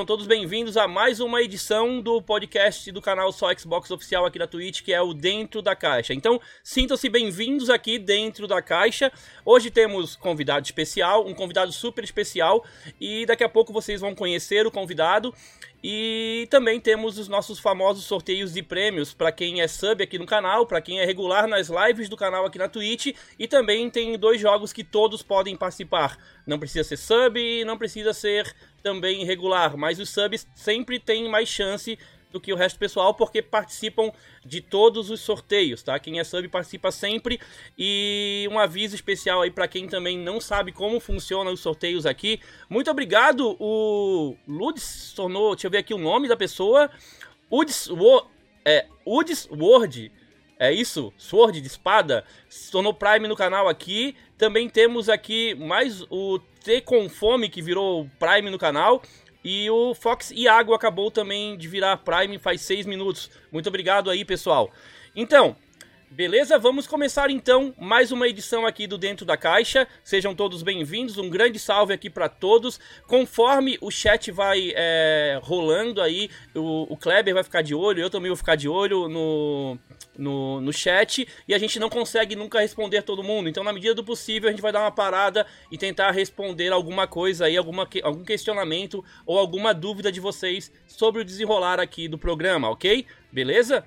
sejam todos bem-vindos a mais uma edição do podcast do canal Só Xbox Oficial aqui da Twitch, que é o Dentro da Caixa. Então, sintam-se bem-vindos aqui dentro da caixa. Hoje temos convidado especial, um convidado super especial, e daqui a pouco vocês vão conhecer o convidado. E também temos os nossos famosos sorteios de prêmios para quem é sub aqui no canal, para quem é regular nas lives do canal aqui na Twitch. E também tem dois jogos que todos podem participar. Não precisa ser sub não precisa ser também regular, mas os subs sempre têm mais chance do que o resto do pessoal, porque participam de todos os sorteios, tá? Quem é sub participa sempre. E um aviso especial aí para quem também não sabe como funcionam os sorteios aqui. Muito obrigado, o Ludes tornou, deixa eu ver aqui o nome da pessoa. Uds, Wo, é, Uds Word. É isso, Sword de espada, se tornou Prime no canal aqui. Também temos aqui mais o T com Fome, que virou Prime no canal. E o Fox Iago acabou também de virar Prime faz 6 minutos. Muito obrigado aí, pessoal. Então, beleza? Vamos começar então mais uma edição aqui do Dentro da Caixa. Sejam todos bem-vindos. Um grande salve aqui para todos. Conforme o chat vai é, rolando aí, o, o Kleber vai ficar de olho, eu também vou ficar de olho no no, no chat e a gente não consegue nunca responder todo mundo. Então, na medida do possível, a gente vai dar uma parada e tentar responder alguma coisa aí, alguma, algum questionamento ou alguma dúvida de vocês sobre o desenrolar aqui do programa, ok? Beleza?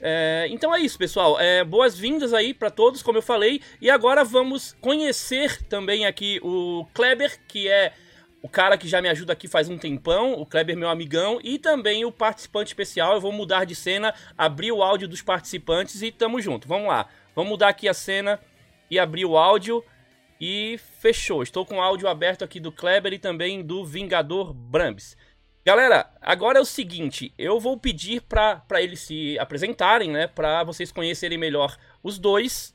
É, então é isso, pessoal. É, Boas-vindas aí para todos, como eu falei. E agora vamos conhecer também aqui o Kleber, que é o cara que já me ajuda aqui faz um tempão, o Kleber, meu amigão, e também o participante especial. Eu vou mudar de cena, abrir o áudio dos participantes e tamo junto. Vamos lá. Vamos mudar aqui a cena e abrir o áudio. E fechou. Estou com o áudio aberto aqui do Kleber e também do Vingador Brambis. Galera, agora é o seguinte, eu vou pedir para eles se apresentarem, né, para vocês conhecerem melhor os dois.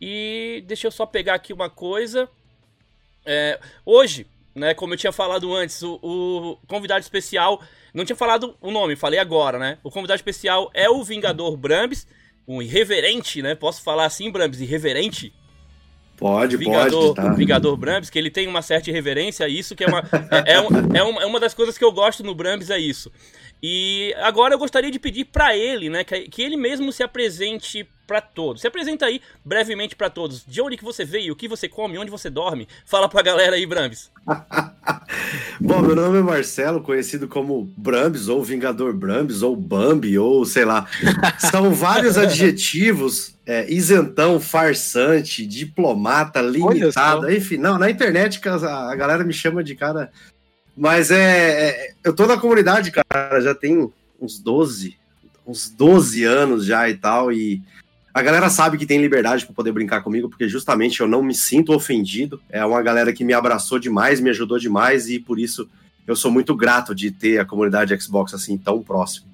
E deixa eu só pegar aqui uma coisa. É, hoje, né? Como eu tinha falado antes, o, o, convidado especial. Não tinha falado o nome, falei agora, né? O convidado especial é o Vingador Brambis, um irreverente, né? Posso falar assim, Brambis? Irreverente? Pode, Vingador, pode. Tá. Vingador Brambis, que ele tem uma certa irreverência, isso que é uma, é, é, é, uma, é uma das coisas que eu gosto no Brambis, é isso. E agora eu gostaria de pedir para ele, né, que, que ele mesmo se apresente para todos. Se apresenta aí brevemente para todos. De onde que você veio, o que você come, onde você dorme? Fala pra galera aí, Brambis. Bom, meu nome é Marcelo, conhecido como Brambis, ou Vingador Brambis, ou Bambi, ou sei lá. São vários adjetivos, é, isentão, farsante, diplomata, limitado, enfim. Não, na internet a, a galera me chama de cara... Mas é, é... Eu tô na comunidade, cara, já tem uns 12, uns 12 anos já e tal, e a galera sabe que tem liberdade para poder brincar comigo, porque justamente eu não me sinto ofendido. É uma galera que me abraçou demais, me ajudou demais e por isso eu sou muito grato de ter a comunidade Xbox assim tão próximo.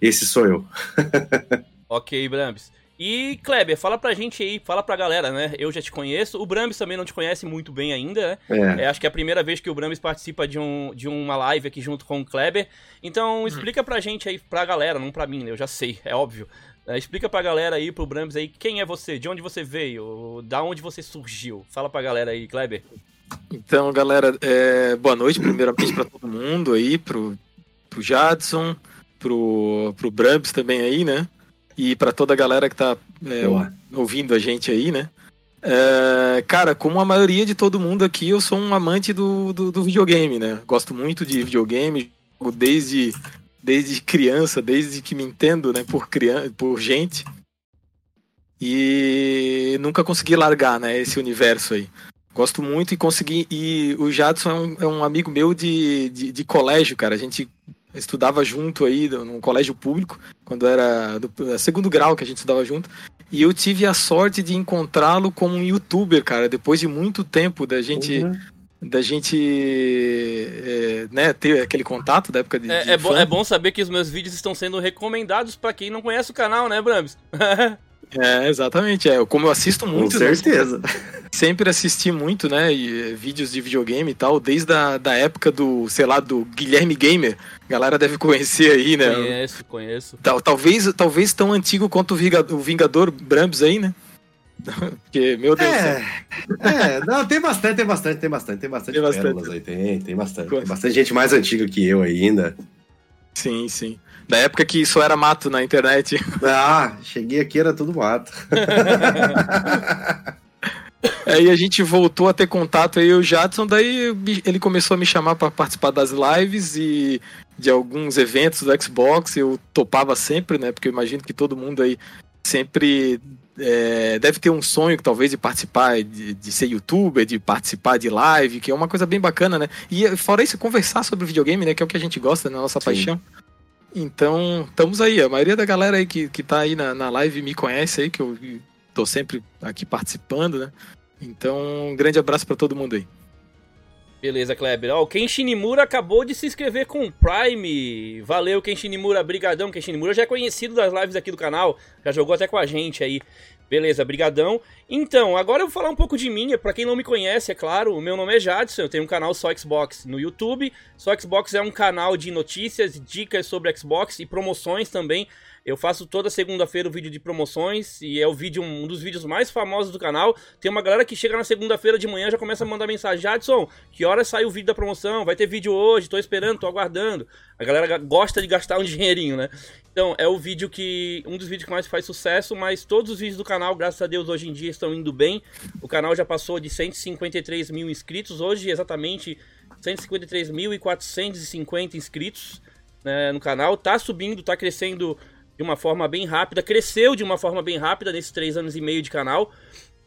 Esse sou eu. ok, Brambis. E Kleber, fala pra gente aí, fala pra galera, né? Eu já te conheço, o Brambis também não te conhece muito bem ainda, né? É. É, acho que é a primeira vez que o Brambis participa de, um, de uma live aqui junto com o Kleber. Então hum. explica pra gente aí, pra galera, não pra mim, né? Eu já sei, é óbvio. É, explica pra galera aí, pro Brams aí, quem é você, de onde você veio, da onde você surgiu. Fala pra galera aí, Kleber. Então, galera, é, boa noite primeiramente para todo mundo aí, pro, pro Jadson, pro, pro Brams também aí, né? E para toda a galera que tá é, ouvindo a gente aí, né? É, cara, como a maioria de todo mundo aqui, eu sou um amante do, do, do videogame, né? Gosto muito de videogame, desde desde criança, desde que me entendo, né, por criança, por gente. E nunca consegui largar, né, esse universo aí. Gosto muito e consegui. E o Jadson é um, é um amigo meu de, de, de, colégio, cara. A gente estudava junto aí num colégio público, quando era do é, segundo grau que a gente estudava junto. E eu tive a sorte de encontrá-lo como um youtuber, cara, depois de muito tempo da gente. Uhum da gente é, né, ter aquele contato da época de. É, de é, bom, é, bom, saber que os meus vídeos estão sendo recomendados para quem não conhece o canal, né, Brams? é, exatamente. É, como eu assisto muito. Com né, certeza. Né, sempre assisti muito, né? E, vídeos de videogame e tal, desde a da época do, sei lá, do Guilherme Gamer. A galera deve conhecer aí, né? Conheço, conheço. Tal, talvez, talvez tão antigo quanto o Vingador, o Vingador Brambis aí, né? Porque, meu Deus. É, é, não, tem bastante, tem bastante, tem bastante, tem bastante, tem bastante. aí, tem, tem bastante. Tem bastante gente mais antiga que eu ainda. Sim, sim. Da época que só era mato na internet. Ah, cheguei aqui, era tudo mato. Aí a gente voltou a ter contato aí, o Jadson, daí ele começou a me chamar para participar das lives e de alguns eventos do Xbox, eu topava sempre, né? Porque eu imagino que todo mundo aí sempre é, deve ter um sonho, talvez, de participar, de, de, ser youtuber, de participar de live, que é uma coisa bem bacana, né? E fora isso, conversar sobre videogame, né? Que é o que a gente gosta, né? Nossa Sim. paixão. Então, estamos aí. A maioria da galera aí que, que tá aí na, na live me conhece aí, que eu tô sempre aqui participando, né? Então, um grande abraço para todo mundo aí. Beleza, Kleber. Ó, o Ken Shinimura acabou de se inscrever com o Prime. Valeu, Ken Shinimura. Brigadão, Ken Shinimura. Já é conhecido das lives aqui do canal. Já jogou até com a gente aí. Beleza, brigadão. Então, agora eu vou falar um pouco de mim. Para quem não me conhece, é claro, o meu nome é Jadson. Eu tenho um canal Só Xbox no YouTube. Só Xbox é um canal de notícias dicas sobre Xbox e promoções também. Eu faço toda segunda-feira o vídeo de promoções e é o vídeo um dos vídeos mais famosos do canal. Tem uma galera que chega na segunda-feira de manhã já começa a mandar mensagem: Jadson, que hora sai o vídeo da promoção? Vai ter vídeo hoje, tô esperando, tô aguardando. A galera gosta de gastar um dinheirinho, né? Então, é o vídeo que. Um dos vídeos que mais faz sucesso, mas todos os vídeos do canal, graças a Deus, hoje em dia estão indo bem. O canal já passou de 153 mil inscritos, hoje exatamente 153.450 inscritos né, no canal. Tá subindo, tá crescendo de uma forma bem rápida, cresceu de uma forma bem rápida nesses três anos e meio de canal.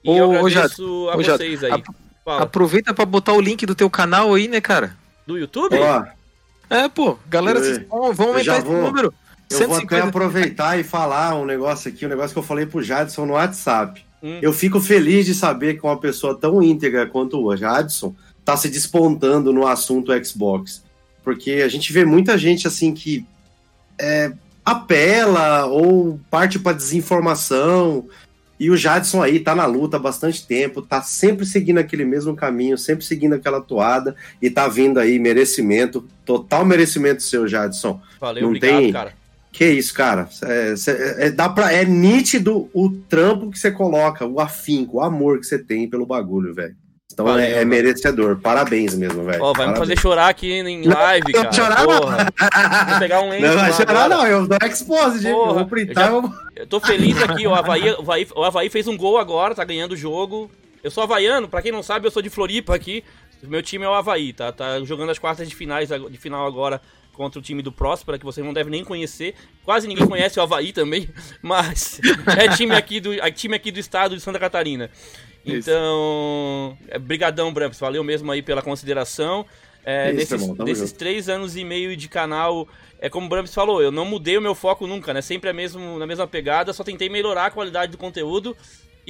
E ô, eu agradeço ô, a ô, vocês aí. Aproveita para botar o link do teu canal aí, né, cara? Do YouTube? Ó, é, pô, galera, vocês vão, vão aumentar esse número. Eu 150. vou até aproveitar e falar um negócio aqui, um negócio que eu falei pro Jadson no WhatsApp. Hum. Eu fico feliz de saber que uma pessoa tão íntegra quanto o Jadson tá se despontando no assunto Xbox. Porque a gente vê muita gente assim que é, apela ou parte para desinformação. E o Jadson aí tá na luta há bastante tempo, tá sempre seguindo aquele mesmo caminho, sempre seguindo aquela toada e tá vindo aí merecimento, total merecimento seu, Jadson. Valeu, Não obrigado, tem... cara. Que isso, cara. É, é, dá pra, é nítido o trampo que você coloca, o afinco, o amor que você tem pelo bagulho, velho. Então Valeu, é, é merecedor. Parabéns mesmo, velho. Ó, vai me fazer chorar aqui em live, não, cara. Chorar, Porra. Vou pegar um lente. Não vai chorar, não. Eu dou expose, gente. Eu vou printar. Eu, já... eu tô feliz aqui. O Havaí, o, Havaí, o Havaí fez um gol agora, tá ganhando o jogo. Eu sou havaiano, pra quem não sabe, eu sou de Floripa aqui. Meu time é o Havaí, tá? Tá jogando as quartas de finais de final agora contra o time do Próspera, que vocês não devem nem conhecer. Quase ninguém conhece o Havaí também, mas é time aqui do, é time aqui do estado de Santa Catarina. Então, é, brigadão, Bramps, valeu mesmo aí pela consideração. É, Isso, nesses, nesses três anos e meio de canal, é como o Bramps falou, eu não mudei o meu foco nunca, né? Sempre a mesmo, na mesma pegada, só tentei melhorar a qualidade do conteúdo.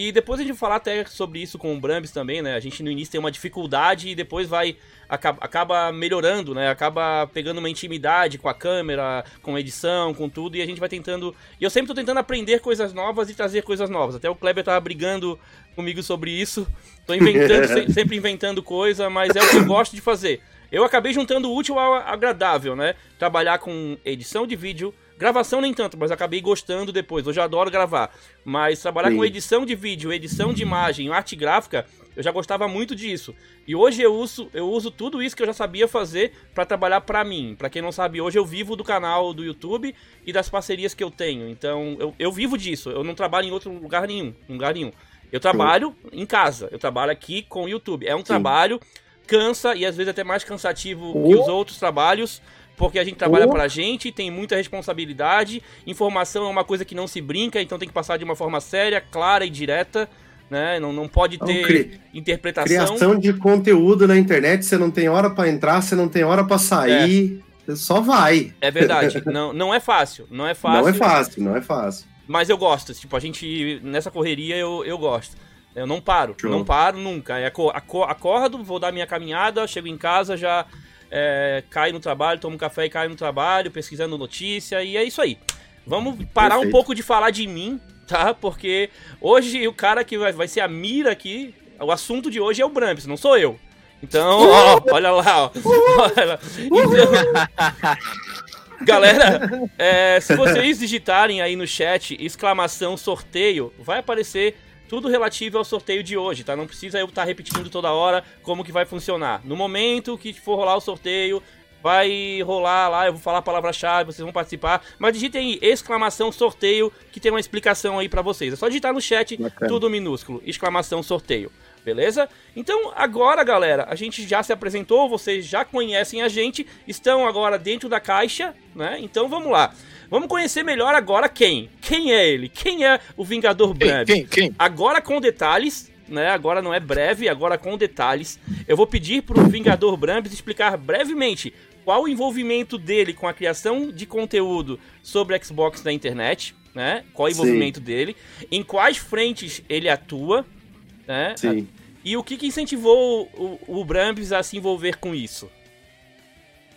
E depois a gente vai falar até sobre isso com o Brambis também, né? A gente no início tem uma dificuldade e depois vai acaba, acaba melhorando, né? Acaba pegando uma intimidade com a câmera, com a edição, com tudo, e a gente vai tentando. E eu sempre tô tentando aprender coisas novas e trazer coisas novas. Até o Kleber tava brigando comigo sobre isso. Tô inventando, sempre inventando coisa, mas é o que eu gosto de fazer. Eu acabei juntando o útil ao agradável, né? Trabalhar com edição de vídeo, gravação nem tanto, mas acabei gostando depois. Hoje eu adoro gravar. Mas trabalhar Sim. com edição de vídeo, edição de imagem, arte gráfica, eu já gostava muito disso. E hoje eu uso, eu uso tudo isso que eu já sabia fazer para trabalhar para mim. Para quem não sabe, hoje eu vivo do canal do YouTube e das parcerias que eu tenho. Então, eu, eu vivo disso. Eu não trabalho em outro lugar nenhum, lugar nenhum. Eu trabalho em casa, eu trabalho aqui com o YouTube. É um Sim. trabalho, cansa e às vezes até mais cansativo oh. que os outros trabalhos, porque a gente trabalha oh. pra gente, tem muita responsabilidade, informação é uma coisa que não se brinca, então tem que passar de uma forma séria, clara e direta. Né? Não, não pode ter cri... interpretação. Criação de conteúdo na internet, você não tem hora para entrar, você não tem hora para sair, é. só vai. É verdade, não, não é fácil, não é fácil. Não é fácil, não é fácil. Mas eu gosto, tipo, a gente, nessa correria eu, eu gosto. Eu não paro, Show. não paro nunca. É, acordo, vou dar minha caminhada, chego em casa, já é, caio no trabalho, tomo um café e caio no trabalho, pesquisando notícia, e é isso aí. Vamos parar Perfeito. um pouco de falar de mim, tá? Porque hoje o cara que vai, vai ser a mira aqui, o assunto de hoje é o Bramps, não sou eu. Então, ó, olha lá, ó. Olha Então, Galera, é, se vocês digitarem aí no chat exclamação sorteio, vai aparecer tudo relativo ao sorteio de hoje, tá? Não precisa eu estar tá repetindo toda hora como que vai funcionar. No momento que for rolar o sorteio, vai rolar lá, eu vou falar a palavra-chave, vocês vão participar. Mas digitem aí, exclamação sorteio, que tem uma explicação aí para vocês. É só digitar no chat, Bacana. tudo minúsculo, exclamação sorteio. Beleza? Então, agora, galera, a gente já se apresentou, vocês já conhecem a gente, estão agora dentro da caixa, né? Então, vamos lá. Vamos conhecer melhor agora quem? Quem é ele? Quem é o Vingador Breve? Quem, quem, quem? Agora com detalhes, né? Agora não é breve, agora com detalhes. Eu vou pedir pro Vingador Brambis explicar brevemente qual o envolvimento dele com a criação de conteúdo sobre Xbox na internet, né? Qual o envolvimento Sim. dele, em quais frentes ele atua, né? Sim. E o que, que incentivou o, o Brambis a se envolver com isso?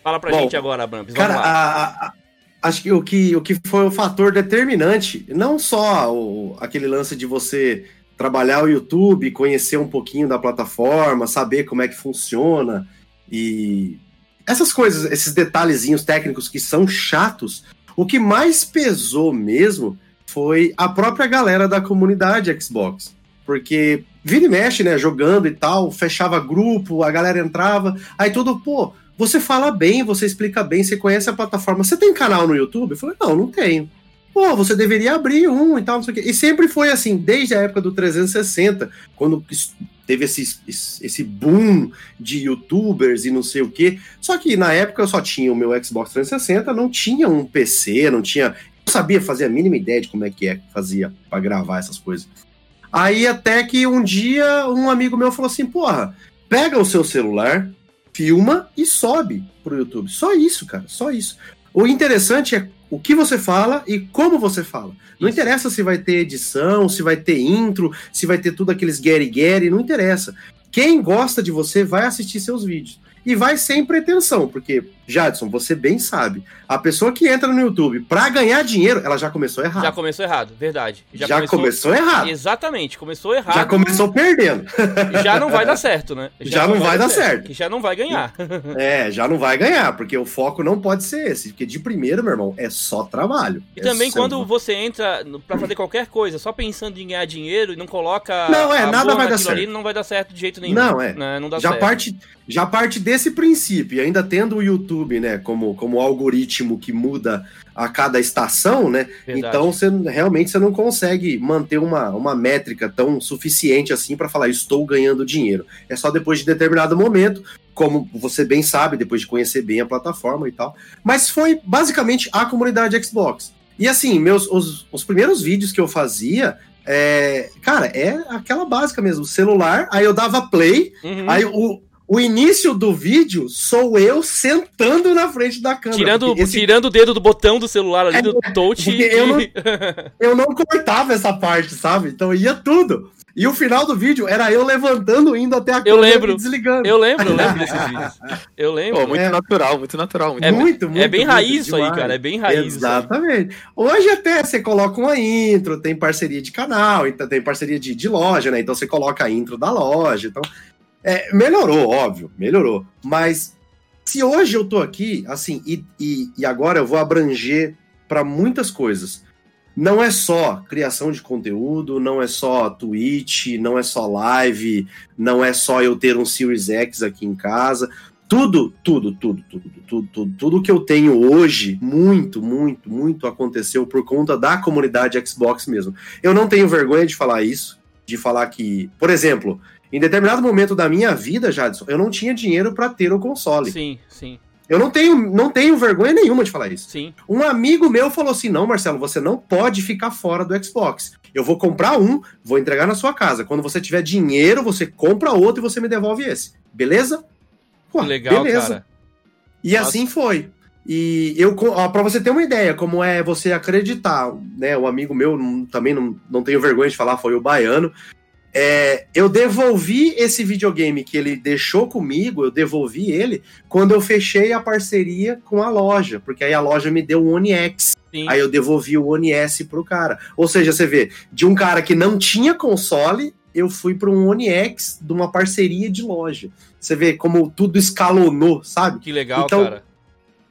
Fala pra Bom, gente agora, Brambis. Cara, a, a, acho que o, que o que foi o fator determinante, não só o, aquele lance de você trabalhar o YouTube, conhecer um pouquinho da plataforma, saber como é que funciona e essas coisas, esses detalhezinhos técnicos que são chatos, o que mais pesou mesmo foi a própria galera da comunidade Xbox. Porque vira e mexe, né, jogando e tal, fechava grupo, a galera entrava, aí tudo, pô, você fala bem, você explica bem, você conhece a plataforma. Você tem canal no YouTube? Eu falei, não, não tenho. Pô, você deveria abrir um e tal, não sei o quê. E sempre foi assim, desde a época do 360, quando teve esse, esse boom de youtubers e não sei o quê. Só que na época eu só tinha o meu Xbox 360, não tinha um PC, não tinha. Eu sabia fazer a mínima ideia de como é que é que fazia para gravar essas coisas. Aí até que um dia um amigo meu falou assim: porra, pega o seu celular, filma e sobe pro YouTube. Só isso, cara, só isso. O interessante é o que você fala e como você fala. Não Isso. interessa se vai ter edição, se vai ter intro, se vai ter tudo aqueles Gary, não interessa. Quem gosta de você vai assistir seus vídeos e vai sem pretensão, porque, Jadson, você bem sabe, a pessoa que entra no YouTube para ganhar dinheiro, ela já começou errado. Já começou errado, verdade. Já, já começou... começou... errado. Exatamente, começou errado. Já começou perdendo. Já não vai dar certo, né? Já, já não, vai, vai dar certo. certo. Já não vai ganhar. É, já não vai ganhar, porque o foco não pode ser esse, porque de primeiro, meu irmão, é só trabalho. E é também quando você entra para fazer qualquer coisa, só pensando em ganhar dinheiro e não coloca Não, é, nada vai dar certo. Ali, não vai dar certo de jeito nenhum. Não, é. Né? Não dá já certo. parte já parte desse princípio, ainda tendo o YouTube, né, como, como algoritmo que muda a cada estação, né? Verdade. Então você realmente você não consegue manter uma, uma métrica tão suficiente assim para falar estou ganhando dinheiro. É só depois de determinado momento, como você bem sabe, depois de conhecer bem a plataforma e tal. Mas foi basicamente a comunidade Xbox. E assim, meus os, os primeiros vídeos que eu fazia é, cara, é aquela básica mesmo, celular, aí eu dava play, uhum. aí o, o início do vídeo sou eu sentando na frente da câmera. Tirando, esse... tirando o dedo do botão do celular ali, é, do touch. E... Eu, não, eu não cortava essa parte, sabe? Então ia tudo. E o final do vídeo era eu levantando, indo até a eu câmera lembro, e desligando. Eu lembro, eu lembro desses vídeos. Eu lembro. Pô, muito é, natural, muito natural. Muito é, muito, muito, é bem muito, raiz isso aí, cara. É bem raiz. Exatamente. Hoje até você coloca uma intro, tem parceria de canal, então tem parceria de, de loja, né? Então você coloca a intro da loja. Então é, melhorou, óbvio, melhorou. Mas se hoje eu tô aqui, assim, e, e, e agora eu vou abranger para muitas coisas. Não é só criação de conteúdo, não é só Twitch, não é só live, não é só eu ter um Series X aqui em casa. Tudo, tudo, tudo, tudo, tudo, tudo, tudo que eu tenho hoje, muito, muito, muito aconteceu por conta da comunidade Xbox mesmo. Eu não tenho vergonha de falar isso, de falar que, por exemplo, em determinado momento da minha vida, Jadson, eu não tinha dinheiro para ter o console. Sim, sim. Eu não tenho, não tenho vergonha nenhuma de falar isso. Sim. Um amigo meu falou assim: não, Marcelo, você não pode ficar fora do Xbox. Eu vou comprar um, vou entregar na sua casa. Quando você tiver dinheiro, você compra outro e você me devolve esse. Beleza? Pô, Legal, beleza. Cara. E Nossa. assim foi. E eu, para você ter uma ideia, como é você acreditar, né? O amigo meu, também não, não tenho vergonha de falar, foi o baiano. É, eu devolvi esse videogame que ele deixou comigo, eu devolvi ele quando eu fechei a parceria com a loja, porque aí a loja me deu o One X. Sim. Aí eu devolvi o One S pro cara. Ou seja, você vê, de um cara que não tinha console, eu fui para um One X de uma parceria de loja. Você vê como tudo escalonou, sabe? Que legal, então, cara.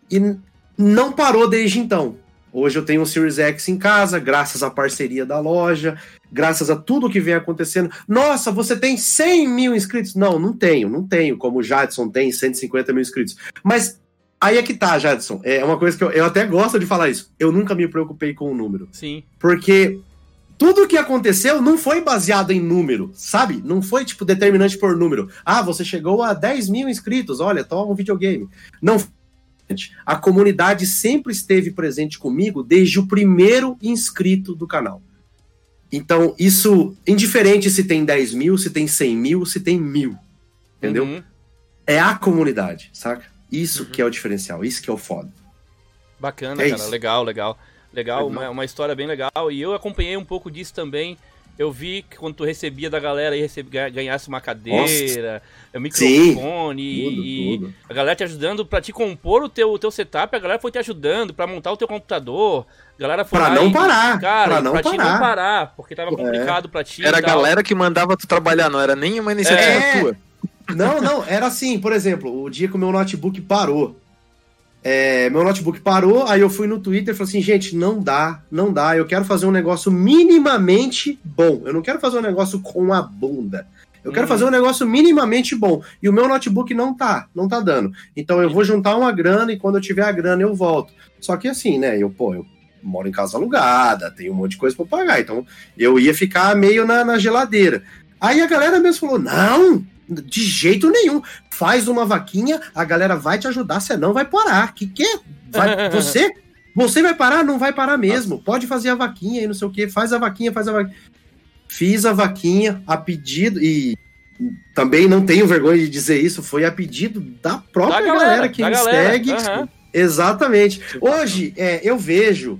E não parou desde então. Hoje eu tenho um Series X em casa, graças à parceria da loja, graças a tudo que vem acontecendo. Nossa, você tem 100 mil inscritos? Não, não tenho, não tenho, como o Jadson tem 150 mil inscritos. Mas aí é que tá, Jadson. É uma coisa que eu, eu até gosto de falar isso. Eu nunca me preocupei com o número. Sim. Porque tudo que aconteceu não foi baseado em número, sabe? Não foi, tipo, determinante por número. Ah, você chegou a 10 mil inscritos, olha, toma um videogame. Não a comunidade sempre esteve presente comigo desde o primeiro inscrito do canal. Então, isso, indiferente se tem 10 mil, se tem 100 mil, se tem mil. Entendeu? Uhum. É a comunidade, saca? Isso uhum. que é o diferencial, isso que é o foda. Bacana, é cara. Isso. Legal, legal. Legal, uma, uma história bem legal. E eu acompanhei um pouco disso também eu vi que quando tu recebia da galera e recebia, ganhasse uma cadeira, Nossa. um microfone e, tudo, tudo. a galera te ajudando para te compor o teu, o teu setup, a galera foi te ajudando para montar o teu computador. A galera foi pra não e, parar, cara, pra, não pra parar. não parar, porque tava é. complicado é. pra ti. Era a galera que mandava tu trabalhar, não era nem uma iniciativa é. tua. Não, não, era assim, por exemplo, o dia que o meu notebook parou, é, meu notebook parou, aí eu fui no Twitter e falei assim, gente, não dá, não dá, eu quero fazer um negócio minimamente bom. Eu não quero fazer um negócio com a bunda. Eu quero uhum. fazer um negócio minimamente bom. E o meu notebook não tá, não tá dando. Então eu vou juntar uma grana e quando eu tiver a grana eu volto. Só que assim, né, eu, pô, eu moro em casa alugada, tenho um monte de coisa para pagar. Então eu ia ficar meio na, na geladeira. Aí a galera mesmo falou: não, de jeito nenhum. Faz uma vaquinha, a galera vai te ajudar, senão vai parar. Que que? Vai, você? Você vai parar? Não vai parar mesmo. Pode fazer a vaquinha e não sei o que. Faz a vaquinha, faz a vaquinha. Fiz a vaquinha a pedido e também não tenho vergonha de dizer isso, foi a pedido da própria da galera, galera, que me galera. segue. Uhum. Exatamente. Hoje, é, eu vejo,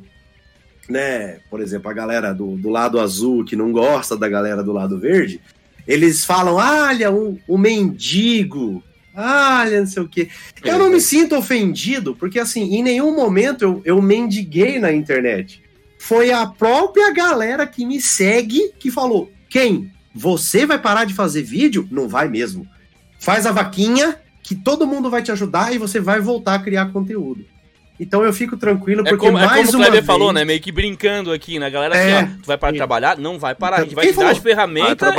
né, por exemplo, a galera do, do lado azul que não gosta da galera do lado verde, eles falam, olha, o, o mendigo, olha, não sei o quê. Eu não me sinto ofendido, porque assim, em nenhum momento eu, eu mendiguei na internet. Foi a própria galera que me segue que falou: quem? Você vai parar de fazer vídeo? Não vai mesmo. Faz a vaquinha que todo mundo vai te ajudar e você vai voltar a criar conteúdo. Então eu fico tranquilo, é porque é como, mais é como o Kleber falou, né? Meio que brincando aqui, né? Galera assim, é, ó, tu vai parar de trabalhar? Não vai parar. a gente vai te falou? dar as ferramentas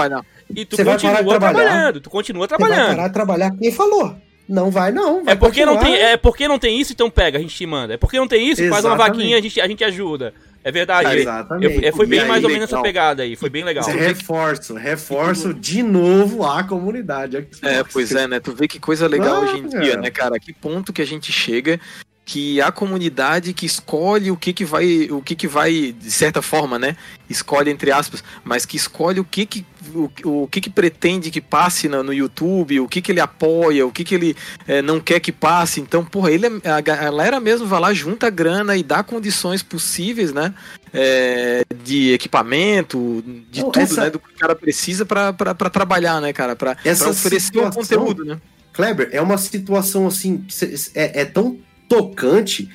e tu Você continua trabalhando. Tu continua trabalhando. Você vai parar de trabalhar. Quem falhou? Não vai, não. Vai é, porque não tem, é porque não tem isso, então pega, a gente te manda. É porque não tem isso, Exatamente. faz uma vaquinha, a gente, a gente ajuda. É verdade. exatamente. Eu, foi bem mais ou menos essa pegada aí. Foi bem legal. Reforço, reforço de novo a comunidade. É, pois é, né? Tu vê que coisa legal ah, hoje em dia, né, cara? Que ponto que a gente chega que a comunidade que escolhe o que que vai, o que que vai, de certa forma, né, escolhe entre aspas, mas que escolhe o que que, o, o que que pretende que passe no, no YouTube, o que que ele apoia, o que que ele é, não quer que passe. Então, porra, ele, é, a galera mesmo vai lá, junta grana e dá condições possíveis, né, é, de equipamento, de tudo, essa... né, do que o cara precisa para trabalhar, né, cara, para oferecer situação... o conteúdo, né. Kleber, é uma situação assim, é, é tão tocante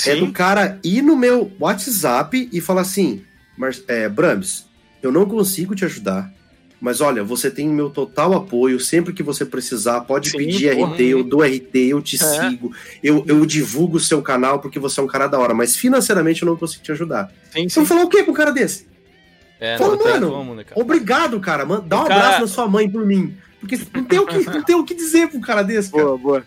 é Sim. é do cara ir no meu WhatsApp e falar assim: Mas, é, Brams, eu não consigo te ajudar. Mas olha, você tem meu total apoio. Sempre que você precisar, pode Sim, pedir porra. RT, eu dou RT, eu te é. sigo, eu, eu divulgo o seu canal porque você é um cara da hora. Mas financeiramente eu não consigo te ajudar. Sim. Então falar o quê com um cara desse? É, Fala, mano, como, né, cara? obrigado, cara. Dá um cara... abraço na sua mãe por mim. Porque não tem o que, não tem o que dizer pro cara desse, cara. Boa, boa.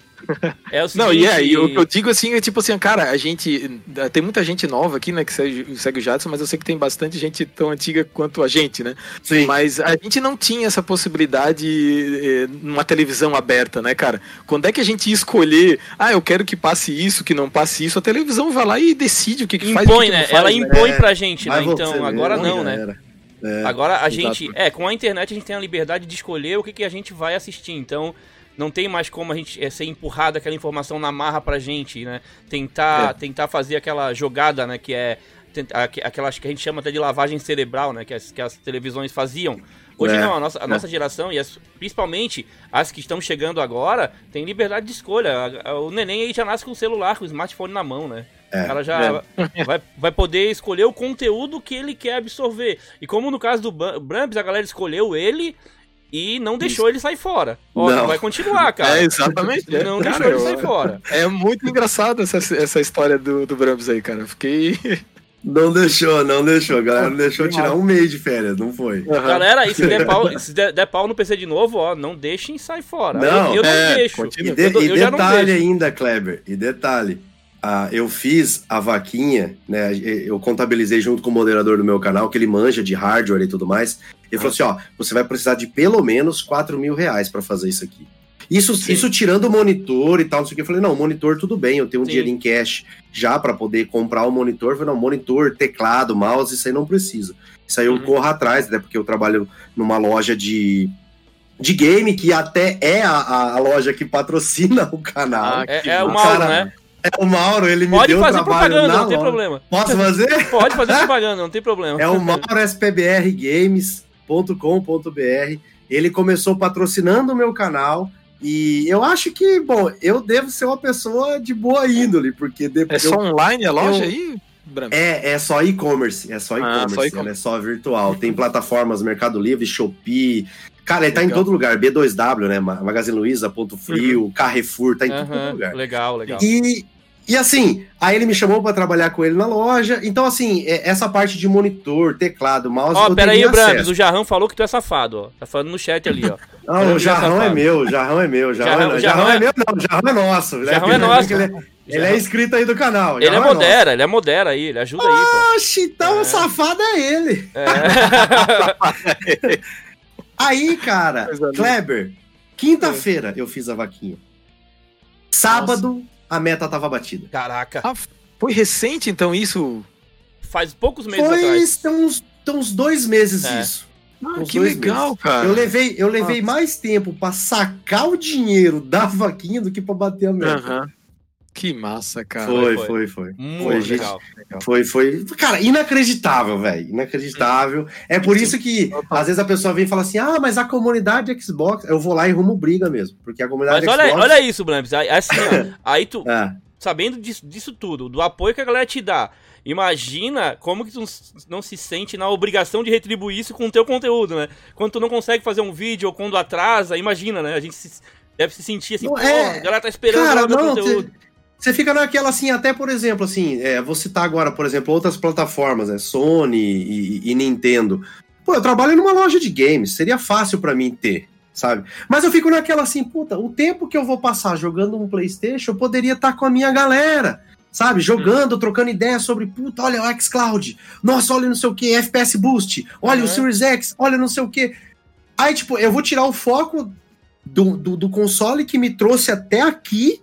É o seguinte... Não, e é, e o que eu digo assim é tipo assim, cara, a gente. Tem muita gente nova aqui, né, que segue, segue o Jadson, mas eu sei que tem bastante gente tão antiga quanto a gente, né? Sim. Mas a gente não tinha essa possibilidade eh, numa televisão aberta, né, cara? Quando é que a gente ia escolher, ah, eu quero que passe isso, que não passe isso, a televisão vai lá e decide o que, que impõe, faz. Impõe, né? Faz, Ela né? impõe pra gente, né? Então, agora não, né? É, Agora a gente, é, com a internet a gente tem a liberdade de escolher o que, que a gente vai assistir. Então, não tem mais como a gente é, ser empurrado aquela informação na marra pra gente, né? Tentar, é. tentar fazer aquela jogada, né? Que é aquelas que a gente chama até de lavagem cerebral, né? Que as, que as televisões faziam. Hoje é. não, a nossa, a é. nossa geração, e as, principalmente as que estão chegando agora, tem liberdade de escolha. O neném aí já nasce com o celular, com o smartphone na mão, né? É, o cara já é. vai, vai poder escolher o conteúdo que ele quer absorver. E como no caso do Bramps, a galera escolheu ele e não deixou ele sair fora. Ó, não. vai continuar, cara. É, exatamente. É. Não cara, deixou ele sair fora. É muito engraçado essa, essa história do, do Brams aí, cara. Fiquei. Não deixou, não deixou. A galera não deixou tirar um mês de férias, não foi. Uhum. Galera, e se der, pau, se der, der, pau no PC de novo, ó, não deixem sair fora. Não, eu, eu é, não deixo. E, de, eu, e detalhe ainda, Kleber, e detalhe. Ah, eu fiz a vaquinha, né? Eu contabilizei junto com o moderador do meu canal, que ele manja de hardware e tudo mais. Ele falou assim: ó, você vai precisar de pelo menos 4 mil reais para fazer isso aqui. Isso, isso tirando o monitor e tal, não sei o que. Eu falei, não, monitor tudo bem, eu tenho um Sim. dinheiro em cash já para poder comprar o monitor. Eu falei, não, monitor, teclado, mouse, isso aí não precisa. Isso aí eu uhum. corro atrás, até porque eu trabalho numa loja de, de game, que até é a, a loja que patrocina o canal. Ah, é, é o Mauro, né? É o Mauro, ele Pode me deu fazer propaganda, não tem problema. Posso fazer? Pode fazer propaganda, não tem problema. É o Mauro spbrgames.com.br. Ele começou patrocinando o meu canal e eu acho que, bom, eu devo ser uma pessoa de boa índole, porque depois. É só eu, online a loja eu, aí? É, é só e-commerce, é só ah, e-commerce, ah, é só virtual. Tem plataformas Mercado Livre, Shopee. Cara, ele legal. tá em todo lugar. B2W, né? Magazine Luiza, Ponto Frio, uhum. Carrefour, tá em uhum. todo lugar. Legal, legal. E, e assim, aí ele me chamou para trabalhar com ele na loja. Então, assim, é, essa parte de monitor, teclado, mouse. Ó, oh, peraí, o Brambis, o Jarrão falou que tu é safado, ó. Tá falando no chat ali, ó. Não, o Jarrão é meu, o Jarrão é meu. Jarrão, jarrão, é, jarrão é meu, não, o Jarrão é nosso. Jarrão é nosso. Ele é, ele é inscrito aí do canal. Ele é, é modera, ele é modera aí, ele ajuda aí. Oxi, então é. o safado é ele. É. aí, cara, Kleber, quinta-feira eu fiz a vaquinha. Sábado. Nossa a meta tava batida. Caraca. Ah, foi recente, então, isso? Faz poucos meses foi, atrás. Tem uns, tem uns dois meses é. isso. Ah, que legal, meses. cara. Eu levei, eu levei mais tempo para sacar o dinheiro da vaquinha do que para bater a meta. Uhum. Que massa, cara. Foi, foi, foi. Muito foi, legal, legal. Foi, foi. Cara, inacreditável, velho. Inacreditável. É por isso que, às vezes, a pessoa vem e fala assim: ah, mas a comunidade Xbox. Eu vou lá e rumo briga mesmo. Porque a comunidade mas olha, Xbox. Olha isso, Blamps. Assim, aí tu, é. sabendo disso, disso tudo, do apoio que a galera te dá. Imagina como que tu não se sente na obrigação de retribuir isso com o teu conteúdo, né? Quando tu não consegue fazer um vídeo ou quando atrasa, imagina, né? A gente se, deve se sentir assim, pô, é... a galera tá esperando Cara, o conteúdo. Te... Você fica naquela assim, até por exemplo, assim, é, vou citar agora, por exemplo, outras plataformas, né? Sony e, e Nintendo. Pô, eu trabalho numa loja de games, seria fácil para mim ter, sabe? Mas eu fico naquela assim, puta, o tempo que eu vou passar jogando um PlayStation, eu poderia estar tá com a minha galera, sabe? Jogando, uhum. trocando ideias sobre, puta, olha o xCloud, nossa, olha não sei o que, FPS Boost, olha uhum. o Series X, olha não sei o que. Aí, tipo, eu vou tirar o foco do, do, do console que me trouxe até aqui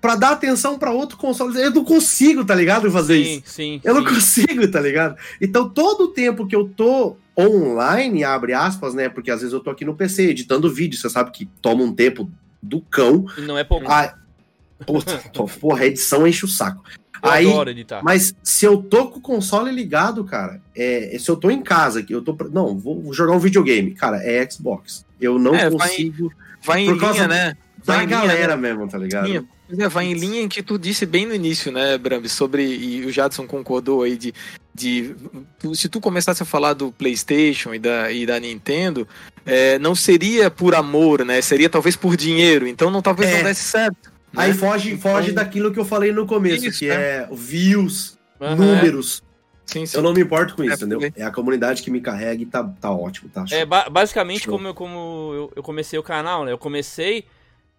para dar atenção para outro console. Eu não consigo, tá ligado? Fazer sim, isso. Sim, eu sim. não consigo, tá ligado? Então, todo o tempo que eu tô online, abre aspas, né? Porque às vezes eu tô aqui no PC editando vídeo, você sabe que toma um tempo do cão. Não é pouco. Ah, porra, a edição enche o saco. Eu Aí, mas se eu tô com o console ligado, cara, é, se eu tô em casa, que eu tô. Não, vou jogar um videogame, cara, é Xbox. Eu não é, consigo. Vai em, vai em linha, né? Vai da galera mesmo, tá ligado? Linha. É, vai em linha em que tu disse bem no início, né, Brambi, sobre, e o Jadson concordou aí, de, de se tu começasse a falar do PlayStation e da, e da Nintendo, é, não seria por amor, né, seria talvez por dinheiro, então não, talvez é. não desse certo. Né? Aí foge, foge então, daquilo que eu falei no começo, isso, que é, é views, uhum, números. Sim, sim. Eu não me importo com isso, é, entendeu? É a comunidade que me carrega e tá, tá ótimo, tá? É, ba basicamente, como, eu, como eu, eu comecei o canal, né? Eu comecei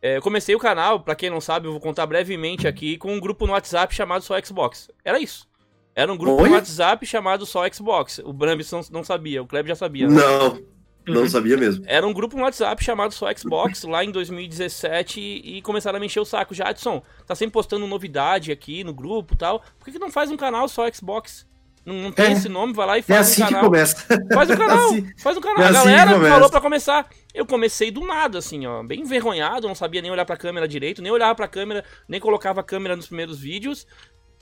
é, eu comecei o canal, para quem não sabe, eu vou contar brevemente aqui, com um grupo no WhatsApp chamado Só Xbox. Era isso. Era um grupo Oi? no WhatsApp chamado Só Xbox. O Brambis não, não sabia, o Kleb já sabia. Né? Não, não sabia mesmo. Era um grupo no WhatsApp chamado Só Xbox, lá em 2017, e, começaram a me encher o saco. Jadson, tá sempre postando novidade aqui no grupo e tal. Por que, que não faz um canal Só Xbox? Não, não tem é. esse nome, vai lá e é faz é assim um canal. que começa. Faz o um canal, assim, faz o um canal. É a assim galera falou pra começar. Eu comecei do nada, assim, ó, bem envergonhado, não sabia nem olhar pra câmera direito, nem olhava pra câmera, nem colocava a câmera nos primeiros vídeos.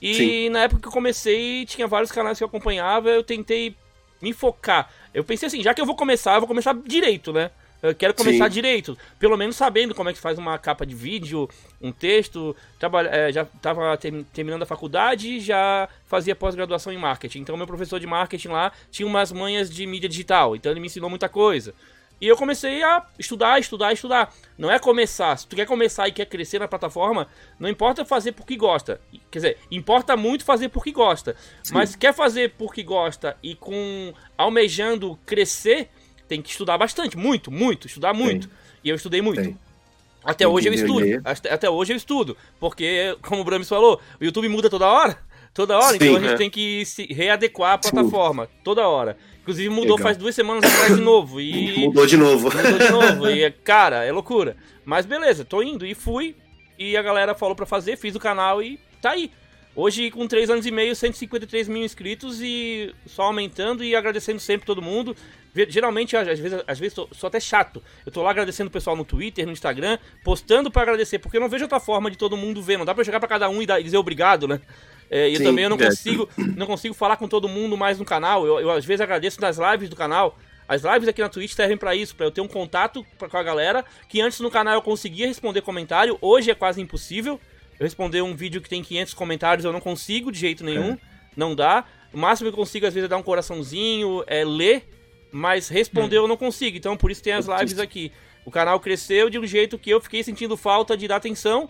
E Sim. na época que eu comecei, tinha vários canais que eu acompanhava, eu tentei me focar. Eu pensei assim, já que eu vou começar, eu vou começar direito, né? Eu quero começar Sim. direito, pelo menos sabendo como é que faz uma capa de vídeo, um texto. Trabalha, é, já estava ter, terminando a faculdade já fazia pós-graduação em marketing. Então, meu professor de marketing lá tinha umas manhas de mídia digital, então ele me ensinou muita coisa. E eu comecei a estudar, estudar, estudar. Não é começar. Se tu quer começar e quer crescer na plataforma, não importa fazer porque gosta. Quer dizer, importa muito fazer porque gosta. Sim. Mas quer fazer porque gosta e com almejando crescer, tem que estudar bastante, muito, muito, estudar muito. Tem. E eu estudei muito. Tem. Até tem hoje eu estudo. Até, até, hoje eu estudo. Porque, como o Brames falou, o YouTube muda toda hora. Toda hora, Sim, então a gente é. tem que se readequar à plataforma. Toda hora. Inclusive mudou Legal. faz duas semanas atrás de novo. E... Mudou de novo. Mudou de novo. e, cara, é loucura. Mas beleza, tô indo e fui. E a galera falou pra fazer, fiz o canal e tá aí. Hoje, com 3 anos e meio, 153 mil inscritos e só aumentando e agradecendo sempre todo mundo. Geralmente, às vezes, às vezes sou até chato. Eu tô lá agradecendo o pessoal no Twitter, no Instagram, postando para agradecer, porque eu não vejo outra forma de todo mundo ver. Não dá pra chegar para cada um e, dar, e dizer obrigado, né? É, e Sim, também eu não é. consigo, não consigo falar com todo mundo mais no canal. Eu, eu às vezes agradeço nas lives do canal. As lives aqui na Twitch servem para isso, para eu ter um contato com a galera, que antes no canal eu conseguia responder comentário, hoje é quase impossível. Eu responder um vídeo que tem 500 comentários, eu não consigo de jeito nenhum, é. não dá. O máximo que eu consigo às vezes é dar um coraçãozinho, é ler, mas responder hum. eu não consigo. Então por isso tem as lives aqui. O canal cresceu de um jeito que eu fiquei sentindo falta de dar atenção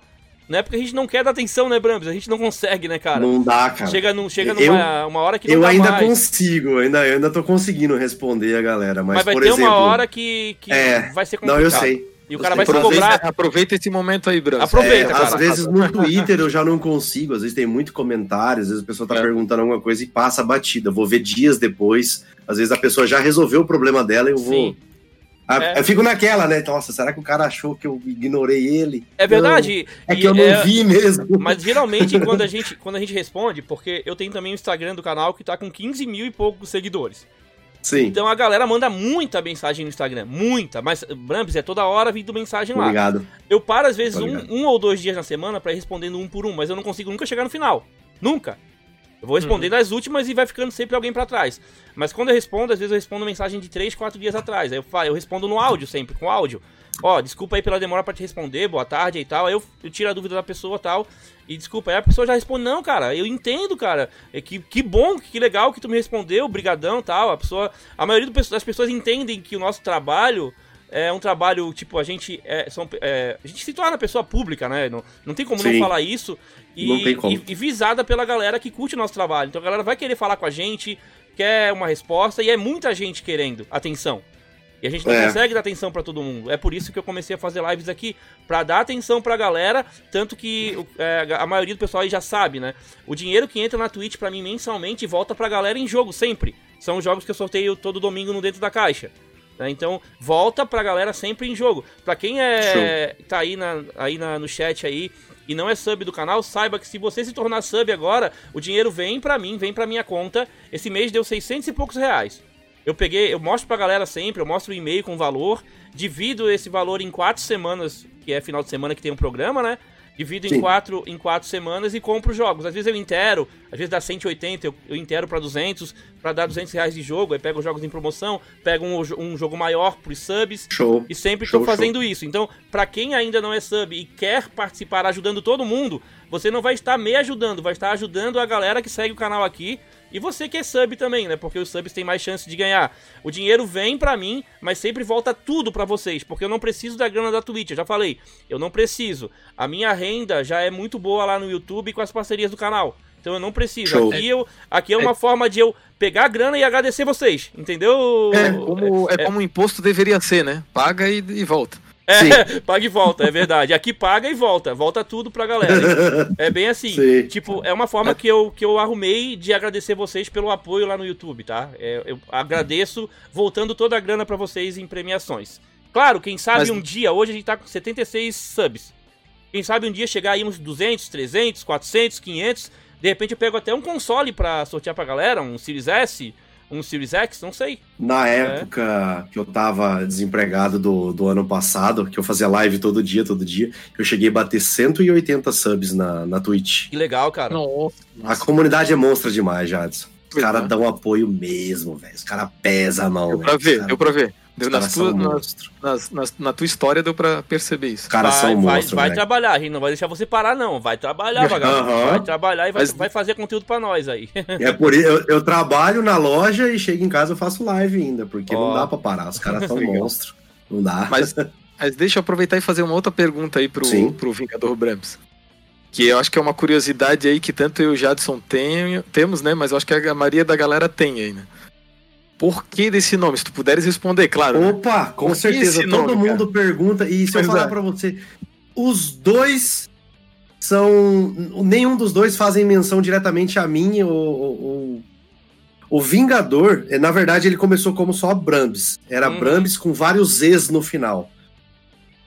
não é porque a gente não quer dar atenção, né, Brambis? A gente não consegue, né, cara? Não dá, cara. Chega, num, chega numa uma hora que não eu ainda mais. consigo, ainda, eu ainda tô conseguindo responder a galera, mas, mas vai ter exemplo, uma hora que, que é, vai ser complicado. Não, eu sei. E o cara vai se cobrar. Aproveita esse momento aí, Brambis. Aproveita, é, cara. Às vezes no Twitter eu já não consigo, às vezes tem muito comentário, às vezes a pessoa tá é. perguntando alguma coisa e passa a batida. Eu vou ver dias depois. Às vezes a pessoa já resolveu o problema dela e eu vou. Sim é. Eu fico naquela, né? Nossa, será que o cara achou que eu ignorei ele? É verdade. Não, é que eu não é... vi mesmo. Mas geralmente quando a, gente, quando a gente responde, porque eu tenho também o Instagram do canal que tá com 15 mil e poucos seguidores. Sim. Então a galera manda muita mensagem no Instagram, muita, mas Brambis é toda hora vindo mensagem lá. Obrigado. Eu paro às vezes um, um, ou dois dias na semana para ir respondendo um por um, mas eu não consigo nunca chegar no final. Nunca. Eu vou responder uhum. nas últimas e vai ficando sempre alguém para trás. Mas quando eu respondo, às vezes eu respondo mensagem de 3, 4 dias atrás. Aí eu, falo, eu respondo no áudio sempre, com áudio. Ó, desculpa aí pela demora para te responder, boa tarde e tal. Aí eu, eu tiro a dúvida da pessoa e tal. E desculpa, aí a pessoa já responde, não, cara, eu entendo, cara. É que, que bom, que legal que tu me respondeu, brigadão tal. A pessoa. A maioria das pessoas entendem que o nosso trabalho é um trabalho, tipo, a gente é, são, é, a gente se torna pessoa pública, né? Não, não tem como Sim. não falar isso. E, e, e, visada pela galera que curte o nosso trabalho. Então a galera vai querer falar com a gente, quer uma resposta, e é muita gente querendo atenção. E a gente não é. consegue dar atenção para todo mundo. É por isso que eu comecei a fazer lives aqui, para dar atenção pra galera, tanto que é, a maioria do pessoal aí já sabe, né? O dinheiro que entra na Twitch para mim mensalmente volta pra galera em jogo, sempre. São jogos que eu sorteio todo domingo no Dentro da Caixa. Né? Então, volta pra galera sempre em jogo. Pra quem é Show. tá aí, na, aí na, no chat aí e não é sub do canal, saiba que se você se tornar sub agora, o dinheiro vem pra mim, vem pra minha conta. Esse mês deu 600 e poucos reais. Eu peguei, eu mostro pra galera sempre, eu mostro o e-mail com valor, divido esse valor em quatro semanas, que é final de semana que tem um programa, né? Divido em quatro, em quatro semanas e compro jogos. Às vezes eu intero, às vezes dá 180, eu, eu intero para 200, para dar 200 reais de jogo. Aí pego os jogos em promoção, pego um, um jogo maior pros subs. Show. E sempre estou fazendo show. isso. Então, para quem ainda não é sub e quer participar ajudando todo mundo, você não vai estar me ajudando, vai estar ajudando a galera que segue o canal aqui e você que é sub também, né? Porque os subs têm mais chance de ganhar. O dinheiro vem pra mim, mas sempre volta tudo pra vocês, porque eu não preciso da grana da Twitch, eu já falei. Eu não preciso. A minha renda já é muito boa lá no YouTube com as parcerias do canal. Então eu não preciso. Show. Aqui, eu, aqui é uma é. forma de eu pegar a grana e agradecer vocês, entendeu? É como, é, é como o imposto deveria ser, né? Paga e, e volta. É, paga e volta, é verdade. Aqui paga e volta, volta tudo pra galera. É bem assim. Sim. Tipo, é uma forma que eu, que eu arrumei de agradecer vocês pelo apoio lá no YouTube, tá? É, eu agradeço voltando toda a grana para vocês em premiações. Claro, quem sabe Mas... um dia, hoje a gente tá com 76 subs. Quem sabe um dia chegar aí uns 200, 300, 400, 500. De repente eu pego até um console pra sortear pra galera, um Series S, um Series X, não sei. Na é. época é. que eu tava desempregado do, do ano passado, que eu fazia live todo dia, todo dia, eu cheguei a bater 180 subs na, na Twitch. Que legal, cara. Nossa. A comunidade é monstra demais, Jadson. Os caras é. dão apoio mesmo, velho. Os caras pesam a mão. Deu pra ver, cara... deu pra ver. Deu nas tua, nas, nas, nas, na tua história deu pra perceber isso. Cara, vai, são monstros, vai, vai trabalhar, a gente não vai deixar você parar, não. Vai trabalhar, vagabundo. Uhum. Vai trabalhar e vai, Mas... vai fazer conteúdo pra nós aí. É por isso, eu, eu, trabalho na loja e chego em casa eu faço live ainda, porque oh. não dá pra parar. Os caras são monstros. Não dá. Mas, mas deixa eu aproveitar e fazer uma outra pergunta aí pro, pro Vingador Brams. Que eu acho que é uma curiosidade aí que tanto eu e o Jadson tem, temos, né? Mas eu acho que a maioria da galera tem aí, né? Por que desse nome? Se tu puderes responder, claro. Né? Opa, né? com certeza. Todo nome, mundo cara? pergunta. E se pois eu falar é. pra você, os dois são. Nenhum dos dois fazem menção diretamente a mim ou, ou, o Vingador, eh, na verdade, ele começou como só Brambis. Era hum. Brambis com vários Zs no final.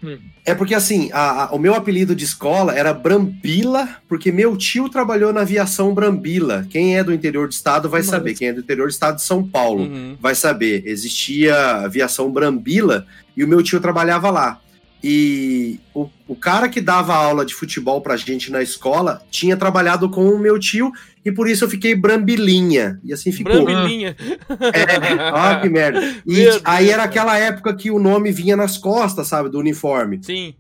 Hum. É porque, assim, a, a, o meu apelido de escola era Brambila, porque meu tio trabalhou na aviação Brambila. Quem é do interior do estado vai saber. Quem é do interior do estado de São Paulo uhum. vai saber. Existia aviação Brambila e o meu tio trabalhava lá. E o, o cara que dava aula de futebol pra gente na escola tinha trabalhado com o meu tio e por isso eu fiquei Brambilinha. E assim ficou. Brambilinha. É, ó, que merda. E aí era aquela época que o nome vinha nas costas, sabe, do uniforme. Sim.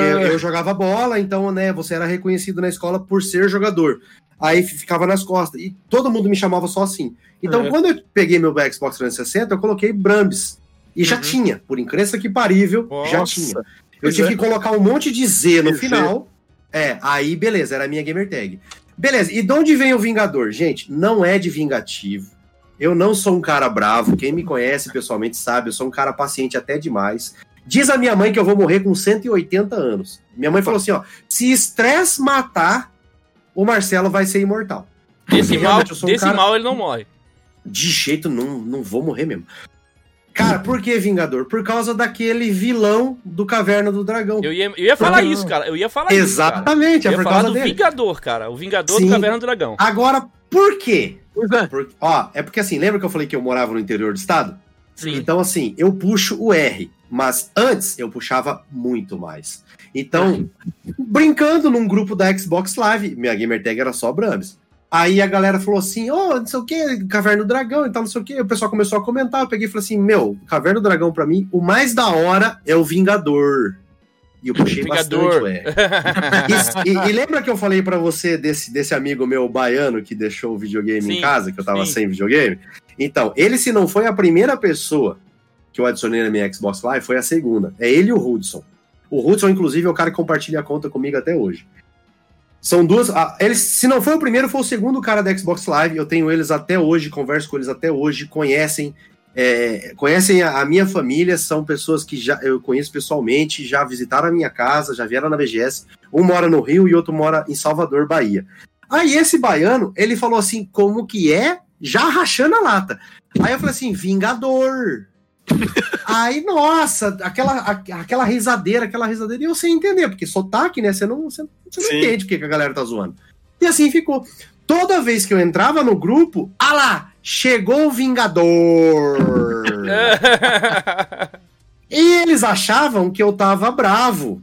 Eu, eu, jogava bola, então, né, você era reconhecido na escola por ser jogador. Aí ficava nas costas. E todo mundo me chamava só assim. Então, uhum. quando eu peguei meu Xbox 360, eu coloquei Brambis. E já uhum. tinha, por incrível que parível, Nossa. já tinha. Eu tive é. que colocar um monte de Z no final. É, aí beleza, era a minha gamer tag. Beleza, e de onde vem o Vingador? Gente, não é de vingativo. Eu não sou um cara bravo. Quem me conhece pessoalmente sabe, eu sou um cara paciente até demais. Diz a minha mãe que eu vou morrer com 180 anos. Minha mãe falou assim: ó, se estresse matar, o Marcelo vai ser imortal. Desse, mal, um desse cara... mal ele não morre. De jeito não, não vou morrer mesmo. Cara, por que Vingador? Por causa daquele vilão do Caverna do Dragão. Eu ia, eu ia falar Porque... isso, cara. Eu ia falar Exatamente, isso. Exatamente, é por causa do dele. Vingador, cara. O Vingador Sim. do Caverna do Dragão. Agora, por quê? É. Por... Ó, é porque assim, lembra que eu falei que eu morava no interior do estado? Sim. Então, assim, eu puxo o R, mas antes eu puxava muito mais. Então, brincando num grupo da Xbox Live, minha gamer tag era só Brahms. Aí a galera falou assim, oh, não sei o que, Caverna do Dragão e tal, não sei o que. O pessoal começou a comentar, eu peguei e falei assim, meu, Caverna do Dragão para mim, o mais da hora é o Vingador. E eu puxei Vingador. bastante, ué. e, e, e, lembra que eu falei para você desse, desse amigo meu baiano que deixou o videogame sim, em casa, que eu tava sim. sem videogame? Então, ele se não foi a primeira pessoa que eu adicionei na minha Xbox Live, foi a segunda. É ele e o Hudson. O Hudson, inclusive, é o cara que compartilha a conta comigo até hoje. São duas. Eles, se não foi o primeiro, foi o segundo cara da Xbox Live. Eu tenho eles até hoje, converso com eles até hoje, conhecem. É, conhecem a, a, minha família, são pessoas que já eu conheço pessoalmente, já visitaram a minha casa, já vieram na BGS. Um mora no Rio e outro mora em Salvador, Bahia. Aí esse baiano, ele falou assim: como que é? Já rachando a lata. Aí eu falei assim: Vingador. Aí, nossa, aquela, aquela risadeira, aquela risadeira, e eu sem entender, porque sotaque, né? Você não, você, você não entende porque que a galera tá zoando. E assim ficou. Toda vez que eu entrava no grupo, ah lá, chegou o Vingador. e eles achavam que eu tava bravo.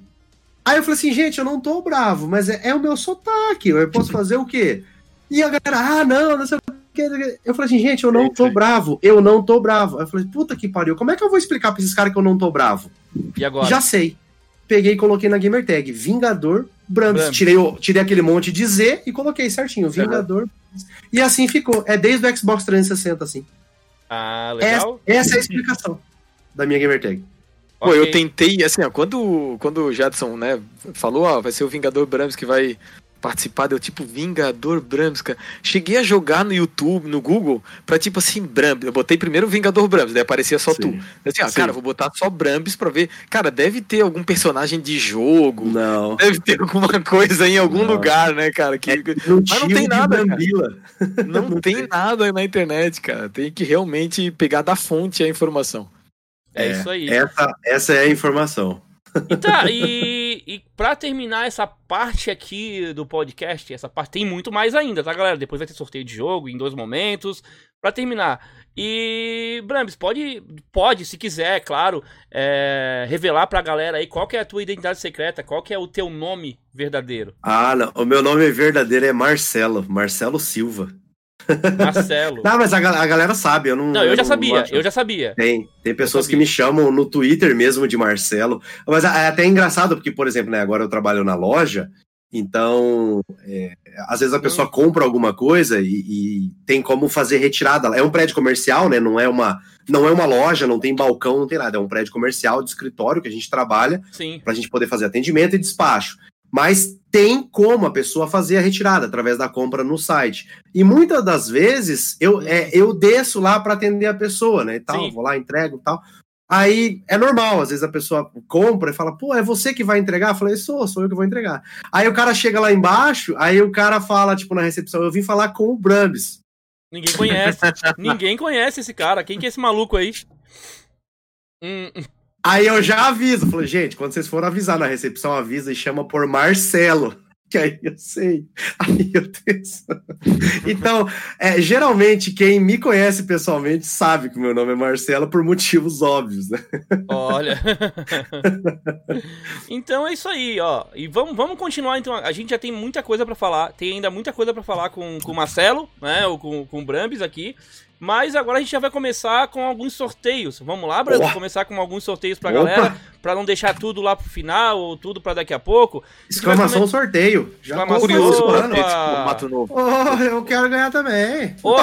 Aí eu falei assim, gente, eu não tô bravo, mas é, é o meu sotaque, eu posso fazer o quê? E a galera, ah, não, não sei o eu falei assim, gente, eu não tô bravo. Eu não tô bravo. Eu falei, puta que pariu. Como é que eu vou explicar pra esses caras que eu não tô bravo? E agora? Já sei. Peguei e coloquei na gamer tag Vingador Brams. Tirei, tirei aquele monte de Z e coloquei certinho. Vingador. Uhum. E assim ficou. É desde o Xbox 360, assim. Ah, legal. Essa, essa é a explicação da minha gamer tag. Pô, okay. eu tentei, assim, ó, quando, quando o Jadson, né, falou, ó, vai ser o Vingador Brams que vai participar, deu tipo Vingador Brams, cara. Cheguei a jogar no YouTube, no Google, pra tipo assim, Brams. Eu botei primeiro Vingador Brams, daí aparecia só Sim. tu. Eu assim, ah, cara, vou botar só Brams pra ver. Cara, deve ter algum personagem de jogo. Não. Deve ter alguma coisa em algum não. lugar, né, cara? Que... É, não Mas não tem nada. Não, não tem, tem nada na internet, cara. Tem que realmente pegar da fonte a informação. É, é isso aí. Essa, essa é a informação. E tá, e, e pra terminar essa parte aqui do podcast, essa parte tem muito mais ainda, tá, galera? Depois vai ter sorteio de jogo em dois momentos. Pra terminar. E, Brambis, pode, pode, se quiser, claro, é, revelar pra galera aí qual que é a tua identidade secreta, qual que é o teu nome verdadeiro. Ah, não. O meu nome verdadeiro é Marcelo, Marcelo Silva. Marcelo. não, mas a, a, galera sabe, eu não. Não, eu, já sabia, eu já sabia. Tem, tem pessoas que me chamam no Twitter mesmo de Marcelo. Mas é até engraçado, porque, por exemplo, né, agora eu trabalho na loja, então é, às vezes a pessoa hum. compra alguma coisa e, e, tem como fazer retirada. É um prédio comercial, né? Não é uma, Não é uma loja, não tem balcão, não tem nada. É um prédio comercial de escritório que a gente trabalha para a gente poder fazer atendimento e despacho. Mas tem como a pessoa fazer a retirada através da compra no site. E muitas das vezes eu, é, eu desço lá para atender a pessoa, né? E tal, vou lá, entrego e tal. Aí é normal, às vezes a pessoa compra e fala, pô, é você que vai entregar? Eu falei, sou, sou eu que vou entregar. Aí o cara chega lá embaixo, aí o cara fala, tipo, na recepção, eu vim falar com o Brambis. Ninguém conhece. Ninguém conhece esse cara. Quem que é esse maluco aí? Hum. Aí eu já aviso, falei, gente, quando vocês forem avisar na recepção, avisa e chama por Marcelo que aí eu sei. Aí eu tenho... Então, é, geralmente, quem me conhece pessoalmente sabe que o meu nome é Marcelo por motivos óbvios, né? Olha. então é isso aí, ó. E vamos, vamos continuar, então. A gente já tem muita coisa para falar. Tem ainda muita coisa para falar com, com o Marcelo, né? Ou com, com o Brambis aqui. Mas agora a gente já vai começar com alguns sorteios. Vamos lá, Brando? Começar com alguns sorteios pra Opa. galera, pra não deixar tudo lá pro final ou tudo pra daqui a pouco. Exclamação come... sorteio. Já Exclamação curioso mano. esse formato novo. Oh, eu quero ganhar também. Oh,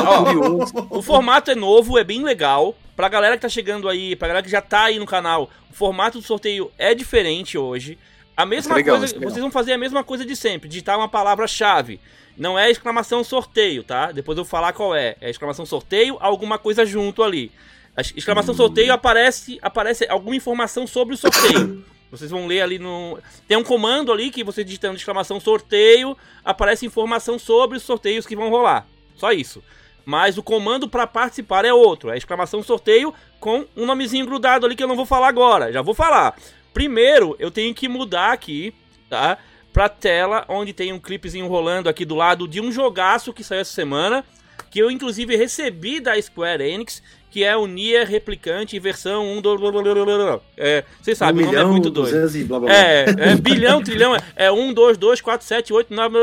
oh, o formato é novo, é bem legal. Pra galera que tá chegando aí, pra galera que já tá aí no canal, o formato do sorteio é diferente hoje. A mesma legal, coisa, vocês vão fazer a mesma coisa de sempre, digitar uma palavra-chave. Não é exclamação sorteio, tá? Depois eu vou falar qual é. É exclamação sorteio, alguma coisa junto ali. A exclamação sorteio aparece, aparece alguma informação sobre o sorteio. Vocês vão ler ali no. Tem um comando ali que você digitando exclamação sorteio, aparece informação sobre os sorteios que vão rolar. Só isso. Mas o comando para participar é outro. É exclamação sorteio com um nomezinho grudado ali que eu não vou falar agora. Já vou falar. Primeiro, eu tenho que mudar aqui, tá? Pra tela, onde tem um clipezinho rolando aqui do lado de um jogaço que saiu essa semana, que eu inclusive recebi da Square Enix, que é o Nier Replicante versão 1 do... É, vocês sabem, um o nome é muito doido. Blá, blá, blá. É, é bilhão, trilhão, é 1, 2, 2, 4, 7, 8, 9,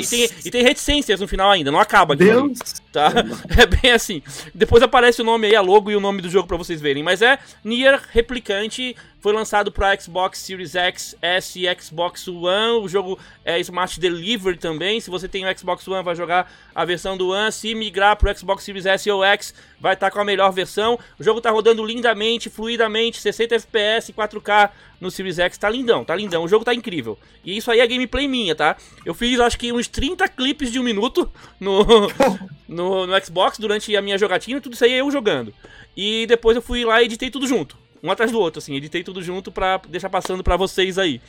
e tem, e tem reticências no final ainda, não acaba aqui. Deus. Tá? É bem assim. Depois aparece o nome aí, a logo e o nome do jogo para vocês verem, mas é Nier Replicante foi lançado para Xbox Series X, S e Xbox One. O jogo é Smart Delivery também. Se você tem o Xbox One, vai jogar a versão do One. Se migrar para o Xbox Series S ou X, vai estar tá com a melhor versão. O jogo está rodando lindamente, fluidamente, 60 FPS, 4K no Series X. Tá lindão, tá lindão. O jogo tá incrível. E isso aí é gameplay minha, tá? Eu fiz acho que uns 30 clipes de um minuto no, no, no Xbox durante a minha jogatina. Tudo isso aí eu jogando. E depois eu fui lá e editei tudo junto um atrás do outro, assim, editei tudo junto pra deixar passando pra vocês aí.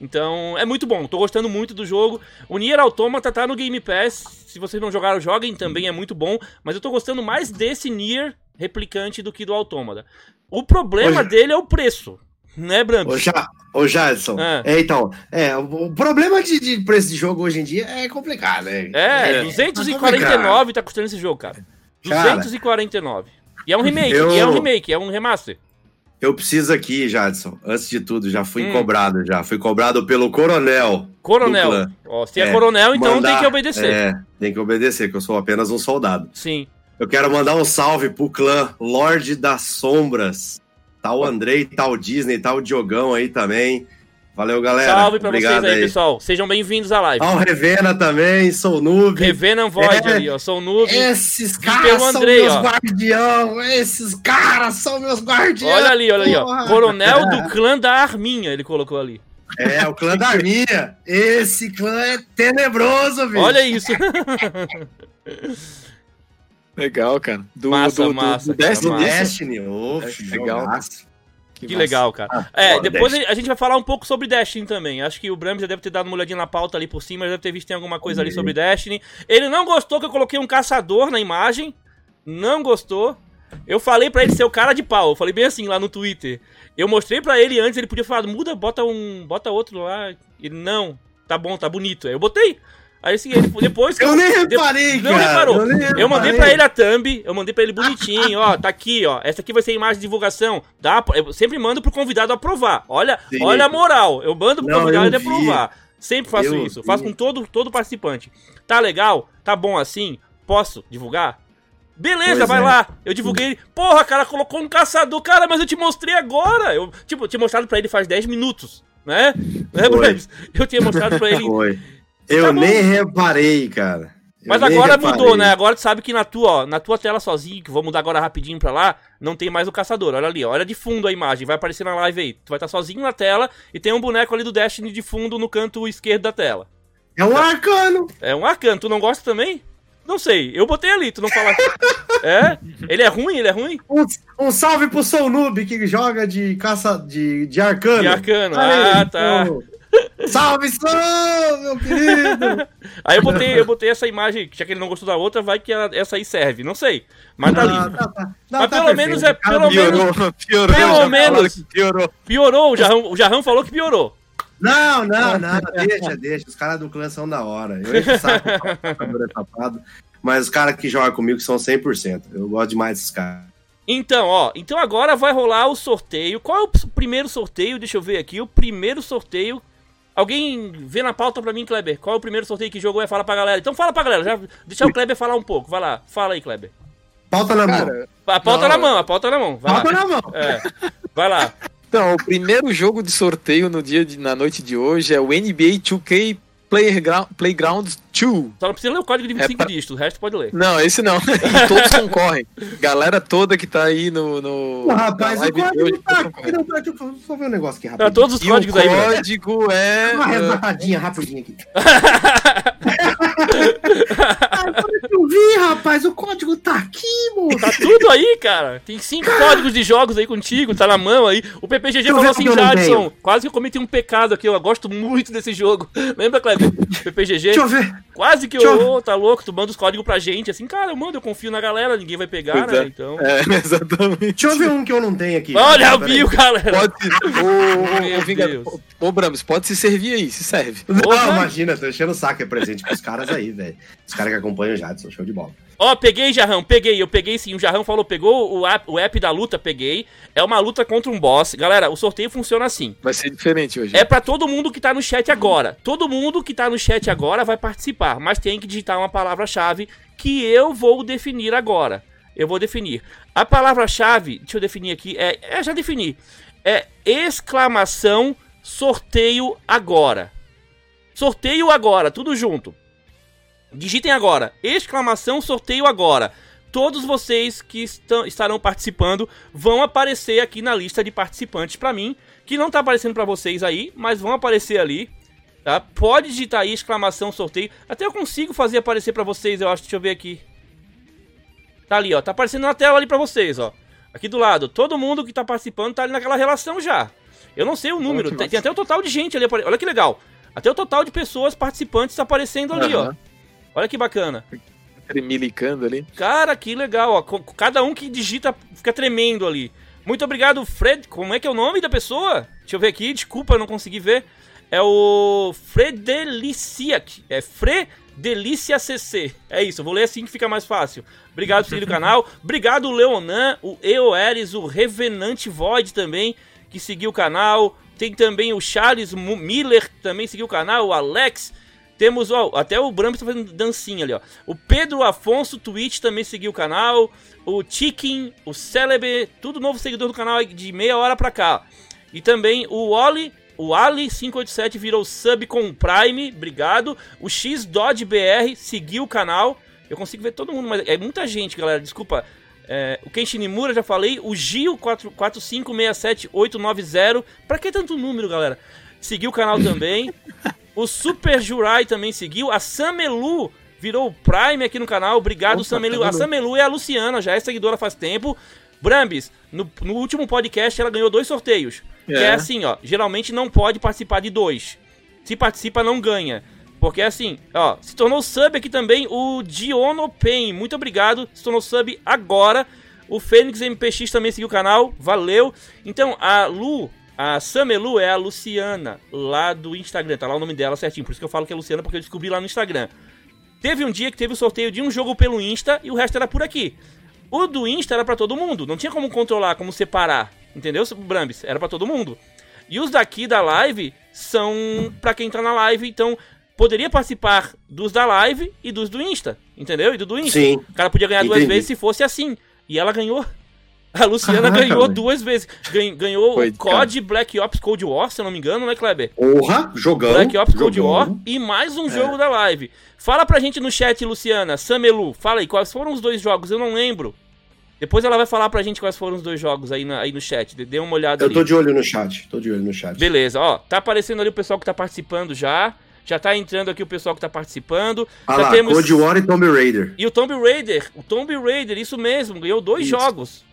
Então, é muito bom, tô gostando muito do jogo. O Nier Automata tá no Game Pass, se vocês não jogaram, joguem também, é muito bom. Mas eu tô gostando mais desse Nier replicante do que do Automata. O problema Hoje... dele é o preço, né, Brando? Ô, ja... Ô Jadson, é. é. então, é, o problema de, de, preço de jogo hoje em dia é complicado, né? É, é 249 é tá custando esse jogo, cara. 249. Cara, e é um remake, eu... e é um remake, é um remaster. Eu preciso aqui, Jadson, antes de tudo, já fui hum. cobrado, já. Fui cobrado pelo coronel. Coronel. Ó, se é, é coronel, então mandar, tem que obedecer. É, tem que obedecer, que eu sou apenas um soldado. Sim. Eu quero mandar um salve pro clã Lorde das Sombras. Tá o Andrei, tá o Disney, tá o Diogão aí também. Valeu, galera. Salve pra Obrigado vocês aí, aí, pessoal. Sejam bem-vindos à live. Ó, o Revena também, sou noob. Revena Void é, ali, ó. Sou noob. Esses caras são Andrei, meus guardião. Esses caras são meus guardiões. Olha ali, olha ali, ó. Coronel do clã da Arminha, ele colocou ali. É, o clã da Arminha. Esse clã é tenebroso, velho. Olha isso. Legal, cara. Do, massa, do, massa. Do, do Destiny. Destiny. Oh, é, legal. Massa. Que, que legal, cara. Ah, é, depois a gente vai falar um pouco sobre Destiny também. Acho que o Bram já deve ter dado uma olhadinha na pauta ali por cima, já deve ter visto tem alguma coisa ali sobre Destiny. Ele não gostou que eu coloquei um caçador na imagem. Não gostou. Eu falei para ele ser o cara de pau. Eu falei bem assim lá no Twitter. Eu mostrei para ele antes, ele podia falar, muda, bota um, bota outro lá. Ele não, tá bom, tá bonito. Aí eu botei. Aí assim, ele, depois que eu, eu nem reparei, Não cara, reparou. Eu, nem eu mandei pra ele a thumb, eu mandei pra ele bonitinho, ó, tá aqui, ó. Essa aqui vai ser a imagem de divulgação. Dá, eu sempre mando pro convidado aprovar. Olha, Sim. olha a moral. Eu mando pro Não, convidado aprovar. Sempre faço eu isso. Vi. Faço com todo, todo participante. Tá legal? Tá bom assim? Posso divulgar? Beleza, pois vai é. lá. Eu divulguei ele. Porra, cara, colocou um caçador. Cara, mas eu te mostrei agora. Eu, tipo, tinha mostrado pra ele faz 10 minutos, né? né Eu tinha mostrado pra ele. Foi. Eu tá nem reparei, cara. Mas agora mudou, né? Agora tu sabe que na tua, ó, na tua tela sozinho, que vou mudar agora rapidinho pra lá, não tem mais o caçador. Olha ali, ó, olha de fundo a imagem, vai aparecer na live aí. Tu vai estar sozinho na tela e tem um boneco ali do Destiny de fundo no canto esquerdo da tela. É um arcano! É um arcano, tu não gosta também? Não sei, eu botei ali, tu não fala. é? Ele é ruim? Ele é ruim? Um, um salve pro Soul Noob que joga de caça de, de arcano. De arcano, ah, tá. Salve, Soul, meu querido! aí eu botei, eu botei essa imagem, já que ele não gostou da outra, vai que ela, essa aí serve, não sei. Mas tá ali. Tá, tá, tá. Não, Mas tá pelo menos é. Pelo piorou, menos. Piorou, pelo menos. Piorou. Piorou, o Jarrão, o Jarrão falou que piorou. Não, não, não, deixa, deixa. Os caras do clã são da hora. Eu encho o saco tapado, mas os caras que jogam comigo são 100%. Eu gosto demais desses caras. Então, ó, então agora vai rolar o sorteio. Qual é o primeiro sorteio? Deixa eu ver aqui. O primeiro sorteio. Alguém vê na pauta pra mim, Kleber. Qual é o primeiro sorteio que jogou? É fala pra galera. Então fala pra galera. Já, deixa o Kleber falar um pouco. Vai lá. Fala aí, Kleber. Pauta na Cara, mão. A pauta não, na mão, a pauta na mão. Vai pauta lá. na mão. É. Vai lá. Então, o primeiro jogo de sorteio no dia de, na noite de hoje é o NBA 2K Playground, Playground 2. Só não precisa ler o código de 25 é pra... dígitos, o resto pode ler. Não, esse não. todos concorrem. Galera toda que tá aí no. no rapaz, o código hoje, tá aqui. Não, deixa eu só ver um negócio aqui rapidinho. Tá todos os e códigos aí. O código é. Uma rebarradinha rapidinho aqui. vi, rapaz, o código tá aqui, moço. Tá tudo aí, cara. Tem cinco cara... códigos de jogos aí contigo, tá na mão aí. O PPGG falou assim, Jadson, quase que eu cometi um pecado aqui, eu gosto muito desse jogo. Lembra, Kleber? PPGG. Deixa eu ver. Quase que eu, oh, tá louco, tu manda os códigos pra gente, assim, cara, eu mando, eu confio na galera, ninguém vai pegar, pois né? É. Então. É, exatamente. Deixa eu ver um que eu não tenho aqui. Olha, eu vi, galera. Pode. Ô, ô, ô, ô, Bramos, pode se servir aí, se serve. Não, imagina, tô enchendo o saco, é presente pros caras aí, velho. Os caras que acompanham o Jadson, show de bola. Ó, oh, peguei, Jarrão, peguei, eu peguei sim. O Jarrão falou, pegou o app, o app da luta, peguei. É uma luta contra um boss. Galera, o sorteio funciona assim. Vai ser diferente hoje. É para todo mundo que tá no chat agora. Todo mundo que tá no chat agora vai participar, mas tem que digitar uma palavra-chave que eu vou definir agora. Eu vou definir. A palavra-chave, deixa eu definir aqui, é, é já defini. É exclamação sorteio agora. Sorteio agora, tudo junto. Digitem agora, exclamação sorteio agora. Todos vocês que estão, estarão participando vão aparecer aqui na lista de participantes para mim, que não tá aparecendo para vocês aí, mas vão aparecer ali. Tá? Pode digitar aí exclamação sorteio. Até eu consigo fazer aparecer para vocês, eu acho. Deixa eu ver aqui. Tá ali, ó. Tá aparecendo na tela ali para vocês, ó. Aqui do lado. Todo mundo que tá participando tá ali naquela relação já. Eu não sei o número. Tem, tem, até o total de gente ali. Olha que legal. Até o total de pessoas participantes aparecendo ali, uhum. ó. Olha que bacana. Tremelicando ali. Cara, que legal, ó. Cada um que digita fica tremendo ali. Muito obrigado, Fred. Como é que é o nome da pessoa? Deixa eu ver aqui, desculpa, eu não consegui ver. É o Fredeliciac. É Fredelicia CC. É isso, eu vou ler assim que fica mais fácil. Obrigado por seguir o canal. Obrigado, Leonan, o Eoeres, o Revenante Void também, que seguiu o canal. Tem também o Charles Miller, que também seguiu o canal. O Alex temos, ó, até o Bram tá fazendo dancinha ali, ó. O Pedro Afonso Twitch também seguiu o canal. O Chicken, o Celebre, tudo novo seguidor do canal de meia hora pra cá. E também o Oli, o Ali587 virou sub com Prime, obrigado. O X Dodge BR seguiu o canal. Eu consigo ver todo mundo, mas é muita gente, galera, desculpa. É, o Kenshin Nimura, já falei. O Gil 4567890. Pra que tanto número, galera? Seguiu o canal também. O Super Jurai também seguiu. A Samelu virou o Prime aqui no canal. Obrigado, Opa, Samelu. Tá a Samelu é a Luciana, já é seguidora faz tempo. Brambis, no, no último podcast ela ganhou dois sorteios. É. Que é assim, ó. Geralmente não pode participar de dois. Se participa, não ganha. Porque assim, ó, se tornou sub aqui também o Diono Pen. Muito obrigado, se tornou sub agora. O Fênix MPX também seguiu o canal, valeu. Então, a Lu a Samelu é a Luciana, lá do Instagram, tá lá o nome dela certinho, por isso que eu falo que é Luciana, porque eu descobri lá no Instagram. Teve um dia que teve o sorteio de um jogo pelo Insta e o resto era por aqui. O do Insta era para todo mundo, não tinha como controlar, como separar, entendeu, Brambis? Era para todo mundo. E os daqui da live são para quem tá na live, então poderia participar dos da live e dos do Insta, entendeu? E do do Insta. Sim. O cara podia ganhar Entendi. duas vezes se fosse assim. E ela ganhou A Luciana Caraca, ganhou velho. duas vezes. Gan- Ganhou Foi, o COD Black Ops Cold War, se eu não me engano, né, Kleber? Porra, jogão. Black Ops Cold. War e mais É. um jogo da live. Fala pra gente no chat, Luciana, Samelu, fala aí, quais foram os dois jogos? Eu não lembro. Depois ela vai falar pra gente quais foram os dois jogos aí, na- aí no chat. Dê- uma olhada Eu ali. tô de olho no chat. Tô de olho no chat. Beleza, ó, tá aparecendo ali o pessoal que tá participando já. Já tá entrando aqui o pessoal que tá participando. Ah já lá, temos... Cold War e Tomb Raider. E o Tomb Raider, o Tomb Raider, isso mesmo, ganhou dois jogos.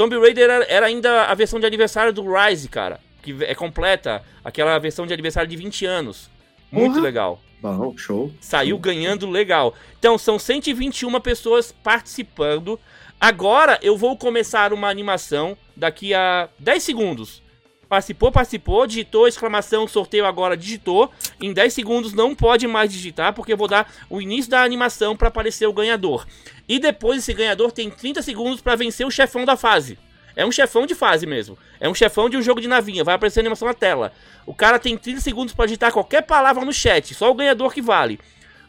Tomb Raider era, era ainda a versão de aniversário do Rise, cara. Que é completa, aquela versão de aniversário de 20 anos. Muito Porra. legal. Bom, show. Saiu ganhando legal. Então, são 121 pessoas participando. Agora eu vou começar uma animação daqui a 10 segundos. Participou, participou, digitou, exclamação, sorteio agora, digitou. Em 10 segundos não pode mais digitar, porque eu vou dar o início da animação para aparecer o ganhador. E depois esse ganhador tem 30 segundos para vencer o chefão da fase. É um chefão de fase mesmo. É um chefão de um jogo de navinha. Vai aparecer a animação na tela. O cara tem 30 segundos para digitar qualquer palavra no chat. Só o ganhador que vale.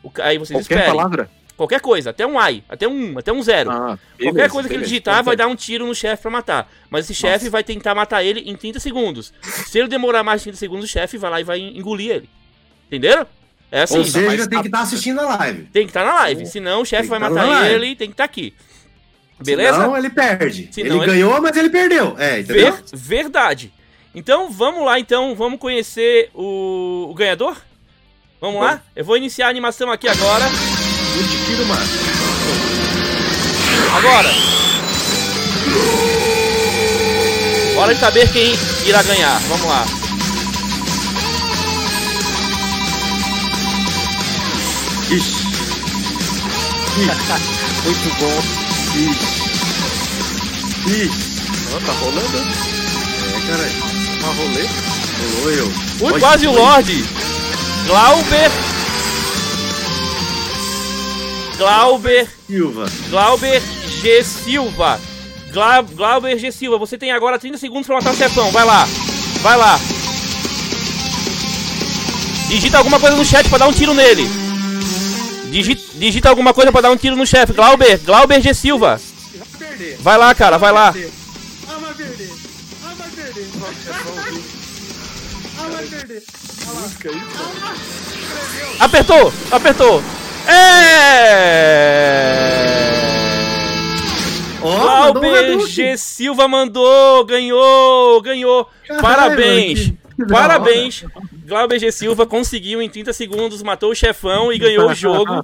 O aí vocês Qualquer esperem. palavra? Qualquer coisa. Até um ai. Até um, até um zero. Ah, Qualquer beleza, coisa que ele beleza. digitar vai dar um tiro no chefe pra matar. Mas esse chefe vai tentar matar ele em 30 segundos. Se ele demorar mais de 30 segundos, o chefe vai lá e vai engolir ele. Entenderam? É assim. Ou seja, mas tem tá- que estar assistindo a live. Tem que estar na live. Senão o chefe Tem vai tá matar ele e tem que estar aqui. Beleza? Senão ele perde. Senão ele, ele- ganhou, mas ele perdeu. É, entendeu? Ver- verdade. Então vamos lá, então. Vamos conhecer o, o ganhador? Vamos lá? Eu vou iniciar a animação aqui agora. Muito tiro, mano. Agora. Hora de saber quem irá ganhar. Vamos lá. Ixi. Muito bom. Ixi. Ixi. Ó, tá rolando? É, caralho. Uma rolê. Rolou eu. Ui, quase o Lorde. Glauber. Glauber. Silva. Glauber G. Silva. Gla Glauber G. Silva, você tem agora 30 segundos pra matar o chefão. Vai lá. Vai lá. Digita alguma coisa no chat pra dar um tiro nele. Digi digita alguma coisa pra dar um tiro no chefe. Glauber. Glauber G. Silva. Vai lá, cara. Vai lá. Perder. Perder. Perder. Apertou. Apertou. É. Glauber Hadouken. G. Silva mandou, ganhou, ganhou. Caralho, Parabéns, que- parabéns. Glauber G. Silva conseguiu em 30 segundos, matou o chefão e ganhou o jogo.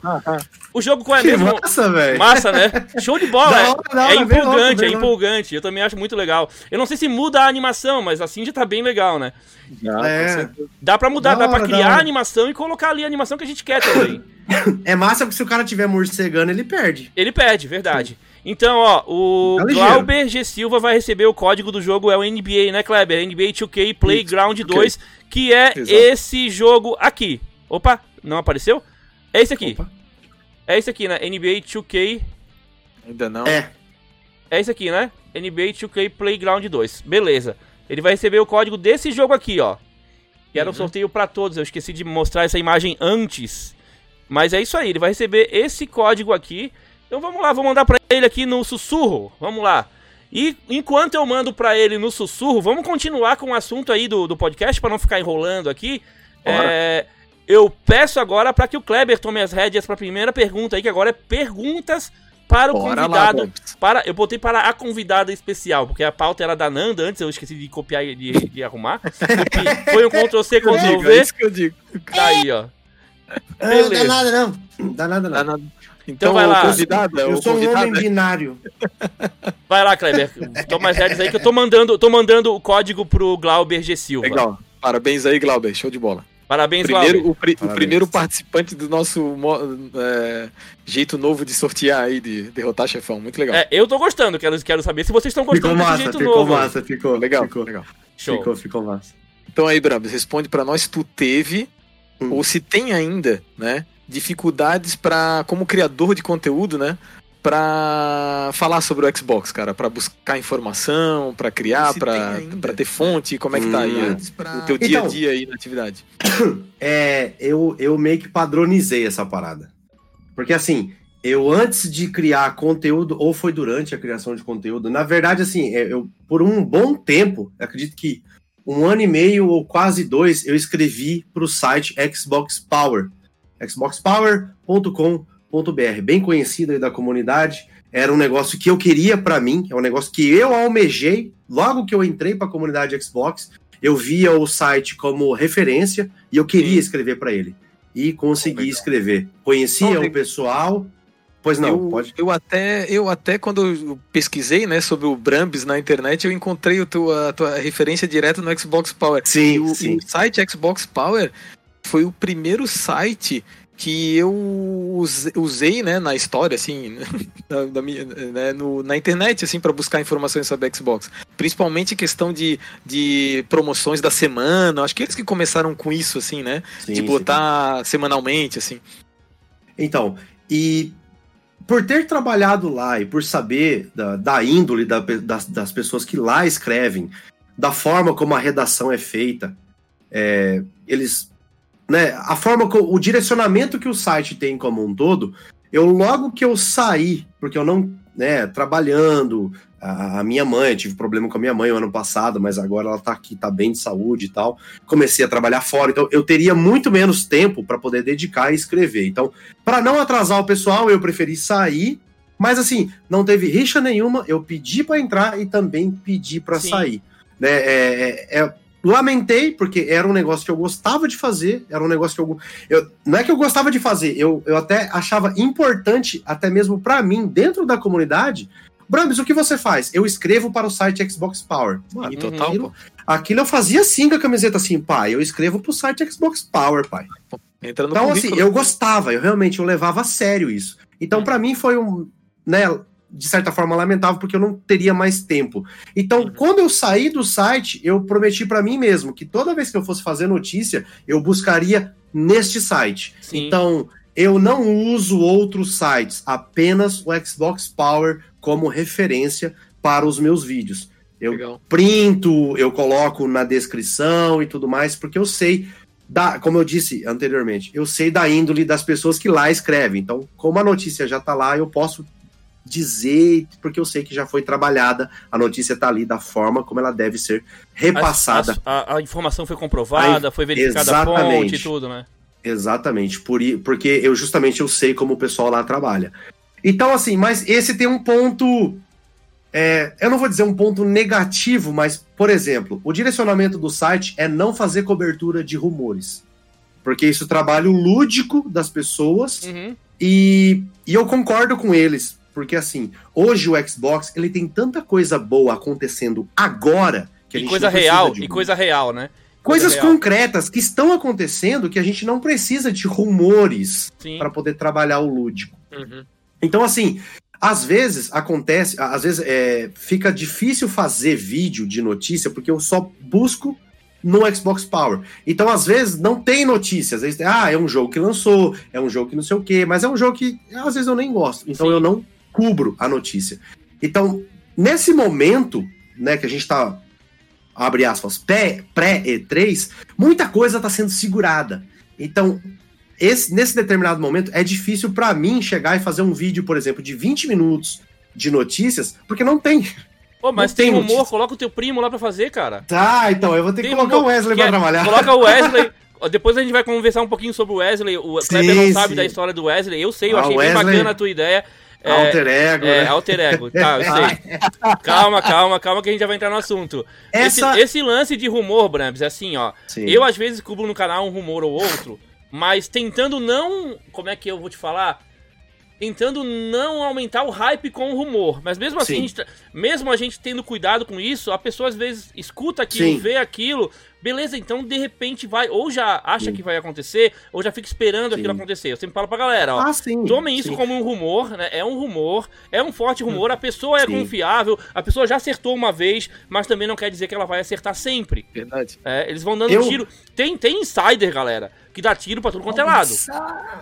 O jogo qual é Que mesmo? massa, velho. Massa, né? Show de bola. Da é- hora, da hora, é empolgante, é empolgante. Eu também acho muito legal. Eu não sei se muda a animação, mas assim já tá bem legal, né? Já, É. Dá pra mudar, Da dá pra hora, criar a hora. animação e colocar ali a animação que a gente quer também. É massa porque se o cara tiver morcegando, ele perde. Ele perde, verdade. Então, ó, o Tá. Glauber G. Silva vai receber o código do jogo, é o NBA, né, Kleber? NBA 2K Playground 2, que é Exato. esse jogo aqui. Opa, não apareceu? É esse aqui. Opa. É esse aqui, né? NBA 2K. Ainda não. É. É esse aqui, né? NBA 2K Playground 2. Beleza. Ele vai receber o código desse jogo aqui, ó. Que Uhum. era um sorteio pra todos. Eu esqueci de mostrar essa imagem antes. Mas é isso aí, ele vai receber esse código aqui. Então vamos lá, vou mandar pra ele aqui no sussurro. Vamos lá. E enquanto eu mando pra ele no sussurro, vamos continuar com o assunto aí do, do podcast pra não ficar enrolando aqui. É, eu peço agora pra que o Kleber tome as rédeas pra primeira pergunta aí, que agora é perguntas para o Bora lá, convidado. Bobs. para, eu botei para a convidada especial, porque a pauta era da Nanda antes, eu esqueci de copiar e de, de arrumar. Foi um Ctrl C, Eu Ctrl digo, é V. isso que eu digo. Tá aí, ó. Beleza. dá nada não. Dá nada não. na- Então, vai lá. o convidado, é Eu sou um homem binário. Vai lá, Kleber. Toma as rédeas aí que eu tô mandando, tô mandando o código pro Glauber G. Silva. Legal. Parabéns aí, Glauber. Show de bola. Parabéns, Primeiro, Glauber. o, pri- o Parabéns. primeiro participante do nosso é, jeito novo de sortear aí, de derrotar chefão. Muito legal. É, eu tô gostando, quero, quero saber se vocês estão Ficou gostando desse massa, jeito ficou novo. massa, ficou. legal, Ficou, legal. Show. ficou, ficou massa. Então aí, Brambis, responde pra nós se tu teve Hum. ou se tem ainda, né, dificuldades para como criador de conteúdo, né, Pra falar sobre o Xbox, cara, Pra buscar informação, pra criar, pra pra ter fonte, como é que tá aí Hum. o teu dia a Então- dia aí na atividade? É, eu, eu meio que padronizei essa parada. Porque assim, eu antes de criar conteúdo, ou foi durante a criação de conteúdo, na verdade, assim, é, eu por um bom tempo, acredito que um ano e meio ou quase dois, eu escrevi para o site Xbox Power, xboxpower.com.br, bem conhecido aí da comunidade. Era um negócio que eu queria para mim, é um negócio que eu almejei logo que eu entrei para a comunidade Xbox. Eu via o site como referência e eu queria escrever para ele. E consegui oh, escrever. Conhecia o pessoal, Pois não, eu, pode. Eu até, eu até quando eu pesquisei, né, sobre o Brambis na internet, eu encontrei a tua, a tua referência direto no Xbox Power. Sim, o, sim. o site Xbox Power foi o primeiro site que eu usei, né, na história, assim, da minha, né, no, na internet, assim, para buscar informações sobre Xbox. Principalmente questão de, de promoções da semana. Acho que eles que começaram com isso, assim, né? Sim, de botar sim. semanalmente, assim. Então, e por ter trabalhado lá e por saber da, da índole da, das, das, pessoas que lá escrevem, da forma como a redação é feita, é, eles. Né, a forma, o direcionamento que o site tem como um todo, eu logo que eu saí, porque eu não, né, trabalhando, a, a, minha mãe, tive problema com a minha mãe o ano passado, mas agora ela tá aqui, tá bem de saúde e tal. Comecei a trabalhar fora, então eu teria muito menos tempo para poder dedicar e escrever. Então, para não atrasar o pessoal, eu preferi sair. Mas assim, não teve rixa nenhuma, eu pedi para entrar e também pedi para sair. Né, é, é, é, lamentei, porque era um negócio que eu gostava de fazer, era um negócio que eu, eu não é que eu gostava de fazer, eu, eu até achava importante, até mesmo para mim, dentro da comunidade, Brambis, o que você faz? Eu escrevo para o site Xbox Power. Mano, total, aquilo, aquilo, eu fazia assim com a camiseta, assim, pai, eu escrevo para o site Xbox Power, pai. então, assim, eu gostava, eu realmente, eu levava a sério isso. Então, para mim, foi um, né, de certa forma, lamentável, porque eu não teria mais tempo. Então, uhum. quando eu saí do site, eu prometi para mim mesmo que toda vez que eu fosse fazer notícia, eu buscaria neste site. Sim. Então, eu não uso outros sites, apenas o Xbox Power como referência para os meus vídeos. Eu Legal. printo, eu coloco na descrição e tudo mais, porque eu sei da, como eu disse anteriormente, eu sei da índole das pessoas que lá escrevem. Então, como a notícia já está lá, eu posso dizer, porque eu sei que já foi trabalhada, a notícia está ali da forma como ela deve ser repassada. A, a, a informação foi comprovada, a, foi verificada exatamente. a fonte e tudo, né? Exatamente, por, porque eu justamente eu sei como o pessoal lá trabalha. Então, assim, mas esse tem um ponto. É, eu não vou dizer um ponto negativo, mas, por exemplo, o direcionamento do site é não fazer cobertura de rumores. Porque isso é trabalho lúdico das pessoas uhum. e, e eu concordo com eles. Porque, assim, hoje o Xbox ele tem tanta coisa boa acontecendo agora que a e gente coisa real, E coisa real, né? coisas real. concretas que estão acontecendo que a gente não precisa de rumores para poder trabalhar o lúdico. Uhum. Então, assim, às vezes acontece, às vezes é, fica difícil fazer vídeo de notícia porque eu só busco no Xbox Power. Então, às vezes, não tem notícias. Às vezes, ah, é um jogo que lançou, é um jogo que não sei o quê, mas é um jogo que às vezes eu nem gosto. Então, Sim. eu não cubro a notícia. Então, nesse momento, né, que a gente está abre aspas, pré-E3, muita coisa está sendo segurada. Então, esse, nesse determinado momento, é difícil para mim chegar e fazer um vídeo, por exemplo, de 20 minutos de notícias, porque não tem. Pô, mas não tem, tem humor, coloca o teu primo lá para fazer, cara. Tá, então eu vou ter tem que colocar humor, o Wesley pra é, trabalhar. Coloca o Wesley. Depois a gente vai conversar um pouquinho sobre o Wesley. O Kleber não sabe sim. da história do Wesley. Eu sei, eu ah, achei Wesley... bem bacana a tua ideia. É, alter ego. É, né? alter ego. Tá, eu sei. calma, calma, calma que a gente já vai entrar no assunto. Essa... Esse, esse lance de rumor, Brams, é assim, ó. Sim. Eu às vezes cubro no canal um rumor ou outro, mas tentando não. Como é que eu vou te falar? tentando não aumentar o hype com o rumor. Mas mesmo assim, a gente, mesmo a gente tendo cuidado com isso, a pessoa às vezes escuta aquilo, Sim. vê aquilo, beleza, então de repente vai, ou já acha sim. que vai acontecer, ou já fica esperando sim. aquilo acontecer. Eu sempre falo pra galera, ó, ah, tomem isso como um rumor, né? É um rumor, é um forte rumor, a pessoa é confiável, a pessoa já acertou uma vez, mas também não quer dizer que ela vai acertar sempre. Verdade. É, eles vão dando Eu... tiro. Tem, tem insider, galera, que dá tiro pra tudo quanto é lado.